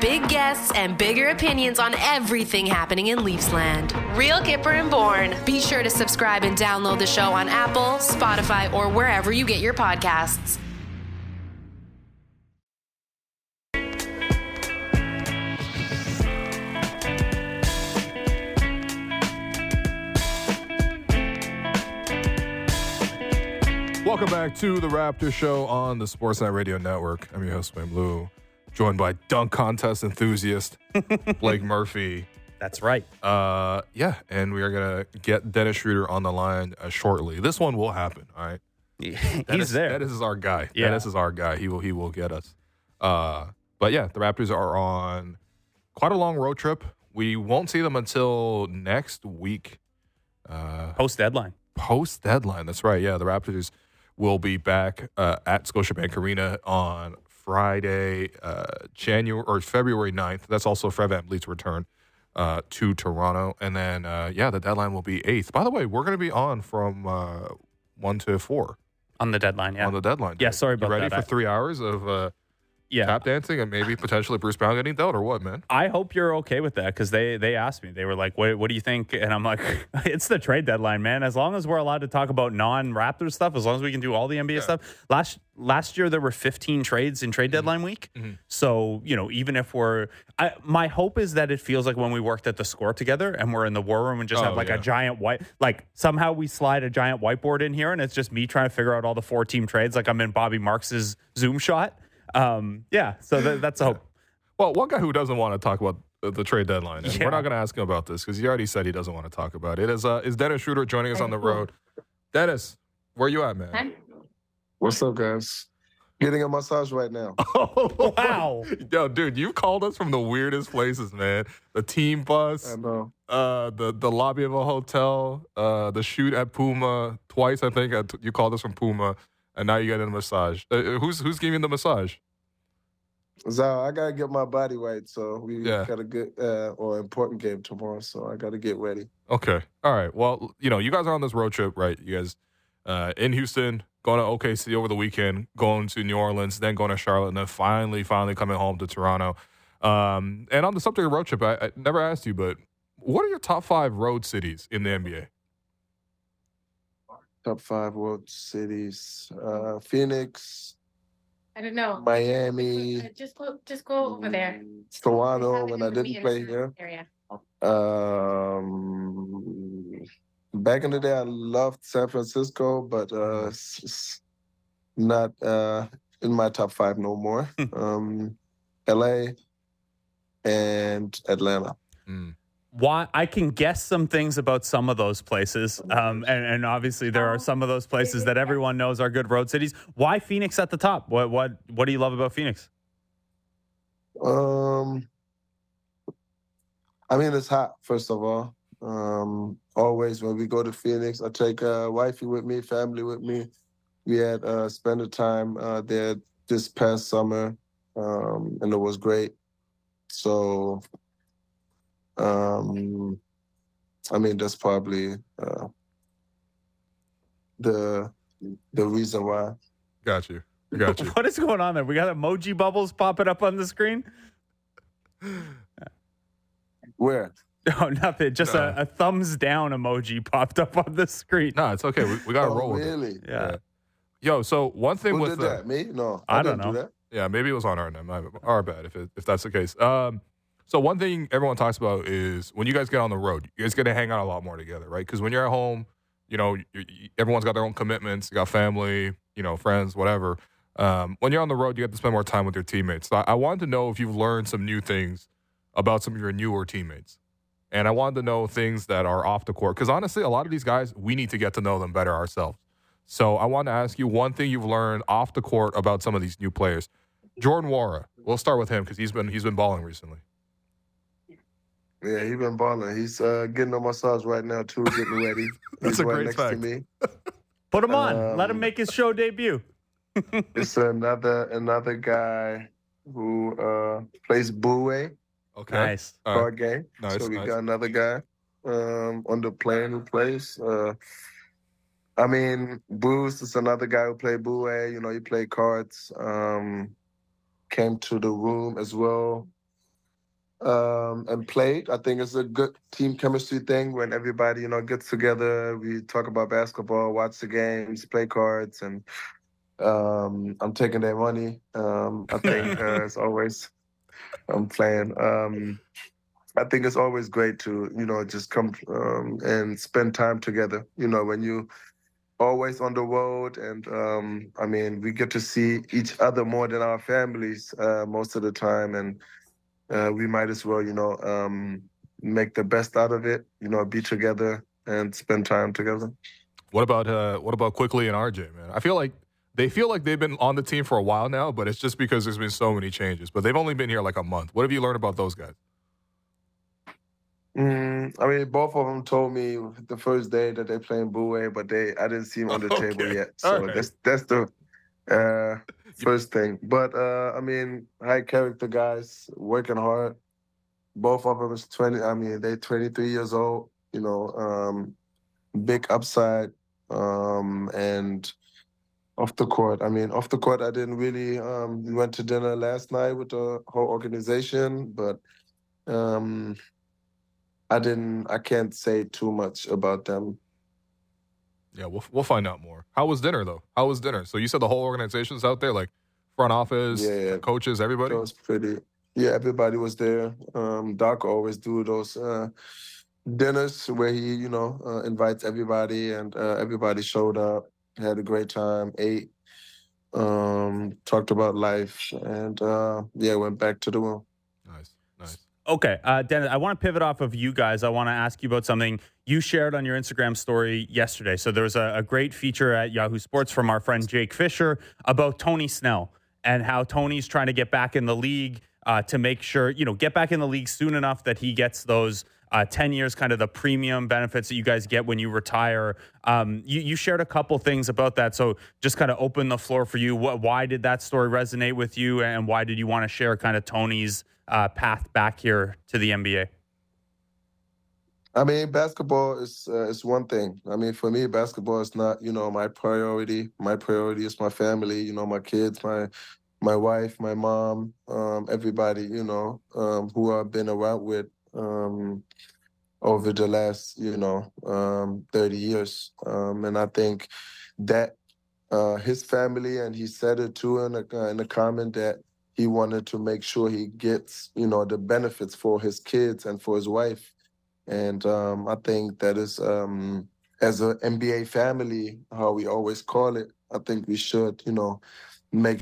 Speaker 4: Big guests and bigger opinions on everything happening in Leafsland. Real Kyper and Bourne. Be sure to subscribe and download the show on Apple, Spotify, or wherever you get your podcasts.
Speaker 1: Welcome back to the Raptor Show on the Sportsnet Radio Network. I'm your host, William Lou, joined by dunk contest enthusiast Blake Murphy.
Speaker 2: That's right.
Speaker 1: Uh, yeah, and we are gonna get Dennis Schröder on the line uh, shortly. This one will happen. All right,
Speaker 2: He's
Speaker 1: Dennis,
Speaker 2: there.
Speaker 1: Dennis is our guy.
Speaker 2: Yeah.
Speaker 1: Dennis is our guy. He will he will get us. Uh, but yeah, the Raptors are on quite a long road trip. We won't see them until next week, uh,
Speaker 2: Post deadline.
Speaker 1: post deadline. That's right. Yeah, the Raptors will be back uh, at Scotiabank Arena on Friday, uh, January or February 9th. That's also Fred VanVleet's return uh, to Toronto. And then, uh, yeah, the deadline will be 8th. By the way, we're going to be on from uh, 1 to 4
Speaker 2: On the deadline, yeah.
Speaker 1: on the deadline.
Speaker 2: Yeah, sorry
Speaker 1: You ready
Speaker 2: that.
Speaker 1: for
Speaker 2: I-
Speaker 1: three hours of uh,
Speaker 2: yeah.
Speaker 1: tap dancing and maybe potentially Bruce Brown getting dealt or what, man?
Speaker 2: I hope you're okay with that because they they asked me. They were like, "What what do you think?" And I'm like, "It's the trade deadline, man. As long as we're allowed to talk about non-Raptors stuff, as long as we can do all the NBA stuff." Last last year there were 15 trades in trade
Speaker 1: Mm-hmm.
Speaker 2: deadline week. So you know, even if we're, I, my hope is that it feels like when we worked at the score together and we're in the war room and just
Speaker 1: Oh,
Speaker 2: have like
Speaker 1: yeah.
Speaker 2: a giant white, like somehow we slide a giant whiteboard in here and it's just me trying to figure out all the four team trades, like I'm in Bobby Marks's Zoom shot. Um, yeah, so that, that's a hope.
Speaker 1: Well, one guy who doesn't want to talk about the, the trade deadline, and
Speaker 2: Yeah.
Speaker 1: we're not going to ask him about this because he already said he doesn't want to talk about it, is, uh, is Dennis Schröder joining us on the road. Dennis, where you at, man?
Speaker 5: What's up, guys? Getting a massage right now.
Speaker 2: Oh Wow.
Speaker 1: Yo, dude, you've called us from the weirdest places, man. The team bus,
Speaker 5: I know.
Speaker 1: uh, the the lobby of a hotel, uh, the shoot at Puma twice. I think uh, you called us from Puma, and now you get a massage. Uh, who's who's giving the massage?
Speaker 5: So I gotta get my body right. So we
Speaker 1: Yeah.
Speaker 5: got a good uh, or important game tomorrow. So I gotta get ready.
Speaker 1: Okay, all right. Well, you know, you guys are on this road trip, right? You guys uh, in Houston, going to OKC over the weekend, going to New Orleans, then going to Charlotte, and then finally, finally coming home to Toronto. Um, and on the subject of road trip, I, I never asked you, but what are your top five road cities in the NBA?
Speaker 5: Top five world cities: uh, Phoenix,
Speaker 6: I don't know.
Speaker 5: Miami,
Speaker 6: Uh, Just go, just go over there.
Speaker 5: Toronto.
Speaker 6: Just have it
Speaker 5: When
Speaker 6: in
Speaker 5: I
Speaker 6: the
Speaker 5: didn't play here.
Speaker 6: Area.
Speaker 5: Um, back in the day, I loved San Francisco, but uh, it's it's not uh, in my top five no more. um, LA and Atlanta.
Speaker 1: Mm.
Speaker 2: Why I can guess some things about some of those places, um, and, and obviously there are some of those places that everyone knows are good road cities. Why Phoenix at the top? What what what do you love about Phoenix?
Speaker 5: Um, I mean, it's hot. First of all, um, always when we go to Phoenix, I take uh, wifey with me, family with me. We had uh, spent the time uh, there this past summer, um, and it was great. So, um, I mean, that's probably uh, the the reason why.
Speaker 1: Got you. Got you.
Speaker 2: What is going on there? We got emoji bubbles popping up on the screen.
Speaker 5: Where?
Speaker 2: No, nothing. Just a, a thumbs down emoji popped up on the screen.
Speaker 1: no, it's okay. We, we got to
Speaker 5: Oh,
Speaker 1: roll with it.
Speaker 5: really?
Speaker 2: Yeah.
Speaker 1: Yo, so one thing
Speaker 5: Who
Speaker 1: with
Speaker 5: did
Speaker 1: the,
Speaker 5: that? Me? No,
Speaker 2: I
Speaker 5: didn't
Speaker 2: don't
Speaker 5: do
Speaker 2: know.
Speaker 5: that.
Speaker 1: Yeah, maybe it was on our end. My, our bad if it, if that's the case. Um, so one thing everyone talks about is when you guys get on the road, you guys get to hang out a lot more together, right? Because when you're at home, you know, everyone's got their own commitments. You got family, you know, friends, whatever. Um, when you're on the road, you have to spend more time with your teammates. So I, I wanted to know if you've learned some new things about some of your newer teammates. And I wanted to know things that are off the court. Because honestly, a lot of these guys, we need to get to know them better ourselves. So I want to ask you one thing you've learned off the court about some of these new players. Jordan Nwora. We'll start with him because he's been he's been balling recently.
Speaker 5: Yeah, he been balling. He's uh, getting a massage right now too, getting ready.
Speaker 1: That's
Speaker 5: He's
Speaker 1: a
Speaker 5: right
Speaker 1: great
Speaker 5: next
Speaker 1: fact.
Speaker 5: to me.
Speaker 2: Put him on. Let him
Speaker 5: Um,
Speaker 2: make his show debut.
Speaker 5: It's another another guy who uh, plays Bourré
Speaker 1: Okay.
Speaker 2: Nice.
Speaker 1: All right.
Speaker 5: card game.
Speaker 1: Nice,
Speaker 5: so we
Speaker 1: nice.
Speaker 5: got another guy um, on the plane who plays. Uh, I mean, Bruce is another guy who played Bourré. You know, he played cards. Um, came to the room as well. Um, and played. I think it's a good team chemistry thing when everybody, you know, gets together. We talk about basketball, watch the games, play cards, and um, I'm taking their money. Um, I think uh, it's always I'm playing. Um, I think it's always great to you know just come um, and spend time together. You know when you always on the road, and um, I mean we get to see each other more than our families uh, most of the time, and uh, we might as well you know um, make the best out of it. You know, be together and spend time together.
Speaker 1: What about uh, what about Quickley and RJ, man? I feel like they feel like they've been on the team for a while now, but it's just because there's been so many changes. But they've only been here like a month. What have you learned about those guys?
Speaker 5: Mm, I mean, both of them told me the first day that they're playing Bourré, but they I didn't see them on the table yet. So
Speaker 1: Alright.
Speaker 5: that's that's the uh, first thing. But uh, I mean, high character guys, working hard. Both of them is twenty. I mean, they twenty three years old. You know, um, big upside, um, and off the court. I mean, off the court, I didn't really. Um, we went to dinner last night with the whole organization, but um, I didn't. I can't say too much about them.
Speaker 1: Yeah, we'll we'll find out more. How was dinner though? How was dinner? So you said the whole organization's out there, like front office,
Speaker 5: Yeah,
Speaker 1: coaches, everybody.
Speaker 5: It was pretty. Yeah, everybody was there. Um, Doc always do those uh, dinners where he, you know, uh, invites everybody, and uh, everybody showed up. Had a great time. Ate. Um, talked about life, and uh, yeah, went back to the room.
Speaker 2: Okay, uh, Dennis, I want to pivot off of you guys. I want to ask you about something you shared on your Instagram story yesterday. So there was a, a great feature at Yahoo Sports from our friend Jake Fisher about Tony Snell and how Tony's trying to get back in the league uh, to make sure, you know, get back in the league soon enough that he gets those uh, 10 years, kind of the premium benefits that you guys get when you retire. Um, you, you shared a couple things about that. So just kind of open the floor for you. What, why did that story resonate with you? And why did you want to share kind of Tony's uh, path back here to the NBA?
Speaker 5: I mean, basketball is uh, is one thing. I mean, for me, basketball is not you know my priority. My priority is my family. You know, my kids, my my wife, my mom, um, everybody. You know, um, who I've been around with um, over the last you know um, thirty years. Um, and I think that uh, his family and he said it too in a in a comment that he wanted to make sure he gets you know the benefits for his kids and for his wife and um, I think that is, um, as an NBA family, how we always call it. I think we should, you know, make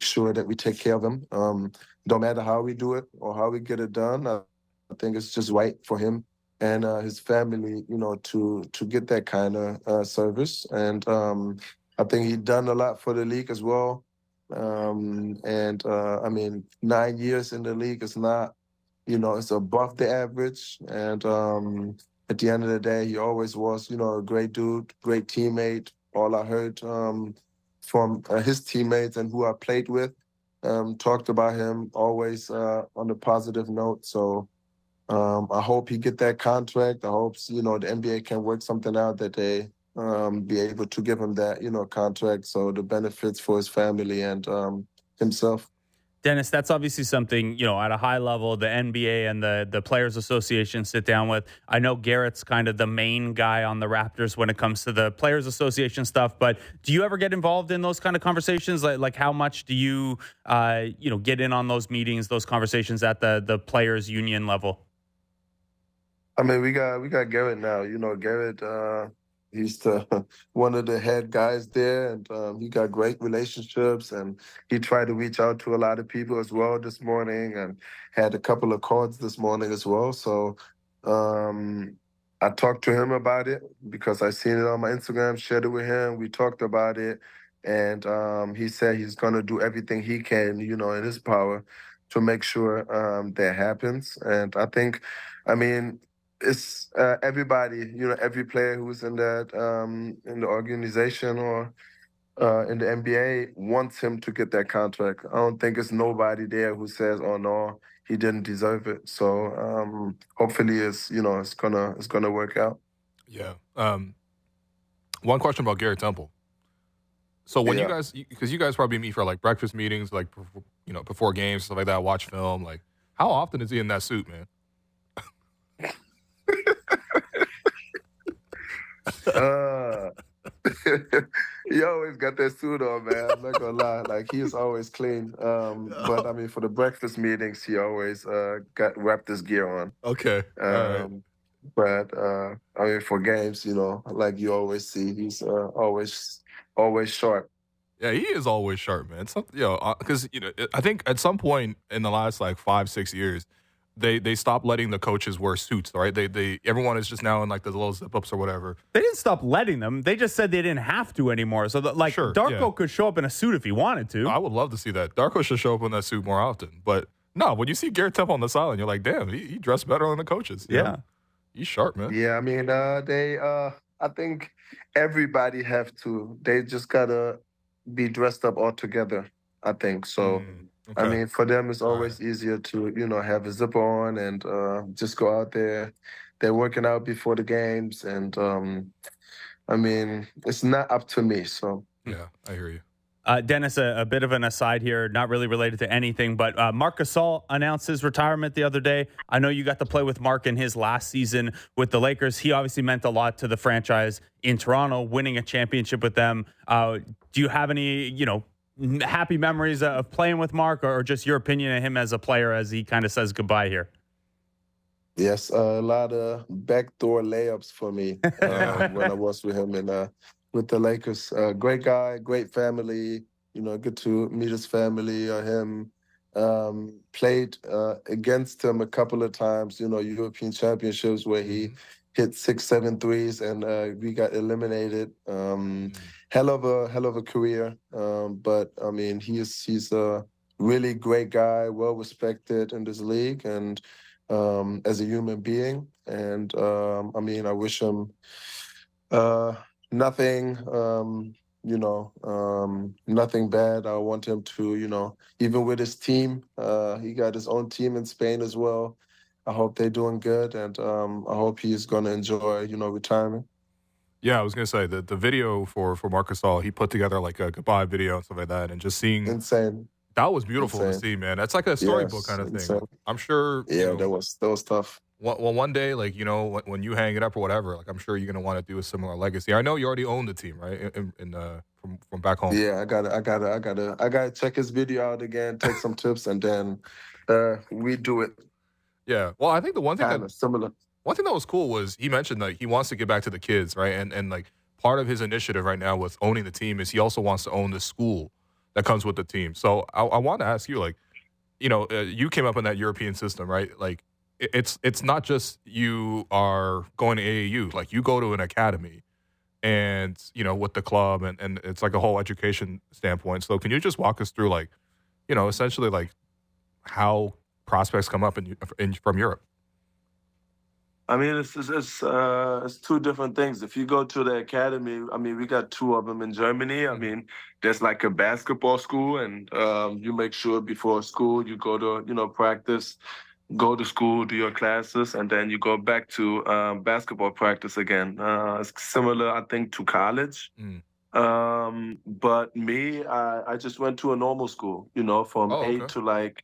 Speaker 5: sure that we take care of them. Um, don't matter how we do it or how we get it done. I, I think it's just right for him and uh, his family, you know, to to get that kind of uh, service. And um, I think he done a lot for the league as well. Um, and uh, I mean, nine years in the league is not you know, it's above the average. And um, at the end of the day, he always was, you know, a great dude, great teammate. All I heard um, from uh, his teammates and who I played with um, talked about him always uh, on a positive note. So um, I hope he get that contract. I hope you know the NBA can work something out that they um, be able to give him that you know contract. So the benefits for his family and um, himself.
Speaker 2: Dennis, that's obviously something, you know, at a high level, the NBA and the the Players Association sit down with. I know Garrett's kind of the main guy on the Raptors when it comes to the Players Association stuff, but do you ever get involved in those kind of conversations? Like like how much do you uh, you know, get in on those meetings, those conversations at the the players union level?
Speaker 5: I mean, we got we got Garrett now. You know, Garrett, uh, he's the one of the head guys there, and um, he got great relationships. And he tried to reach out to a lot of people as well this morning, and had a couple of calls this morning as well. So um, I talked to him about it because I seen it on my Instagram, shared it with him. We talked about it, and um, he said he's gonna do everything he can, you know, in his power, to make sure um, that happens. And I think, I mean it's uh, everybody, you know, every player who's in that um, in the organization or uh, in the NBA wants him to get that contract. I don't think it's nobody there who says, "Oh no, he didn't deserve it." So um, hopefully, it's you know, it's gonna it's gonna work out.
Speaker 1: Yeah. Um, one question about Garrett Temple. So when you guys, because you guys probably meet for like breakfast meetings, like you know before games stuff like that, watch film. Like, How often is he in that suit, man?
Speaker 5: Uh, he always got that suit on, man. I'm not gonna lie. Like he's always clean. Um, but I mean, for the breakfast meetings, he always uh got wrapped his gear on.
Speaker 1: Okay. All right.
Speaker 5: Um, but uh, I mean, for games, you know, like you always see, he's uh, always always sharp.
Speaker 1: Yeah, he is always sharp, man. Something, you know, because you know, I think at some point in the last like five, six years, they they stopped letting the coaches wear suits. Right? They they everyone is just now in like the little zip ups or whatever.
Speaker 2: They didn't stop letting them. They just said they didn't have to anymore. So, the, like,
Speaker 1: Sure,
Speaker 2: Darko
Speaker 1: yeah.
Speaker 2: could show up in a suit if he wanted to.
Speaker 1: I would love to see that. Darko should show up in that suit more often. But no, when you see Garrett Temple on the sideline, you're like, damn, he, he dressed better than the coaches.
Speaker 2: yeah.
Speaker 1: know? he's sharp, man.
Speaker 5: Yeah, I mean, uh, they. Uh, I think everybody have to. They just gotta be dressed up all together. I think so.
Speaker 1: Mm,
Speaker 5: I mean, for them, it's
Speaker 1: All right.
Speaker 5: always easier to, you know, have a zipper on and uh, just go out there. They're working out before the games, and um, I mean, it's not up to me. So
Speaker 1: yeah, I hear you.
Speaker 2: Uh, Dennis, a, a bit of an aside here, not really related to anything, but uh, Marc Gasol announced his retirement the other day. I know you got to play with Mark in his last season with the Lakers. He obviously meant a lot to the franchise in Toronto, winning a championship with them. Uh, do you have any, you know, n- happy memories of playing with Mark, or just your opinion of him as a player as he kind of says goodbye here?
Speaker 5: yes, a lot of backdoor layups for me uh, when I was with him and uh, with the Lakers. Uh, great guy, great family. You know, good to meet his family or him. Um, played uh, against him a couple of times. You know, European championships where he hit six, seven threes, and uh, we got eliminated. Um, hell of a hell of a career. Um, but I mean, he's he's a really great guy, well respected in this league, and um, as a human being. And um, I mean, I wish him uh, nothing. Um, you know, um, nothing bad. I want him to, you know, even with his team, uh, he got his own team in Spain as well. I hope they're doing good, and um, I hope he's going to enjoy, you know, retirement.
Speaker 1: Yeah, I was gonna say the the video for for Marc Gasol, he put together like a goodbye video and stuff like that, and just seeing
Speaker 5: Insane.
Speaker 1: that was beautiful to see, man. That's like a storybook
Speaker 5: Yes,
Speaker 1: kind of thing. I'm sure. you
Speaker 5: Yeah,
Speaker 1: know,
Speaker 5: that was that was tough.
Speaker 1: Well, well, one day, like you know, when, when you hang it up or whatever, like I'm sure you're gonna want to do a similar legacy. I know you already own the team, right? In, in, uh, from from back home.
Speaker 5: Yeah, I gotta, I gotta, I gotta, I gotta check his video out again, take some tips, and then uh, we do it
Speaker 1: Yeah. Well, I think the one thing
Speaker 5: kind
Speaker 1: that
Speaker 5: similar.
Speaker 1: One thing that was cool was he mentioned that he wants to get back to the kids, right? And and like part of his initiative right now with owning the team is he also wants to own the school that comes with the team. So I, I want to ask you, like, you know, uh, you came up in that European system, right? Like, it- it's it's not just you are going to AAU, like you go to an academy, and you know, with the club, and and it's like a whole education standpoint. So can you just walk us through, like, you know, essentially like how prospects come up in, in from Europe?
Speaker 5: I mean, it's it's it's, uh, it's two different things. If you go to the academy, I mean, we got two of them in Germany. I mean, there's like a basketball school, and um, you make sure before school you go to you know practice, go to school, do your classes, and then you go back to um, basketball practice again. Uh, it's similar, I think, to college.
Speaker 1: Mm.
Speaker 5: Um, but me, I, I just went to a normal school, you know, from
Speaker 1: Oh,
Speaker 5: eight
Speaker 1: okay.
Speaker 5: to like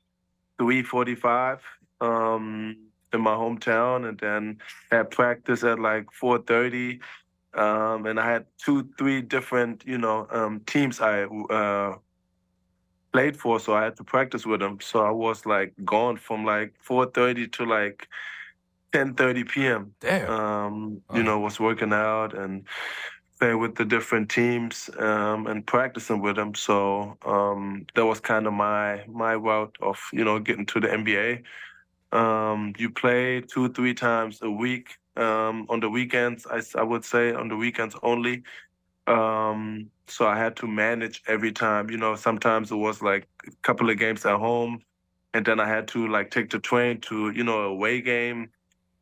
Speaker 5: three forty-five um, in my hometown, and then had practice at like four thirty. Um, and I had two, three different, you know, um, teams I uh, played for, so I had to practice with them. So I was like gone from like four thirty to like ten thirty p.m
Speaker 1: Damn.
Speaker 5: um, you know, was working out and playing with the different teams um, and practicing with them. So um, that was kind of my my route of you know getting to the NBA. Um, you play two three times a week um, on the weekends. I, I, would say on the weekends only. Um, so I had to manage every time. You know, sometimes it was like a couple of games at home, and then I had to like take the train to you know a away game.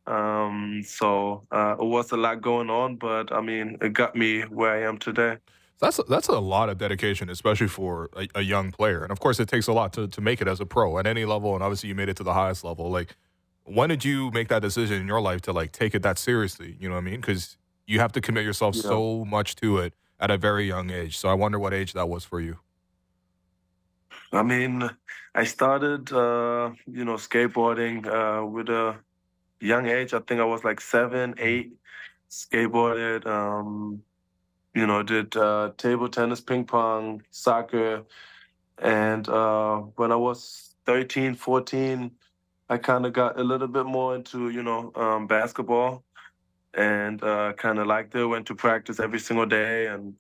Speaker 5: Um, so uh, it was a lot going on, but I mean, it got me where I am today.
Speaker 1: That's that's a lot of dedication, especially for a, a young player. And of course, it takes a lot to, to make it as a pro at any level. And obviously, you made it to the highest level. Like, when did you make that decision in your life to like take it that seriously? You know what I mean? Because you have to commit yourself
Speaker 5: Yeah.
Speaker 1: so much to it at a very young age. So I wonder what age that was for you.
Speaker 7: I mean, I started, uh, you know, skateboarding uh, with a young age. I think I was like seven, eight. Skateboarded, um, you know, did uh, table tennis, ping pong, soccer. And uh, when I was 13, 14, I kind of got a little bit more into, you know, um, basketball and uh, kind of liked it. Went to practice every single day. And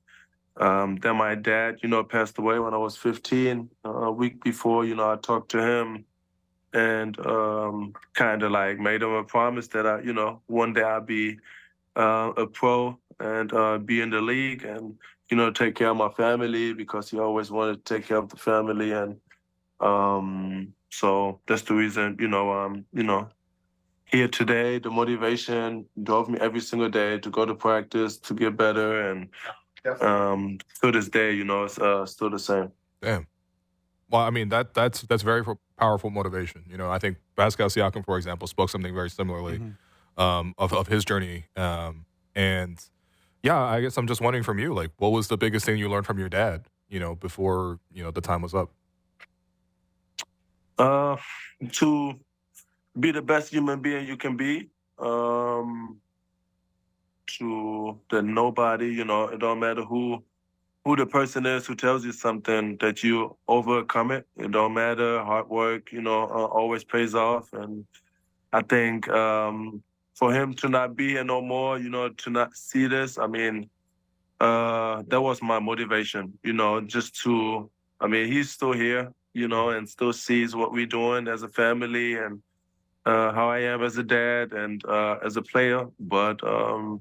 Speaker 7: um, then my dad, you know, passed away when I was 15. Uh, a week before, you know, I talked to him and um, kind of like made him a promise that I, you know, one day I'd be uh, a pro and uh, be in the league and you know take care of my family because he always wanted to take care of the family and um, so that's the reason you know um, you know here today the motivation drove me every single day to go to practice to get better and um, to this day you know it's uh, still the same.
Speaker 1: Damn. Well, I mean that that's that's very powerful motivation. You know, I think Pascal Siakam, for example, spoke something very similarly. Mm-hmm um, of of his journey. Um, and yeah, I guess I'm just wondering from you, like, what was the biggest thing you learned from your dad? You know, before you know the time was up.
Speaker 7: Uh, to be the best human being you can be. Um, to the nobody, you know, it don't matter who who the person is who tells you something that you overcome it. It don't matter. Hard work, you know, uh, always pays off. And I think um, for him to not be here no more, you know, to not see this, I mean, uh, that was my motivation, you know, just to, I mean, he's still here, you know, and still sees what we're doing as a family and uh, how I am as a dad and uh, as a player. But um,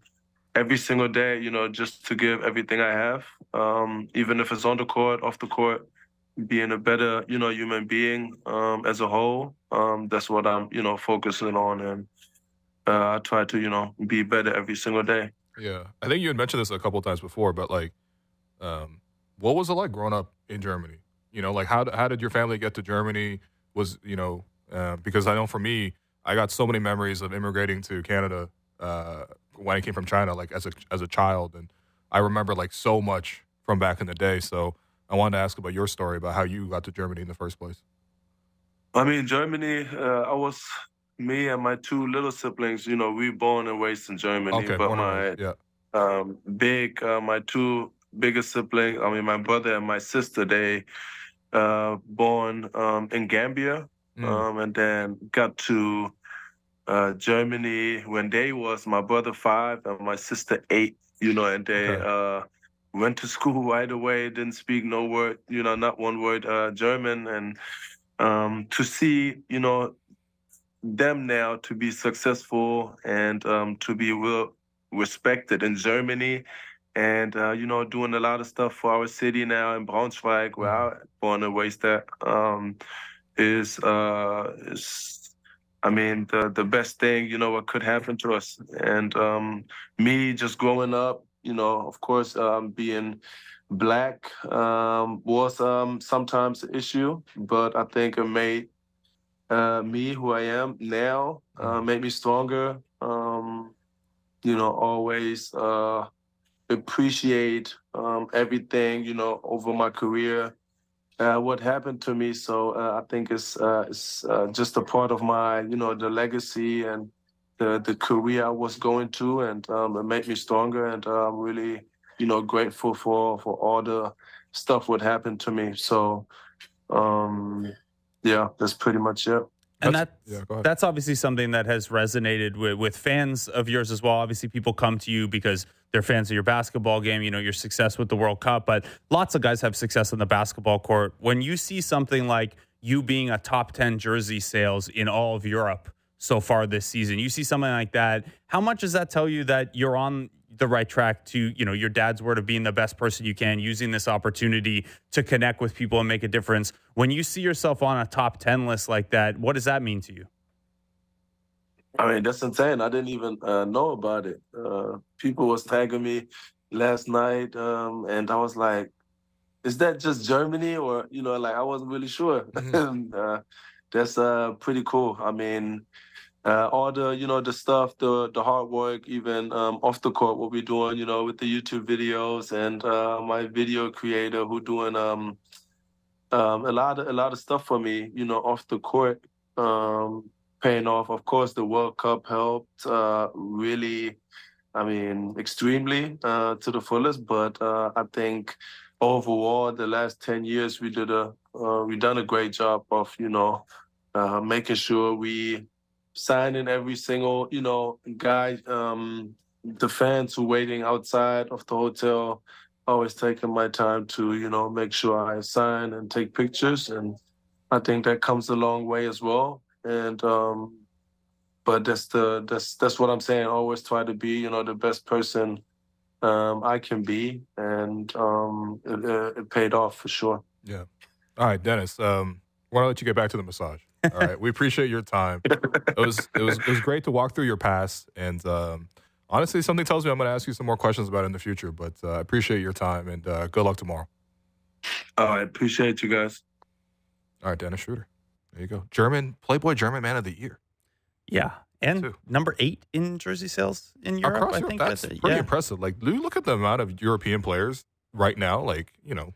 Speaker 7: every single day, you know, just to give everything I have, um, even if it's on the court, off the court, being a better, you know, human being um, as a whole. Um, that's what I'm, you know, focusing on. And uh, I try to, you know, be better every single day.
Speaker 1: Yeah, I think you had mentioned this a couple times before, but like, um, what was it like growing up in Germany? You know, like how how did your family get to Germany? Was you know, uh, because I know for me, I got so many memories of immigrating to Canada uh, when I came from China, like as a as a child, and I remember like so much from back in the day. So I wanted to ask about your story about how you got to Germany in the first place.
Speaker 7: I mean, Germany. Uh, I was me and my two little siblings, you know, we born and raised in Germany.
Speaker 1: Okay,
Speaker 7: but my
Speaker 1: yeah.
Speaker 7: um, big, uh, my two biggest siblings, I mean, my brother and my sister, they uh, born um, in Gambia, mm. um, and then got to uh, Germany when they was my brother five and my sister eight. You know, and they okay. uh, went to school right away. Didn't speak no word, you know, not one word uh, German, and um, to see, you know, them now to be successful and um, to be well respected in Germany and uh, you know doing a lot of stuff for our city now in Braunschweig where mm-hmm. I born and raised at um, is uh, is I mean the the best thing you know what could happen to us and um, me just growing up you know of course um, being black um, was um, sometimes an issue but I think it made uh, me who I am now, uh, mm-hmm. made me stronger. Um, you know, always uh, appreciate um, everything. You know, over my career, uh, what happened to me. So uh, I think it's uh, it's just a part of my, you know, the legacy and the the career I was going to, and um, it made me stronger. And I'm really, you know, grateful for for all the stuff what happened to me. So. Um, yeah, that's pretty much it.
Speaker 2: And that's, that, yeah, that's obviously something that has resonated with, with fans of yours as well. Obviously, people come to you because they're fans of your basketball game, you know, your success with the World Cup, but lots of guys have success on the basketball court. When you see something like you being a top 10 jersey sales in all of Europe so far this season, you see something like that, how much does that tell you that you're on the right track to you know your dad's word of being the best person you can using this opportunity to connect with people and make a difference. When you see yourself on a top 10 list like that what does that mean to you?
Speaker 7: I mean that's insane. I didn't even uh, know about it. Uh, people was tagging me last night um, and i was like is that just germany or you know like i wasn't really sure. Mm-hmm. uh, that's uh, pretty cool. I mean uh, all the you know the stuff, the the hard work, even um, off the court, what we're doing, you know, with the YouTube videos and uh, my video creator who doing um,
Speaker 5: um, a lot of a lot of stuff for me, you know, off the court, um, paying off. Of course, the World Cup helped uh, really, I mean, extremely uh, to the fullest. But uh, I think overall, the last ten years, we did a uh, we done a great job of you know making sure we signing every single you know guy. Um, the fans who waiting outside of the hotel always taking my time to you know make sure I sign and take pictures, and I think that comes a long way as well. And um, but that's the that's that's what I'm saying. Always try to be you know the best person um, I can be, and um, it, it paid off for sure.
Speaker 1: Yeah. All right, Dennis. Um, want to let you get back to the massage. All right, we appreciate your time. It was it was it was great to walk through your past, and um, honestly, something tells me I'm going to ask you some more questions about it in the future. But uh, I appreciate your time, and uh, good luck tomorrow.
Speaker 5: Oh, I appreciate you guys.
Speaker 1: All right, Dennis Schröder. There you go. German Playboy German Man of the Year.
Speaker 2: Yeah. And
Speaker 1: Two.
Speaker 2: number eight in jersey sales in Europe,
Speaker 1: Across
Speaker 2: I
Speaker 1: Europe,
Speaker 2: think.
Speaker 1: that's
Speaker 2: with
Speaker 1: pretty
Speaker 2: yeah.
Speaker 1: impressive. Like, do you look at the amount of European players right now? Like, you know,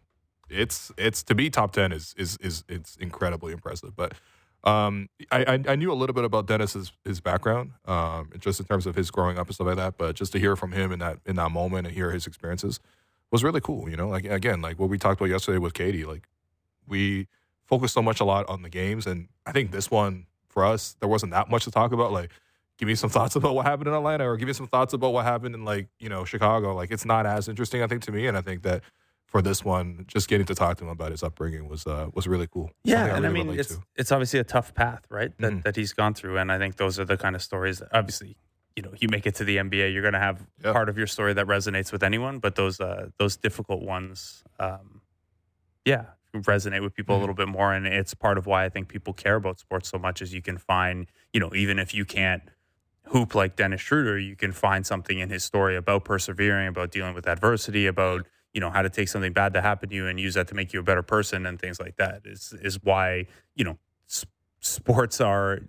Speaker 1: it's it's to be top ten is is is it's incredibly impressive. But um, I, I I knew a little bit about Dennis's his background, um, just in terms of his growing up and stuff like that. But just to hear from him in that in that moment and hear his experiences was really cool. You know, like again, like what we talked about yesterday with Katie, like we focused so much a lot on the games, and I think this one for us there wasn't that much to talk about. Like give me some thoughts about what happened in Atlanta or give me some thoughts about what happened in like, you know, Chicago. Like it's not as interesting, I think, to me. And I think that for this one, just getting to talk to him about his upbringing was uh was really cool.
Speaker 2: Yeah,
Speaker 1: Something
Speaker 2: and I
Speaker 1: really
Speaker 2: mean, it's
Speaker 1: to.
Speaker 2: it's obviously a tough path, right? That
Speaker 1: Mhm.
Speaker 2: that he's gone through, and I think those are the kind of stories. That obviously, you know, you make it to the NBA, you're going to have part of your story that resonates with anyone, but those uh, those difficult ones, um, yeah, resonate with people
Speaker 1: Mhm.
Speaker 2: a little bit more, and it's part of why I think people care about sports so much. Is you can find, you know, even if you can't hoop like Dennis Schröder, you can find something in his story about persevering, about dealing with adversity, about you know how to take something bad that happened to you and use that to make you a better person and things like that. Is is why you know sports are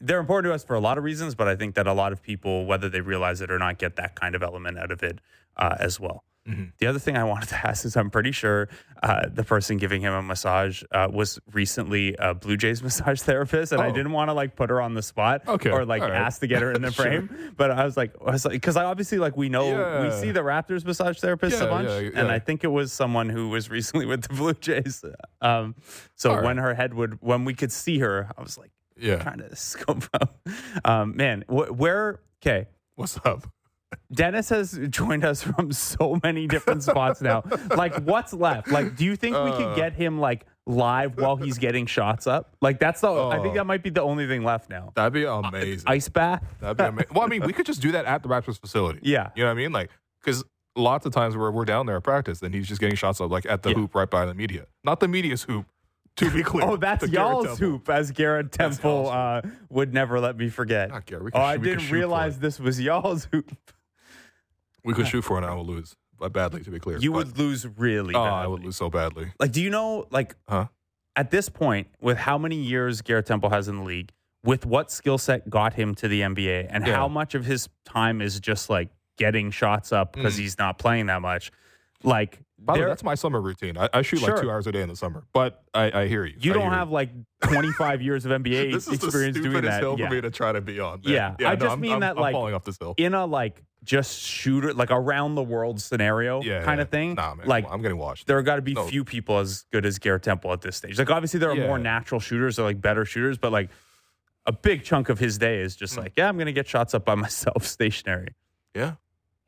Speaker 2: they're important to us for a lot of reasons, but I think that a lot of people, whether they realize it or not, get that kind of element out of it uh, as well.
Speaker 1: Mhm.
Speaker 2: The other thing I wanted to ask is I'm pretty sure uh, the person giving him a massage uh, was recently a Blue Jays massage therapist, and I
Speaker 1: Oh.
Speaker 2: didn't want to like put her on the spot
Speaker 1: Okay,
Speaker 2: or like
Speaker 1: right.
Speaker 2: ask to get her in the
Speaker 1: Sure.
Speaker 2: frame. But I was like, I was like, because I obviously like we know we see the Raptors massage therapist a
Speaker 1: Yeah,
Speaker 2: bunch,
Speaker 1: yeah,
Speaker 2: and. I think it was someone who was recently with the Blue Jays. Um, so
Speaker 1: All right.
Speaker 2: when her head would, when we could see her, I was like
Speaker 1: Yeah.
Speaker 2: trying to scope out. Um, man, wh- where? Okay,
Speaker 1: What's up?
Speaker 2: Dennis has joined us from so many different spots now. Like, what's left? Like, do you think we could
Speaker 1: Uh.
Speaker 2: get him like live while he's getting shots up? Like, that's the. I think
Speaker 1: Oh.
Speaker 2: that might be the only thing left now.
Speaker 1: That'd be amazing.
Speaker 2: Ice bath.
Speaker 1: That'd be amazing. well, I mean, we could just do that at the Raptors facility.
Speaker 2: Yeah.
Speaker 1: You know what I mean? Like, because lots of times we're, we're down there at practice and he's just getting shots up, like at the
Speaker 2: Yeah.
Speaker 1: hoop right by the media. Not the media's hoop, to be clear.
Speaker 2: Oh, that's y'all's hoop, as Garrett Temple uh, would never let me forget.
Speaker 1: Not Garrett. We
Speaker 2: Oh, I
Speaker 1: shoot- we could
Speaker 2: didn't realize this was y'all's hoop.
Speaker 1: We could shoot for it and I will lose. But badly, to be clear.
Speaker 2: You
Speaker 1: But-
Speaker 2: would lose really
Speaker 1: Oh,
Speaker 2: badly.
Speaker 1: I would lose so badly.
Speaker 2: Like, do you know, like,
Speaker 1: Huh?
Speaker 2: at this point, with how many years Garrett Temple has in the league, with what skill set got him to the NBA, and
Speaker 1: Yeah.
Speaker 2: how much of his time is just like getting shots up because
Speaker 1: Mm.
Speaker 2: he's not playing that much, like,
Speaker 1: By the way,
Speaker 2: there-
Speaker 1: that's my summer routine. I, I shoot like two hours a day in the summer. But I, I hear you.
Speaker 2: you
Speaker 1: I
Speaker 2: don't
Speaker 1: hear
Speaker 2: have like 25 years of NBA
Speaker 1: This is the
Speaker 2: experience doing
Speaker 1: stupidest
Speaker 2: that.
Speaker 1: hill
Speaker 2: Yeah.
Speaker 1: for me to try to be on. man.
Speaker 2: Yeah, I
Speaker 1: no,
Speaker 2: just
Speaker 1: I'm-
Speaker 2: mean
Speaker 1: I'm-
Speaker 2: that,
Speaker 1: I'm
Speaker 2: like,
Speaker 1: falling off this hill.
Speaker 2: In a like just shooter, like around the world scenario
Speaker 1: Yeah,
Speaker 2: kind
Speaker 1: yeah.
Speaker 2: of thing.
Speaker 1: Nah, man.
Speaker 2: like
Speaker 1: I'm getting washed.
Speaker 2: there got to be
Speaker 1: No.
Speaker 2: few people as good as Garrett Temple at this stage. Like obviously there are
Speaker 1: Yeah.
Speaker 2: more natural shooters or like better shooters, but like a big chunk of his day is
Speaker 1: Mm.
Speaker 2: just like, yeah, I'm gonna get shots up by myself stationary.
Speaker 1: Yeah.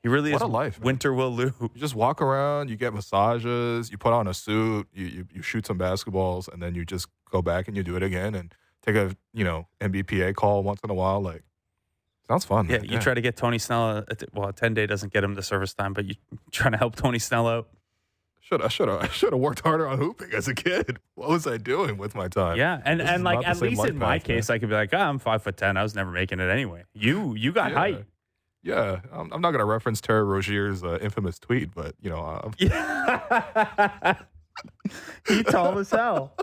Speaker 2: He really
Speaker 1: What
Speaker 2: is
Speaker 1: a life, man.
Speaker 2: Winter Will Lou.
Speaker 1: You just walk around, you get massages, you put on a suit, you, you, you shoot some basketballs, and then you just go back and you do it again and take a you know NBPA call once in a while. Like sounds fun.
Speaker 2: Yeah,
Speaker 1: man.
Speaker 2: you try to get Tony Snell. Well, a ten day doesn't get him the service time, but you trying to help Tony Snell out.
Speaker 1: Should I should have I should have worked harder on hooping as a kid. What was I doing with my time?
Speaker 2: Yeah, and
Speaker 1: This
Speaker 2: and like at least
Speaker 1: life
Speaker 2: in my
Speaker 1: path, man.
Speaker 2: case, I could be like, oh, I'm five foot ten. I was never making it anyway. You you got
Speaker 1: Yeah.
Speaker 2: height.
Speaker 1: Yeah, I'm, I'm not gonna reference Terry Rozier's uh, infamous tweet, but you know, uh,
Speaker 2: Yeah. he tall as hell.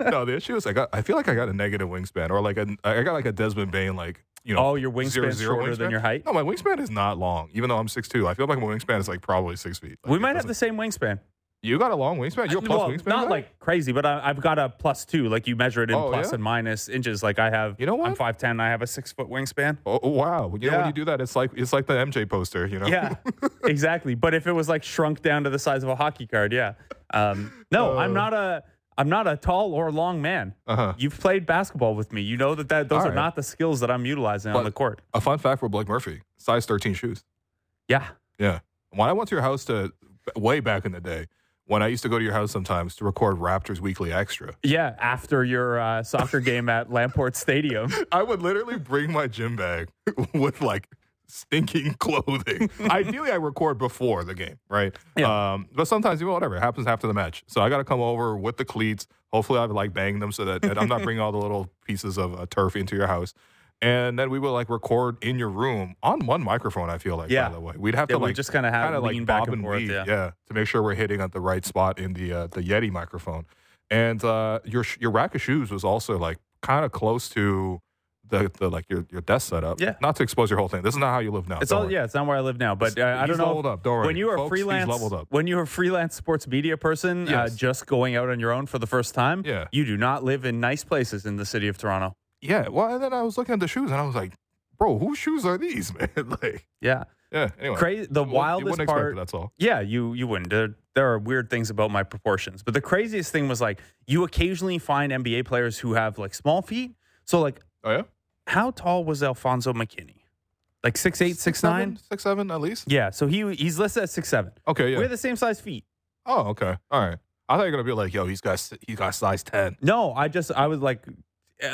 Speaker 1: no, the issue is I got I feel like I got a negative wingspan or like a I got like a Desmond Bane like you know
Speaker 2: Oh, your wingspan
Speaker 1: zero, zero
Speaker 2: shorter than your height?
Speaker 1: No, my wingspan is not long, even though I'm 6'2". I feel like my wingspan is like probably six feet. Like,
Speaker 2: we might have the same wingspan.
Speaker 1: You got a long wingspan. You're a plus
Speaker 2: well,
Speaker 1: wingspan.
Speaker 2: not
Speaker 1: guy?
Speaker 2: like crazy, but I, I've got a plus two. Like you measure it in
Speaker 1: Oh,
Speaker 2: plus
Speaker 1: yeah?
Speaker 2: and minus inches. Like I have.
Speaker 1: You know what?
Speaker 2: I'm five ten. I have a six foot wingspan.
Speaker 1: Oh, oh, wow. You know when you do that, it's like it's like the MJ poster. You know.
Speaker 2: Yeah, exactly. But if it was like shrunk down to the size of a hockey card, yeah. Um, no, I'm
Speaker 1: Uh.
Speaker 2: not a. I'm not a tall or long man.
Speaker 1: Uh huh.
Speaker 2: You've played basketball with me. You know that, that those
Speaker 1: All
Speaker 2: are
Speaker 1: right.
Speaker 2: not the skills that I'm utilizing
Speaker 1: But-
Speaker 2: on the court.
Speaker 1: A fun fact for Blake Murphy: size 13 shoes.
Speaker 2: Yeah.
Speaker 1: Yeah. When I went to your house to way back in the day, when I used to go to your house sometimes to record Raptors Weekly Extra,
Speaker 2: Yeah. After your uh, soccer game at Lamport Stadium.
Speaker 1: I would literally bring my gym bag with like stinking clothing. Ideally, I record before the game, right?
Speaker 2: Yeah.
Speaker 1: Um, but sometimes, you know, whatever, it happens after the match. So I got to come over with the cleats. Hopefully, I would like bang them so that, that I'm not bringing all the little pieces of uh, turf into your house. And then we would like record in your room on one microphone. I feel like,
Speaker 2: Yeah.
Speaker 1: by the way, we'd have
Speaker 2: Yeah,
Speaker 1: to like
Speaker 2: just kinda have
Speaker 1: kinda,
Speaker 2: lean back
Speaker 1: bob
Speaker 2: and forth,
Speaker 1: weave,
Speaker 2: yeah.
Speaker 1: to make sure we're hitting at the right spot in the uh, the Yeti microphone. And uh, your your rack of shoes was also like kind of close to the, the like your your desk setup.
Speaker 2: Yeah.
Speaker 1: Not to expose your whole thing. This is not how you live now.
Speaker 2: It's all
Speaker 1: worry.
Speaker 2: yeah. It's not where I live now, but uh, I don't know.
Speaker 1: leveled up. Don't worry.
Speaker 2: When you are
Speaker 1: Folks,
Speaker 2: freelance,
Speaker 1: leveled up.
Speaker 2: when you're a freelance sports media person, uh, just going out on your own for the first time,
Speaker 1: Yeah.
Speaker 2: you do not live in nice places in the city of Toronto.
Speaker 1: Yeah. Well, and then I was looking at the shoes and I was like, bro, whose shoes are these, man? like,
Speaker 2: Yeah,
Speaker 1: yeah. Anyway,
Speaker 2: crazy. The
Speaker 1: You
Speaker 2: wildest part.
Speaker 1: it, that's all.
Speaker 2: Yeah, you you wouldn't. There, there are weird things about my proportions, but the craziest thing was like you occasionally find NBA players who have like small feet. So like,
Speaker 1: Oh yeah.
Speaker 2: How tall was Alfonzo McKinnie? Like six eight, six nine.
Speaker 1: six seven at least.
Speaker 2: Yeah, so he he's listed at six seven.
Speaker 1: Okay. Yeah.
Speaker 2: We're the same size feet.
Speaker 1: oh, okay. All right. I thought you were gonna be like, yo, he's got he's got size ten.
Speaker 2: No, I just I was like,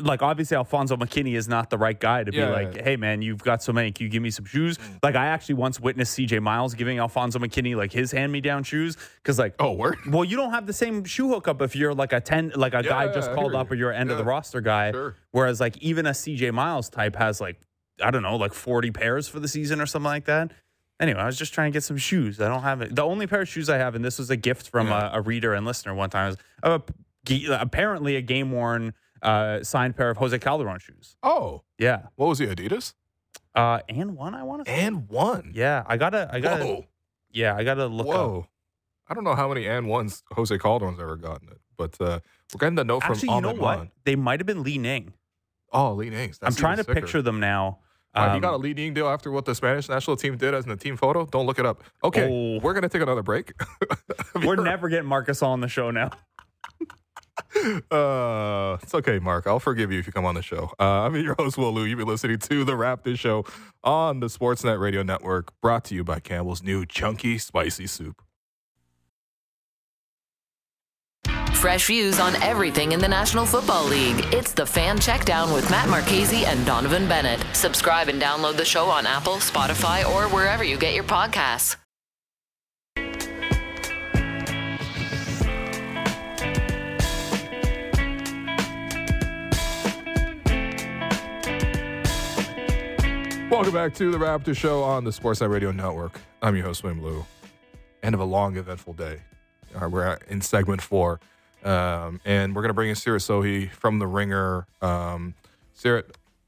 Speaker 2: like obviously Alfonzo McKinnie is not the right guy to be
Speaker 1: Yeah,
Speaker 2: like, hey man, you've got so many. Can you give me some shoes? Like I actually once witnessed CJ Miles giving Alfonzo McKinnie like his hand me down shoes because like.
Speaker 1: Oh, word.
Speaker 2: Well, you don't have the same shoe hookup if you're like a ten, like a
Speaker 1: Yeah,
Speaker 2: guy just called up or you're end of the roster guy.
Speaker 1: Sure.
Speaker 2: Whereas like even a CJ Miles type has like I don't know, like 40 pairs for the season or something like that. Anyway, I was just trying to get some shoes. I don't have it. The only pair of shoes I have, and this was a gift from a, a reader and listener one time, is g- apparently a game worn uh, signed pair of Jose Calderon shoes.
Speaker 1: Oh,
Speaker 2: Yeah,
Speaker 1: what was he? Adidas
Speaker 2: uh, and one I want to.
Speaker 1: and one.
Speaker 2: Yeah, I gotta, I gotta,
Speaker 1: Whoa.
Speaker 2: yeah, I gotta look up.
Speaker 1: Whoa. I don't know how many and ones Jose Calderon's ever gotten it, but uh, we're getting the note from
Speaker 2: Actually, you know what? They might have been Li Ning.
Speaker 1: Oh, Li Nings.
Speaker 2: I'm trying to picture them now.
Speaker 1: Uh,
Speaker 2: Um,
Speaker 1: got a Li Ning deal after what the Spanish national team did as in the team photo. Don't look it up. Okay,
Speaker 2: Oh.
Speaker 1: we're gonna take another break.
Speaker 2: We're never getting Marcus on the show now.
Speaker 1: Uh, it's okay, Mark. I'll forgive you if you come on the show. Uh, I'm your host, Will Lou. You've been listening to the Raptors Show on the Sportsnet Radio Network, brought to you by Campbell's new chunky spicy soup.
Speaker 3: Fresh views on everything in the National Football League. It's the Fan Checkdown with Matt Marchese and Donnovan Bennett. Subscribe and download the show on Apple, Spotify, or wherever you get your podcasts.
Speaker 1: Welcome back to the Raptor Show on the Sportsnet Radio Network. I'm your host, William Lou. End of a long, eventful day. Uh, we're in segment four, um, and we're going to bring in Seerat Sohi from The Ringer. Um,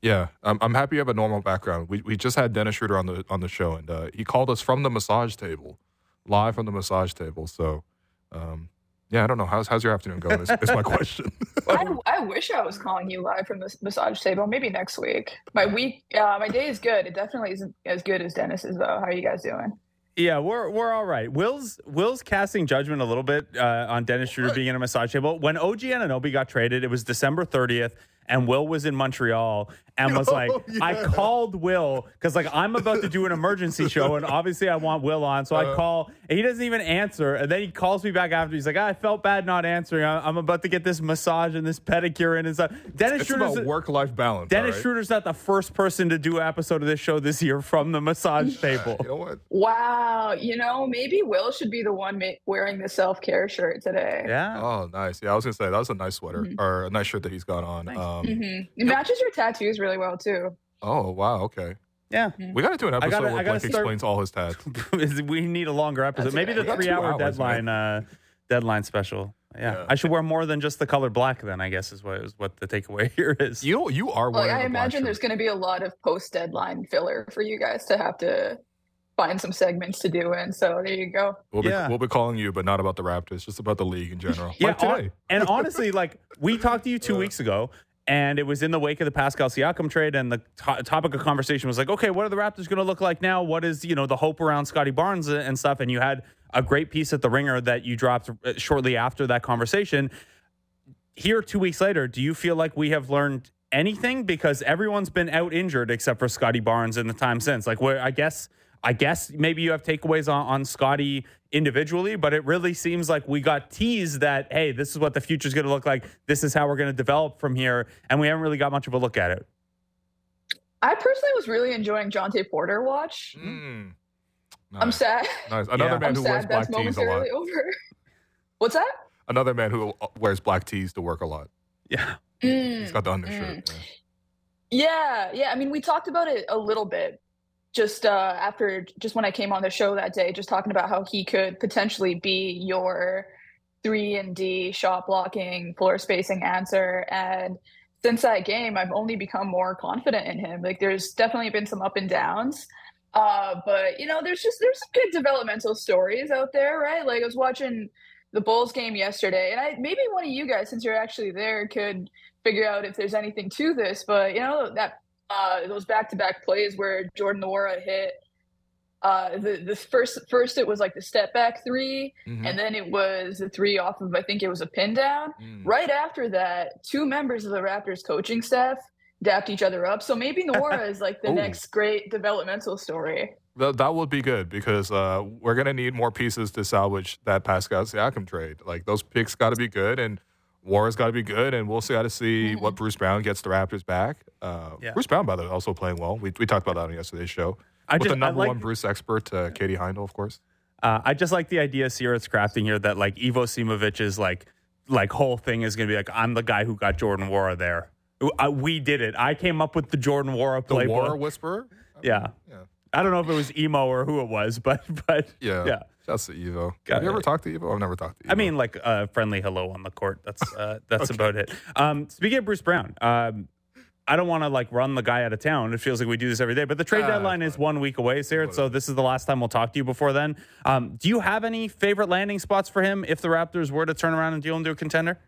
Speaker 1: yeah, I'm, I'm happy you have a normal background. We, we just had Dennis Schröder on the on the show, and uh, he called us from the massage table, live from the massage table. So, um, yeah, I don't know. How's, how's your afternoon going? Is, is my question.
Speaker 8: I, I wish I was calling you live from this massage table. Maybe next week. My week, uh, my day is good. It definitely isn't as good as Dennis's though. How are you guys doing?
Speaker 2: Yeah, we're we're all right. Will's Will's casting judgment a little bit uh, on Dennis Schröder being in a massage table. When OG Anunoby got traded, it was December 30th, and Will was in Montreal and was like, I called Will because like I'm about to do an emergency show, and obviously I want Will on, so I call, and he doesn't even answer, and then he calls me back after. He's like, I felt bad not answering. I- I'm about to get this massage and this pedicure in and stuff. Dennis
Speaker 1: it's
Speaker 2: Schröder's
Speaker 1: about work life balance.
Speaker 2: Dennis
Speaker 1: all right?
Speaker 2: Schröder's not the first person to do an episode of this show this year from the massage table.
Speaker 1: You know what?
Speaker 8: Wow. You know, maybe Will should be the one ma- wearing the self care shirt today.
Speaker 2: Yeah.
Speaker 1: Oh, nice. Yeah, I was gonna say that was a nice sweater
Speaker 2: Mm-hmm.
Speaker 1: or a nice shirt that he's got on. Um,
Speaker 8: hmm It matches your tattoos really well too.
Speaker 1: Oh wow, okay.
Speaker 2: Yeah.
Speaker 1: We got to do an episode
Speaker 2: gotta-
Speaker 1: where
Speaker 2: I gotta
Speaker 1: Blake
Speaker 2: start-
Speaker 1: explains all his tats.
Speaker 2: we need a longer episode.
Speaker 8: That's
Speaker 2: Maybe
Speaker 8: okay.
Speaker 2: the
Speaker 1: We got two
Speaker 2: three hour deadline uh, deadline special. Yeah.
Speaker 1: Yeah.
Speaker 2: I should wear more than just the color black then, I guess is what is what the takeaway here is.
Speaker 1: You you are
Speaker 8: Like,
Speaker 1: wearing.
Speaker 8: I
Speaker 1: a black
Speaker 8: imagine
Speaker 1: shirt.
Speaker 8: there's going to be a lot of post deadline filler for you guys to have to find some segments to do in. So there you go.
Speaker 1: We'll be
Speaker 2: Yeah.
Speaker 1: we'll be calling you, but not about the Raptors, just about the league in general.
Speaker 2: Yeah,
Speaker 1: like
Speaker 2: hon-
Speaker 1: today.
Speaker 2: and honestly, like we talked to you two
Speaker 1: Yeah.
Speaker 2: weeks ago, and it was in the wake of the Pascal Siakam trade, and the to- topic of conversation was like, okay, what are the Raptors going to look like now? What is you know the hope around Scottie Barnes and stuff? And you had a great piece at the Ringer that you dropped uh, shortly after that conversation. Here, two weeks later, do you feel like we have learned anything? Because everyone's been out injured except for Scottie Barnes in the time since. Like, where I guess. I guess maybe you have takeaways on, on Scottie individually, but it really seems like we got teased that, hey, this is what the future is going to look like. This is how we're going to develop from here. And we haven't really got much of a look at it.
Speaker 8: I personally was really enjoying Jontay Porter watch.
Speaker 1: Mm.
Speaker 8: I'm sad.
Speaker 1: Nice. Another
Speaker 2: Yeah.
Speaker 1: man
Speaker 8: I'm
Speaker 1: who wears black tees a lot.
Speaker 8: over. What's that?
Speaker 1: Another man who uh, wears black tees to work a lot.
Speaker 2: Yeah.
Speaker 1: He's got the undershirt.
Speaker 8: Yeah, yeah. I mean, we talked about it a little bit just uh, after, just when I came on the show that day, just talking about how he could potentially be your three and D shot blocking, floor spacing answer. And since that game, I've only become more confident in him. Like, there's definitely been some up and downs. Uh, but you know, there's just there's some good developmental stories out there, right? Like I was watching the Bulls game yesterday, and I maybe one of you guys, since you're actually there, could figure out if there's anything to this. But you know that uh, those back-to-back plays where Jordan Nwora hit uh, the the first first it was like the step back 3
Speaker 1: Mhm.
Speaker 8: and then it was the three off of I think it was a pin down.
Speaker 1: Mm.
Speaker 8: Right after that, two members of the Raptors coaching staff dapped each other up. So maybe Nwora is like the
Speaker 1: Ooh.
Speaker 8: next great developmental story.
Speaker 1: That, that would be good because uh, we're gonna need more pieces to salvage that Pascal Siakam trade. Like those picks got to be good, and Nwora's got to be good, and we'll got to see
Speaker 8: Mm-hmm.
Speaker 1: what Bruce Brown gets the Raptors back. Uh,
Speaker 2: Yeah.
Speaker 1: Bruce Brown, by the way, also playing well. We, we talked about that on yesterday's show
Speaker 2: I
Speaker 1: with
Speaker 2: just,
Speaker 1: the number
Speaker 2: I like,
Speaker 1: one Bruce expert, uh, Katie Heindl, of course.
Speaker 2: Uh, I just like the idea Seerat's crafting here that like Ivo Simovic's like like whole thing is going to be like I'm the guy who got Jordan Nwora there. I, we did it. I came up with the Jordan Nwora
Speaker 1: The
Speaker 2: playbook.
Speaker 1: War Whisperer.
Speaker 2: Yeah.
Speaker 1: Yeah.
Speaker 2: I don't know if it was emo or who it was, but but
Speaker 1: Yeah.
Speaker 2: yeah.
Speaker 1: That's the Evo.
Speaker 2: Got
Speaker 1: Have you ever talked to Evo? I've never talked to Evo.
Speaker 2: I mean, like a friendly hello on the court. That's uh, that's about it. Um, speaking of Bruce Brown, um, I don't want to like run the guy out of town. It feels like we do this every day, but the trade
Speaker 1: Ah,
Speaker 2: deadline is one week away, Seerat. So this is the last time we'll talk to you before then. Um, do you have any favorite landing spots for him if the Raptors were to turn around and deal into a contender?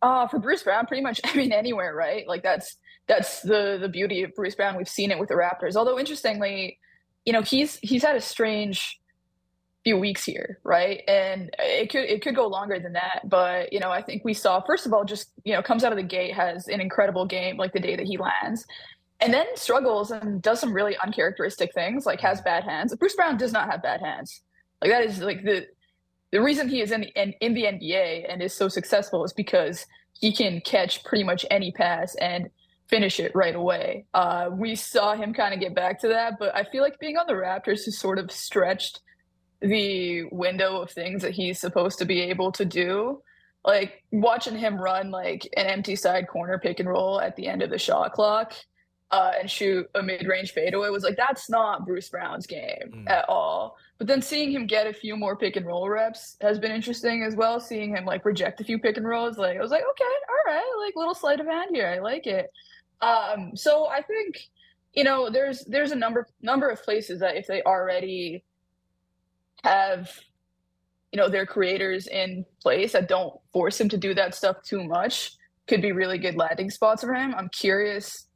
Speaker 8: Uh, for Bruce Brown, pretty much, I mean, anywhere, right? Like that's that's the the beauty of Bruce Brown. We've seen it with the Raptors. Although interestingly, you know, he's he's had a strange few weeks here, right? And it could it could go longer than that. But you know, I think we saw first of all, just you know, comes out of the gate, has an incredible game like the day that he lands. And then struggles and does some really uncharacteristic things, like has bad hands. Bruce Brown does not have bad hands. Like that is like the the reason he is in the in, in the NBA and is so successful is because he can catch pretty much any pass and finish it right away. Uh, we saw him kind of get back to that, but I feel like being on the Raptors has sort of stretched the window of things that he's supposed to be able to do. Like watching him run like an empty side corner pick and roll at the end of the shot clock uh, and shoot a mid range fadeaway was like that's not Bruce Brown's game
Speaker 1: Mm.
Speaker 8: at all. But then seeing him get a few more pick and roll reps has been interesting as well. Seeing him like reject a few pick and rolls, like I was like, okay, all right, like little sleight of hand here, I like it. Um, so I think you know there's there's a number number of places that if they already have you know their creators in place that don't force him to do that stuff too much could be really good landing spots for him. I'm curious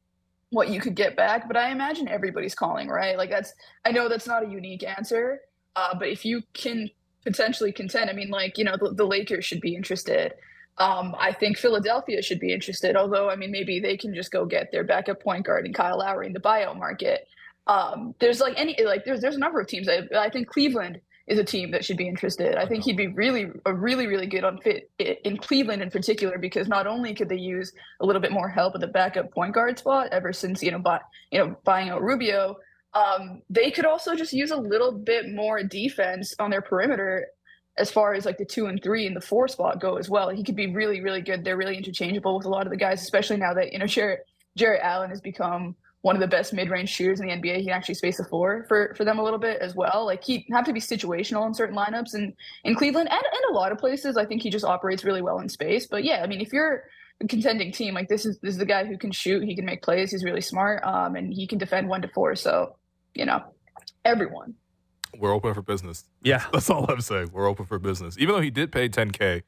Speaker 8: what you could get back, but I imagine everybody's calling, right? Like that's I know that's not a unique answer, uh, but if you can potentially contend, I mean, like you know, the, the Lakers should be interested. Um, I think Philadelphia should be interested, although I mean, maybe they can just go get their backup point guard and Kyle Lowry in the bio market. Um, there's like any like there's there's a number of teams. I, I think Cleveland is a team that should be interested. I think he'd be really a really really good on fit in Cleveland in particular because not only could they use a little bit more help at the backup point guard spot ever since you know buy, you know buying out Rubio, um, they could also just use a little bit more defense on their perimeter as far as like the two and three and the four spot go as well. He could be really really good. They're really interchangeable with a lot of the guys, especially now that you know Jarrett Allen has become one of the best mid-range shooters in the NBA. He can actually space the floor for, for them a little bit as well. Like he have to be situational in certain lineups and in Cleveland and, and a lot of places. I think he just operates really well in space. But yeah, I mean, if you're a contending team, like this is this is the guy who can shoot, he can make plays, he's really smart, um, and he can defend one to four. So, you know, everyone.
Speaker 1: We're open for business.
Speaker 2: Yeah.
Speaker 1: That's all I'm saying. We're open for business. Even though he did pay 10k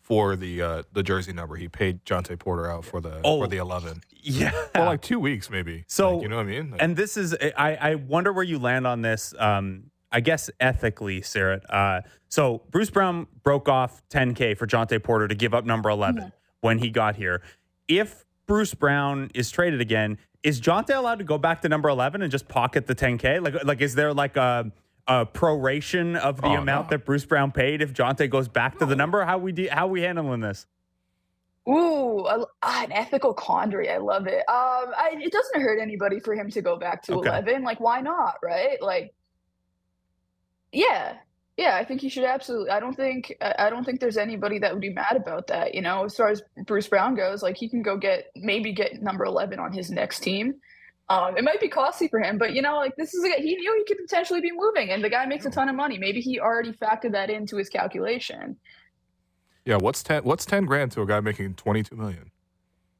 Speaker 1: for the uh, the jersey number, he paid Jontay Porter out for the
Speaker 2: Oh.
Speaker 1: for the 11
Speaker 2: Yeah.
Speaker 1: for like two weeks maybe.
Speaker 2: So-
Speaker 1: Like, you know what I mean? Like,
Speaker 2: and this is I, I wonder where you land on this um i guess ethically seerat uh so bruce brown broke off 10k for jontay porter to give up number 11 when he got here if bruce brown is traded again is jontay allowed to go back to number 11 and just pocket the 10k like like is there like a a proration of the
Speaker 1: Oh,
Speaker 2: amount
Speaker 1: no.
Speaker 2: that Bruce Brown paid if Jontay goes back to the number. How we de- how we handling this?
Speaker 8: Ooh, I, ah, an ethical quandary. I love it. Um, I, it doesn't hurt anybody for him to go back to
Speaker 2: Okay.
Speaker 8: eleven. Like, why not? Right? Like, yeah, yeah. I think he should absolutely. I don't think. I I don't think there's anybody that would be mad about that. You know, as far as Bruce Brown goes, like he can go get maybe get number eleven on his next team. Um, it might be costly for him, but you know, like this is a guy he knew he could potentially be moving, and the guy makes a ton of money. Maybe he already factored that into his calculation.
Speaker 1: yeah, what's 10 what's 10 grand to a guy making 22 million?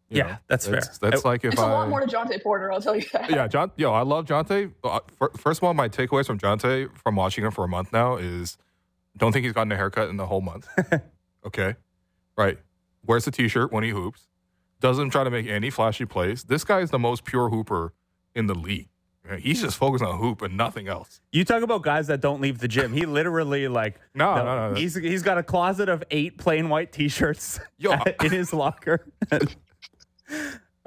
Speaker 1: You
Speaker 2: Yeah, that's fair.
Speaker 1: That's, that's like if
Speaker 8: It's
Speaker 1: I
Speaker 8: a lot more to Jontay Porter, I'll tell you that.
Speaker 1: yeah, John. Yo, I love Jontay. Uh, First of all, my takeaways from Jontay from watching him for a month now is don't think he's gotten a haircut in the whole month. okay, right. Wears a t-shirt when he hoops. Doesn't try to make any flashy plays. This guy is the most pure hooper in the league. He's just focused on hoop and nothing else.
Speaker 2: You talk about guys that don't leave the gym. He literally like
Speaker 1: No, no, no, no.
Speaker 2: He's he's got a closet of eight plain white t-shirts
Speaker 1: Yo,
Speaker 2: in his locker.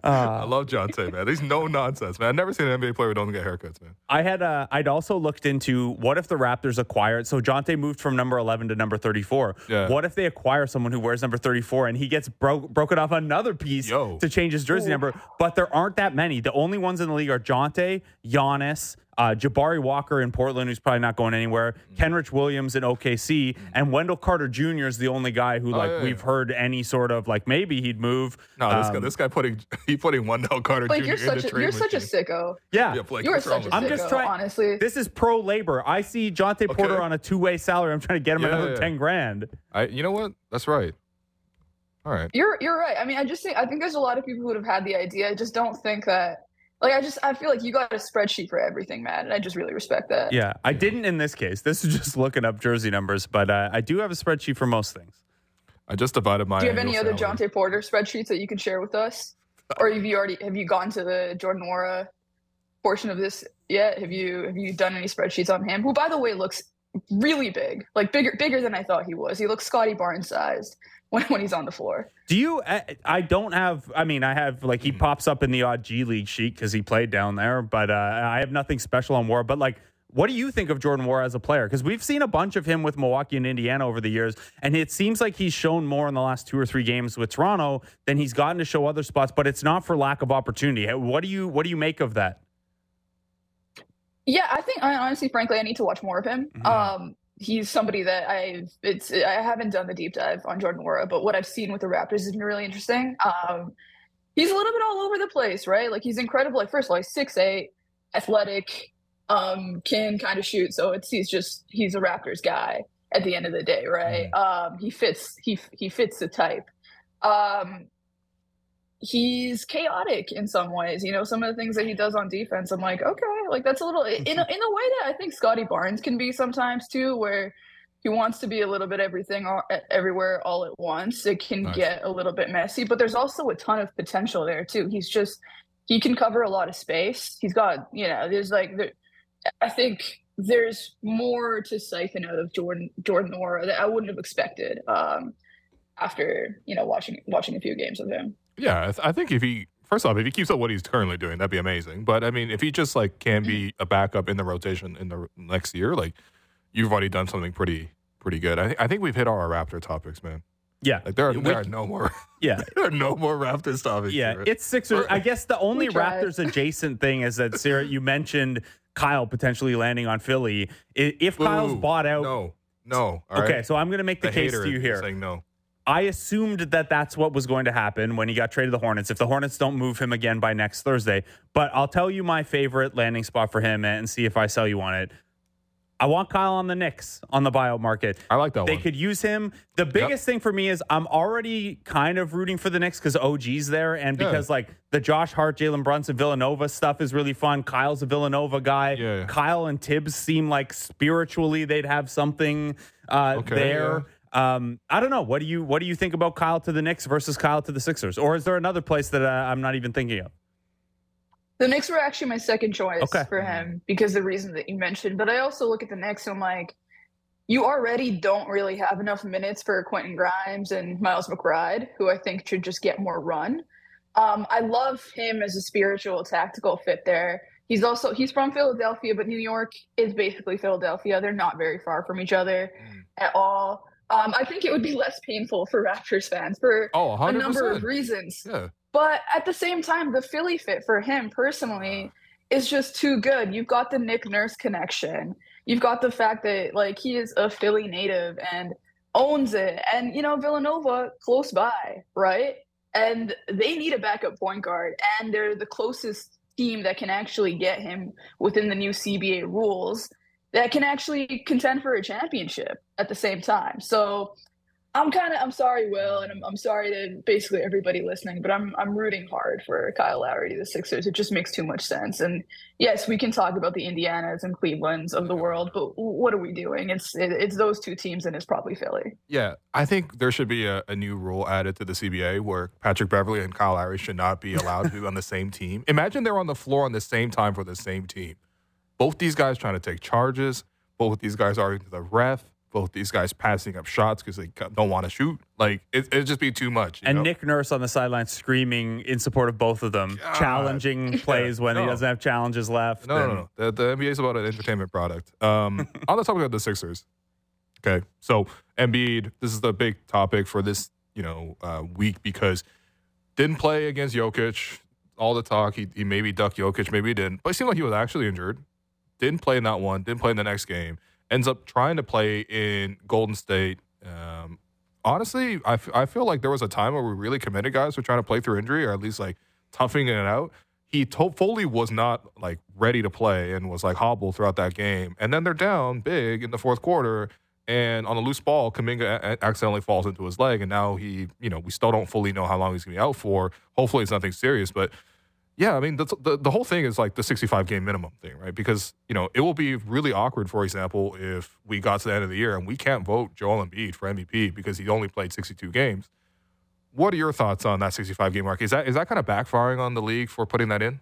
Speaker 1: I love John Jontay, man. He's no nonsense, man. I've never seen an NBA player who doesn't get haircuts, man.
Speaker 2: I had uh, I'd also looked into what if the Raptors acquired so Jontay moved from number 11 to number 34.
Speaker 1: Yeah.
Speaker 2: What if they acquire someone who wears number 34 and he gets broke broken off another piece
Speaker 1: Yo.
Speaker 2: to change his jersey number, but there aren't that many. The only ones in the league are Jontay, Giannis, uh, Jabari Walker in Portland, who's probably not going anywhere.
Speaker 1: Mm.
Speaker 2: Kenrich Williams in OKC, and Wendell Carter Jr. is the only guy who, like,
Speaker 1: Oh, yeah,
Speaker 2: we've
Speaker 1: yeah.
Speaker 2: heard any sort of like maybe he'd move.
Speaker 1: No, this guy,
Speaker 2: Um,
Speaker 1: this guy putting he putting Wendell Carter
Speaker 8: Like
Speaker 1: Jr.
Speaker 8: you're
Speaker 1: in
Speaker 8: such
Speaker 1: the
Speaker 8: a
Speaker 1: trade
Speaker 8: you're such a sicko.
Speaker 2: Yeah,
Speaker 1: Yeah, Blake,
Speaker 8: You're
Speaker 1: what's wrong
Speaker 8: such
Speaker 1: with
Speaker 8: a
Speaker 2: I'm
Speaker 8: sicko,
Speaker 2: just trying-
Speaker 8: honestly.
Speaker 2: This is pro labor. I see Jontay
Speaker 1: Okay.
Speaker 2: Porter on a two way salary. I'm trying to get him
Speaker 1: Yeah,
Speaker 2: another
Speaker 1: yeah.
Speaker 2: 10 grand.
Speaker 1: I, you know what? That's right. All right.
Speaker 8: You're you're right. I mean, I just think I think there's a lot of people who would have had the idea. I just don't think that. Like, I just I feel like you got a spreadsheet for everything, Matt, and I just really respect that.
Speaker 2: Yeah, I didn't in this case. This is just looking up jersey numbers, but uh, I do have a spreadsheet for most things.
Speaker 1: I just divided my.
Speaker 8: Do you have any other
Speaker 1: salary.
Speaker 8: Jontay Porter spreadsheets that you can share with us, or have you already have you gone to the Jordan Nwora portion of this yet? Have you have you done any spreadsheets on him? Who, by the way, looks really big, like bigger bigger than I thought he was. He looks Scottie Barnes sized when when he's on the floor.
Speaker 2: Do you? I, I don't have. I mean, I have like he pops up in the odd G League sheet because he played down there, but uh, I have nothing special on War. But like, what do you think of Jordan Nwora as a player? Because we've seen a bunch of him with Milwaukee and Indiana over the years, and it seems like he's shown more in the last two or three games with Toronto than he's gotten to show other spots. But it's not for lack of opportunity. What do you? What do you make of that?
Speaker 8: Yeah, I think I honestly, frankly, I need to watch more of him.
Speaker 2: Mhm.
Speaker 8: Um, he's somebody that I've it's I haven't done the deep dive on Jordan Nwora, but what I've seen with the Raptors has been really interesting. Um, he's a little bit all over the place, right? Like he's incredible. Like first of all, he's six eight, athletic, um, can kind of shoot. So it's he's just he's a Raptors guy at the end of the day, right? Um, he fits he he fits the type. Um, he's chaotic in some ways. You know, some of the things that he does on defense, I'm like, okay, like that's a little in a, in a way that I think Scottie Barnes can be sometimes too, where he wants to be a little bit everything all, everywhere all at once. It can
Speaker 1: Nice.
Speaker 8: get a little bit messy, but there's also a ton of potential there too. He's just he can cover a lot of space. He's got you know, there's like there, I think there's more to siphon out of Jordan Jordan Nwora that I wouldn't have expected um, after you know watching watching a few games of him.
Speaker 1: Yeah, I, th- I think if he first off, if he keeps up what he's currently doing, that'd be amazing. But I mean, if he just like can be a backup in the rotation in the next year, like you've already done something pretty pretty good. I, I think we've hit all our Raptor topics, man.
Speaker 2: Yeah,
Speaker 1: Like there are,
Speaker 2: We-
Speaker 1: there are no more
Speaker 2: yeah.
Speaker 1: there are no more Raptors topics.
Speaker 2: Yeah,
Speaker 1: here.
Speaker 2: it's Sixers. I guess the only Raptors adjacent thing is that Seerat, you mentioned Kyle potentially landing on Philly. I- If Kyle's bought out,
Speaker 1: No, no. all
Speaker 2: okay,
Speaker 1: right?
Speaker 2: so I'm going to make the,
Speaker 1: the
Speaker 2: case
Speaker 1: hater
Speaker 2: to you here.
Speaker 1: saying no.
Speaker 2: I assumed that that's what was going to happen when he got traded to the Hornets. If the Hornets don't move him again by next Thursday, but I'll tell you my favorite landing spot for him and see if I sell you on it. I want Kyle on the Knicks on the buyout market.
Speaker 1: I like that
Speaker 2: They
Speaker 1: one.
Speaker 2: could use him. The biggest thing for me is I'm already kind of rooting for the Knicks because OG's there and
Speaker 1: Yeah.
Speaker 2: because like the Josh Hart, Jalen Brunson, Villanova stuff is really fun. Kyle's a Villanova guy.
Speaker 1: Yeah, yeah.
Speaker 2: Kyle and Thibs seem like spiritually they'd have something uh,
Speaker 1: Okay,
Speaker 2: there. Um, I don't know. What do you what do you think about Kyle to the Knicks versus Kyle to the Sixers? Or is there another place that uh, I'm not even thinking of?
Speaker 8: The Knicks were actually my second choice
Speaker 2: Okay.
Speaker 8: for him because the reason that you mentioned. But I also look at the Knicks and I'm like, you already don't really have enough minutes for Quentin Grimes and Miles McBride, who I think should just get more run. Um, I love him as a spiritual tactical fit there. He's also he's from Philadelphia, but New York is basically Philadelphia. They're not very far from each other
Speaker 1: Mm.
Speaker 8: at all. Um, I think it would be less painful for Raptors fans for
Speaker 1: Oh,
Speaker 8: a number of reasons.
Speaker 1: Yeah.
Speaker 8: But at the same time, the Philly fit for him personally is just too good. You've got the Nick Nurse connection. You've got the fact that like he is a Philly native and owns it. And you know, Villanova close by, right? And they need a backup point guard, and they're the closest team that can actually get him within the new CBA rules that can actually contend for a championship at the same time. So I'm kind of I'm sorry, Will, and I'm, I'm sorry to basically everybody listening, but I'm I'm rooting hard for Kyle Lowry to the Sixers. It just makes too much sense. And yes, we can talk about the Indianas and Cleveland's of the world, but what are we doing? It's it, it's those two teams, and it's probably Philly.
Speaker 1: Yeah, I think there should be a, a new rule added to the CBA where Patrick Beverley and Kyle Lowry should not be allowed to be on the same team. Imagine they're on the floor on the same time for the same team. Both these guys trying to take charges. Both these guys arguing to the ref. Both these guys passing up shots because they don't want to shoot. Like it, it'd just be too much. you
Speaker 2: And
Speaker 1: know?
Speaker 2: Nick Nurse on the sideline screaming in support of both of them,
Speaker 1: God.
Speaker 2: challenging plays when he doesn't have challenges left.
Speaker 1: No, no, no. The, the NBA is about an entertainment product. Um, on the topic of the Sixers. Okay, so Embiid, this is the big topic for this, you know, uh, week because didn't play against Jokic. All the talk, he, he maybe ducked Jokic, maybe he didn't, but it seemed like he was actually injured. Didn't play in that one. Didn't play in the next game. Ends up trying to play in Golden State. Um, honestly, I, f- I feel like there was a time where we really committed guys were trying to play through injury or at least like toughing it out he told Foley was not like ready to play and was like hobbled throughout that game. And then they're down big in the fourth quarter. And on a loose ball, Kuminga a- accidentally falls into his leg. And now he, you know, we still don't fully know how long he's going to be out for. Hopefully it's nothing serious. But yeah, I mean, the, the, the whole thing is like the 65 game minimum thing, right? Because, you know, it will be really awkward, for example, if we got to the end of the year and we can't vote Joel Embiid for MVP because he only played 62 games. What are your thoughts on that 65 game mark? Is that is that kind of backfiring on the league for putting that in?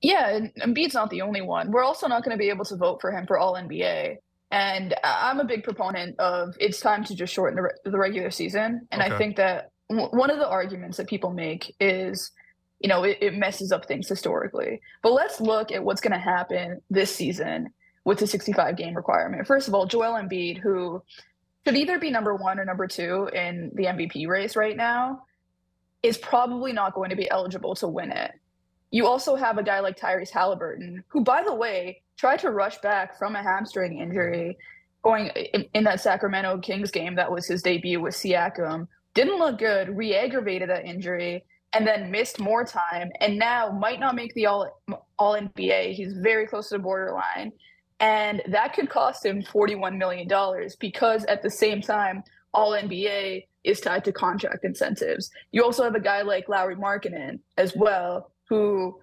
Speaker 8: Yeah, and Embiid's not the only one. We're also not going to be able to vote for him for All NBA. And I'm a big proponent of it's time to just shorten the, re- the regular season. And
Speaker 1: Okay.
Speaker 8: I think that w- one of the arguments that people make is, you know, it, it messes up things historically. But let's look at what's going to happen this season with the 65 game requirement. First of all, Joel Embiid, who should either be number one or number two in the MVP race right now, is probably not going to be eligible to win it. You also have a guy like Tyrese Haliburton, who, by the way, tried to rush back from a hamstring injury going in, in that Sacramento Kings game that was his debut with Siakam. Didn't look good, re aggravated that injury, and then missed more time, and now might not make the All, all NBA. He's very close to the borderline. And that could cost him $41 million because at the same time, All NBA is tied to contract incentives. You also have a guy like Lauri Markkanen as well, who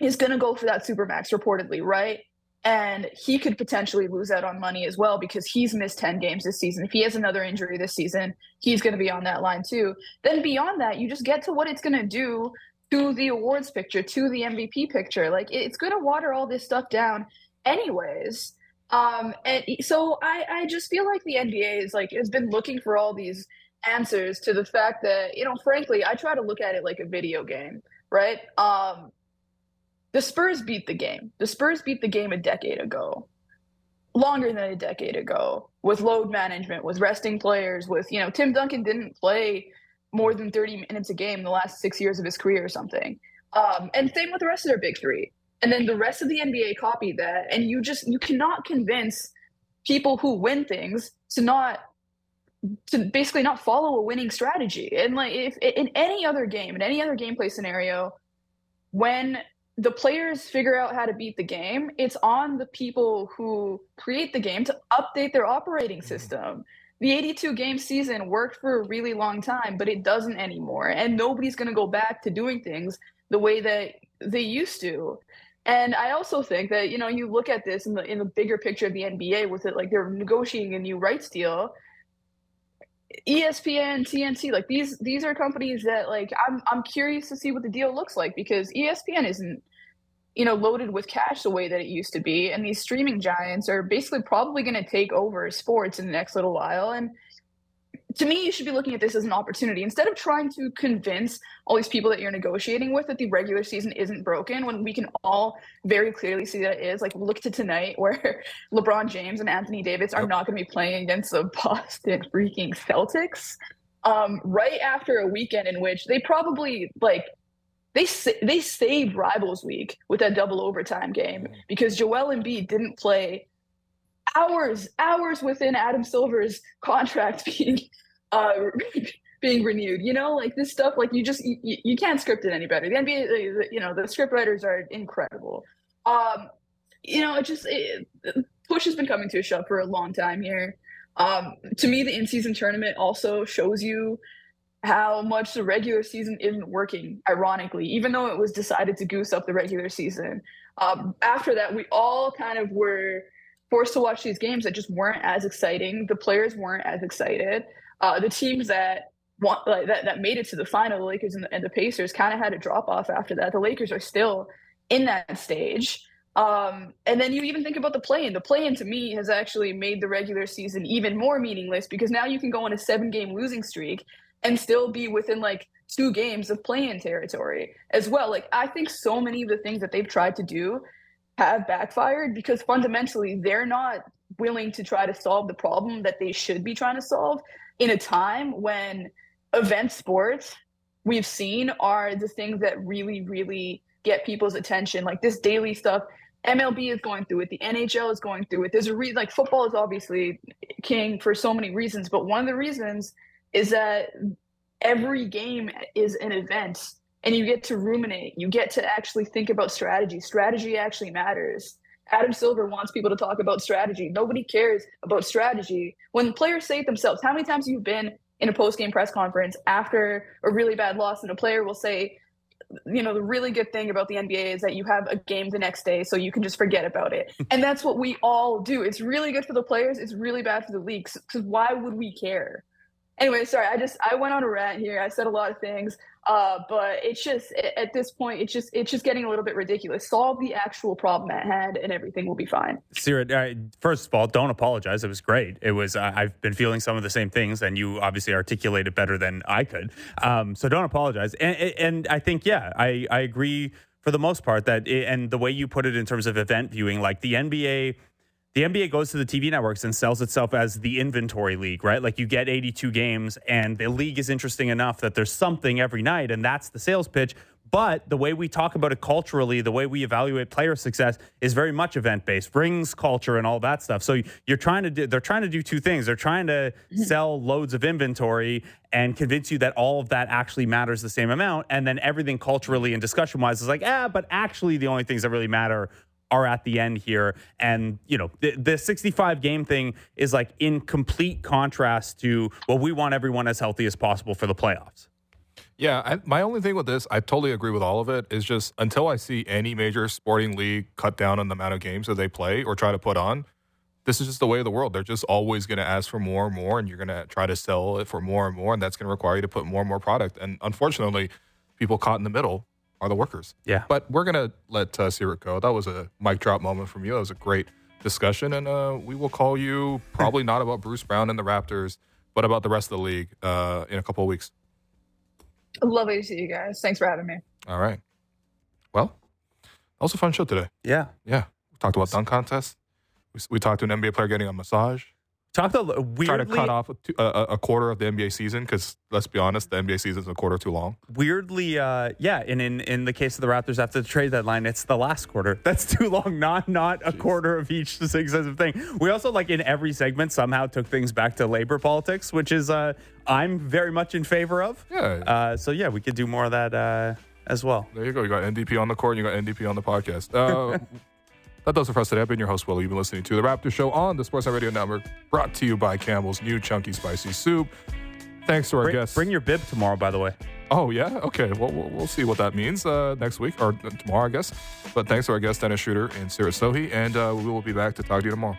Speaker 8: is going to go for that supermax reportedly, right? And he could potentially lose out on money as well because he's missed 10 games this season. If he has another injury this season, he's going to be on that line too. Then beyond that, you just get to what it's going to do to the awards picture, to the MVP picture. Like it's going to water all this stuff down anyways. Um, and so I, I just feel like the NBA is like has been looking for all these answers to the fact that you know, frankly, I try to look at it like a video game, right? Um, the Spurs beat the game. The Spurs beat the game a decade ago, longer than a decade ago, with load management, with resting players, with you know, Tim Duncan didn't play more than 30 minutes a game the last six years of his career or something. Um, and same with the rest of their big three and then the rest of the NBA copied that. And you just you cannot convince people who win things to not to basically not follow a winning strategy. And like if in any other game, in any other gameplay scenario, when the players figure out how to beat the game, it's on the people who create the game to update their operating mm-hmm. system. The 82 game season worked for a really long time, but it doesn't anymore. And nobody's going to go back to doing things the way that they used to. And I also think that you know you look at this in the in the bigger picture of the NBA with it like they're negotiating a new rights deal. ESPN, TNT, like these these are companies that like I'm I'm curious to see what the deal looks like because ESPN isn't you know loaded with cash the way that it used to be. And these streaming giants are basically probably going to take over sports in the next little while. And to me you should be looking at this as an opportunity. Instead of trying to convince all these people that you're negotiating with that the regular season isn't broken when we can all very clearly see that it is like look to tonight where lebron james and anthony davis are not going to be playing against the boston freaking celtics um, right after a weekend in which they probably like they they saved rivals week with that double overtime game because joel Embiid didn't play hours hours within adam silver's contract being uh being renewed you know like this stuff like you just you, you can't script it any better the nba you know the script writers are incredible um you know it just it, push has been coming to a shove for a long time here um to me the in-season tournament also shows you how much the regular season isn't working ironically even though it was decided to goose up the regular season um, after that we all kind of were forced to watch these games that just weren't as exciting. The players weren't as excited. Uh, the teams that want like, that that made it to the final, the Lakers and the, and the Pacers, kind of had a drop off after that. The Lakers are still in that stage. Um, and then you even think about the play-in. The play-in to me has actually made the regular season even more meaningless because now you can go on a seven-game losing streak and still be within like two games of play-in territory as well. Like I think so many of the things that they've tried to do have backfired because fundamentally they're not willing to try to solve the problem that they should be trying to solve in a time when event sports we've seen are the things that really really get people's attention. Like this daily stuff MLB is going through it. The NHL is going through it. There's a reason like football is obviously king for so many reasons but one of the reasons is that every game is an event and you get to ruminate. You get to actually think about strategy. Strategy actually matters adam silver wants people to talk about strategy. Nobody cares about strategy. When players say it themselves how many times have you been in a post-game press conference after a really bad loss and a player will say you know the really good thing about the nba is that you have a game the next day so you can just forget about it. And that's what we all do. It's really good for the players. It's really bad for the leagues. Because why would we care? Anyway sorry. I just i went on a rant here. I said a lot of things uh, but it's just at this point it's just it's just getting a little bit ridiculous solve the actual problem at hand and everything will be fine
Speaker 2: Seerat, uh, first of all, don't apologize. It was great. It was. I've been feeling some of the same things, and you obviously articulated better than I could. Um, so don't apologize. And, and I think, yeah, I, I agree for the most part that, it, and the way you put it in terms of event viewing, like the NBA. The NBA goes to the TV networks and sells itself as the inventory league, right? Like you get 82 games, and the league is interesting enough that there's something every night, and that's the sales pitch. But the way we talk about it culturally, the way we evaluate player success is very much event based, rings culture and all that stuff. So you're trying to do, they're trying to do two things. They're trying to sell loads of inventory and convince you that all of that actually matters the same amount. And then everything culturally and discussion wise is like, ah, but actually the only things that really matter are at the end here. And, you know, the, the 65 game thing is like in complete contrast to, well, we want everyone as healthy as possible for the playoffs.
Speaker 1: Yeah, I, my only thing with this, I totally agree with all of it, is just until I see any major sporting league cut down on the amount of games that they play or try to put on, this is just the way of the world. They're just always going to ask for more and more, and you're going to try to sell it for more and more, and that's going to require you to put more and more product. And unfortunately, people caught in the middle are the workers.
Speaker 2: Yeah.
Speaker 1: But we're going to let uh, Seerat go. That was a mic drop moment from you. That was a great discussion, and uh, we will call you probably not about Bruce Brown and the Raptors, but about the rest of the league uh, in a couple of weeks.
Speaker 8: lovely to see you guys thanks for having me
Speaker 1: All right. Well, that was a fun show today.
Speaker 2: Yeah.
Speaker 1: Yeah. We talked about dunk contests. We, we talked to an NBA player getting a massage.
Speaker 2: A li- weirdly,
Speaker 1: Try to cut off a, a, quarter of the NBA season because let's be honest, the NBA season is a quarter too long.
Speaker 2: weirdly, uh, yeah. And in, in the case of the Raptors after the trade deadline, it's the last quarter. That's too long. Not not a quarter of each successive thing. We also like in every segment somehow took things back to labor politics, which is uh, I'm very much in favor of.
Speaker 1: Yeah.
Speaker 2: Uh, so yeah, we could do more of that. Uh, as well.
Speaker 1: There you go. You got NDP on the court and you got NDP on the podcast. That does it for us today. I've been your host, Will. You've been listening to The Raptor Show on the Sportsnet Radio Network, brought to you by Campbell's new chunky spicy soup. Thanks to our
Speaker 2: Bring,
Speaker 1: guests.
Speaker 2: bring your bib tomorrow, by the way.
Speaker 1: oh, yeah? Okay. Well, we'll, we'll see what that means uh, next week or tomorrow, I guess. But thanks to our guest, Dennis Schröder and Seerat Sohi. And uh, we will be back to talk to you tomorrow.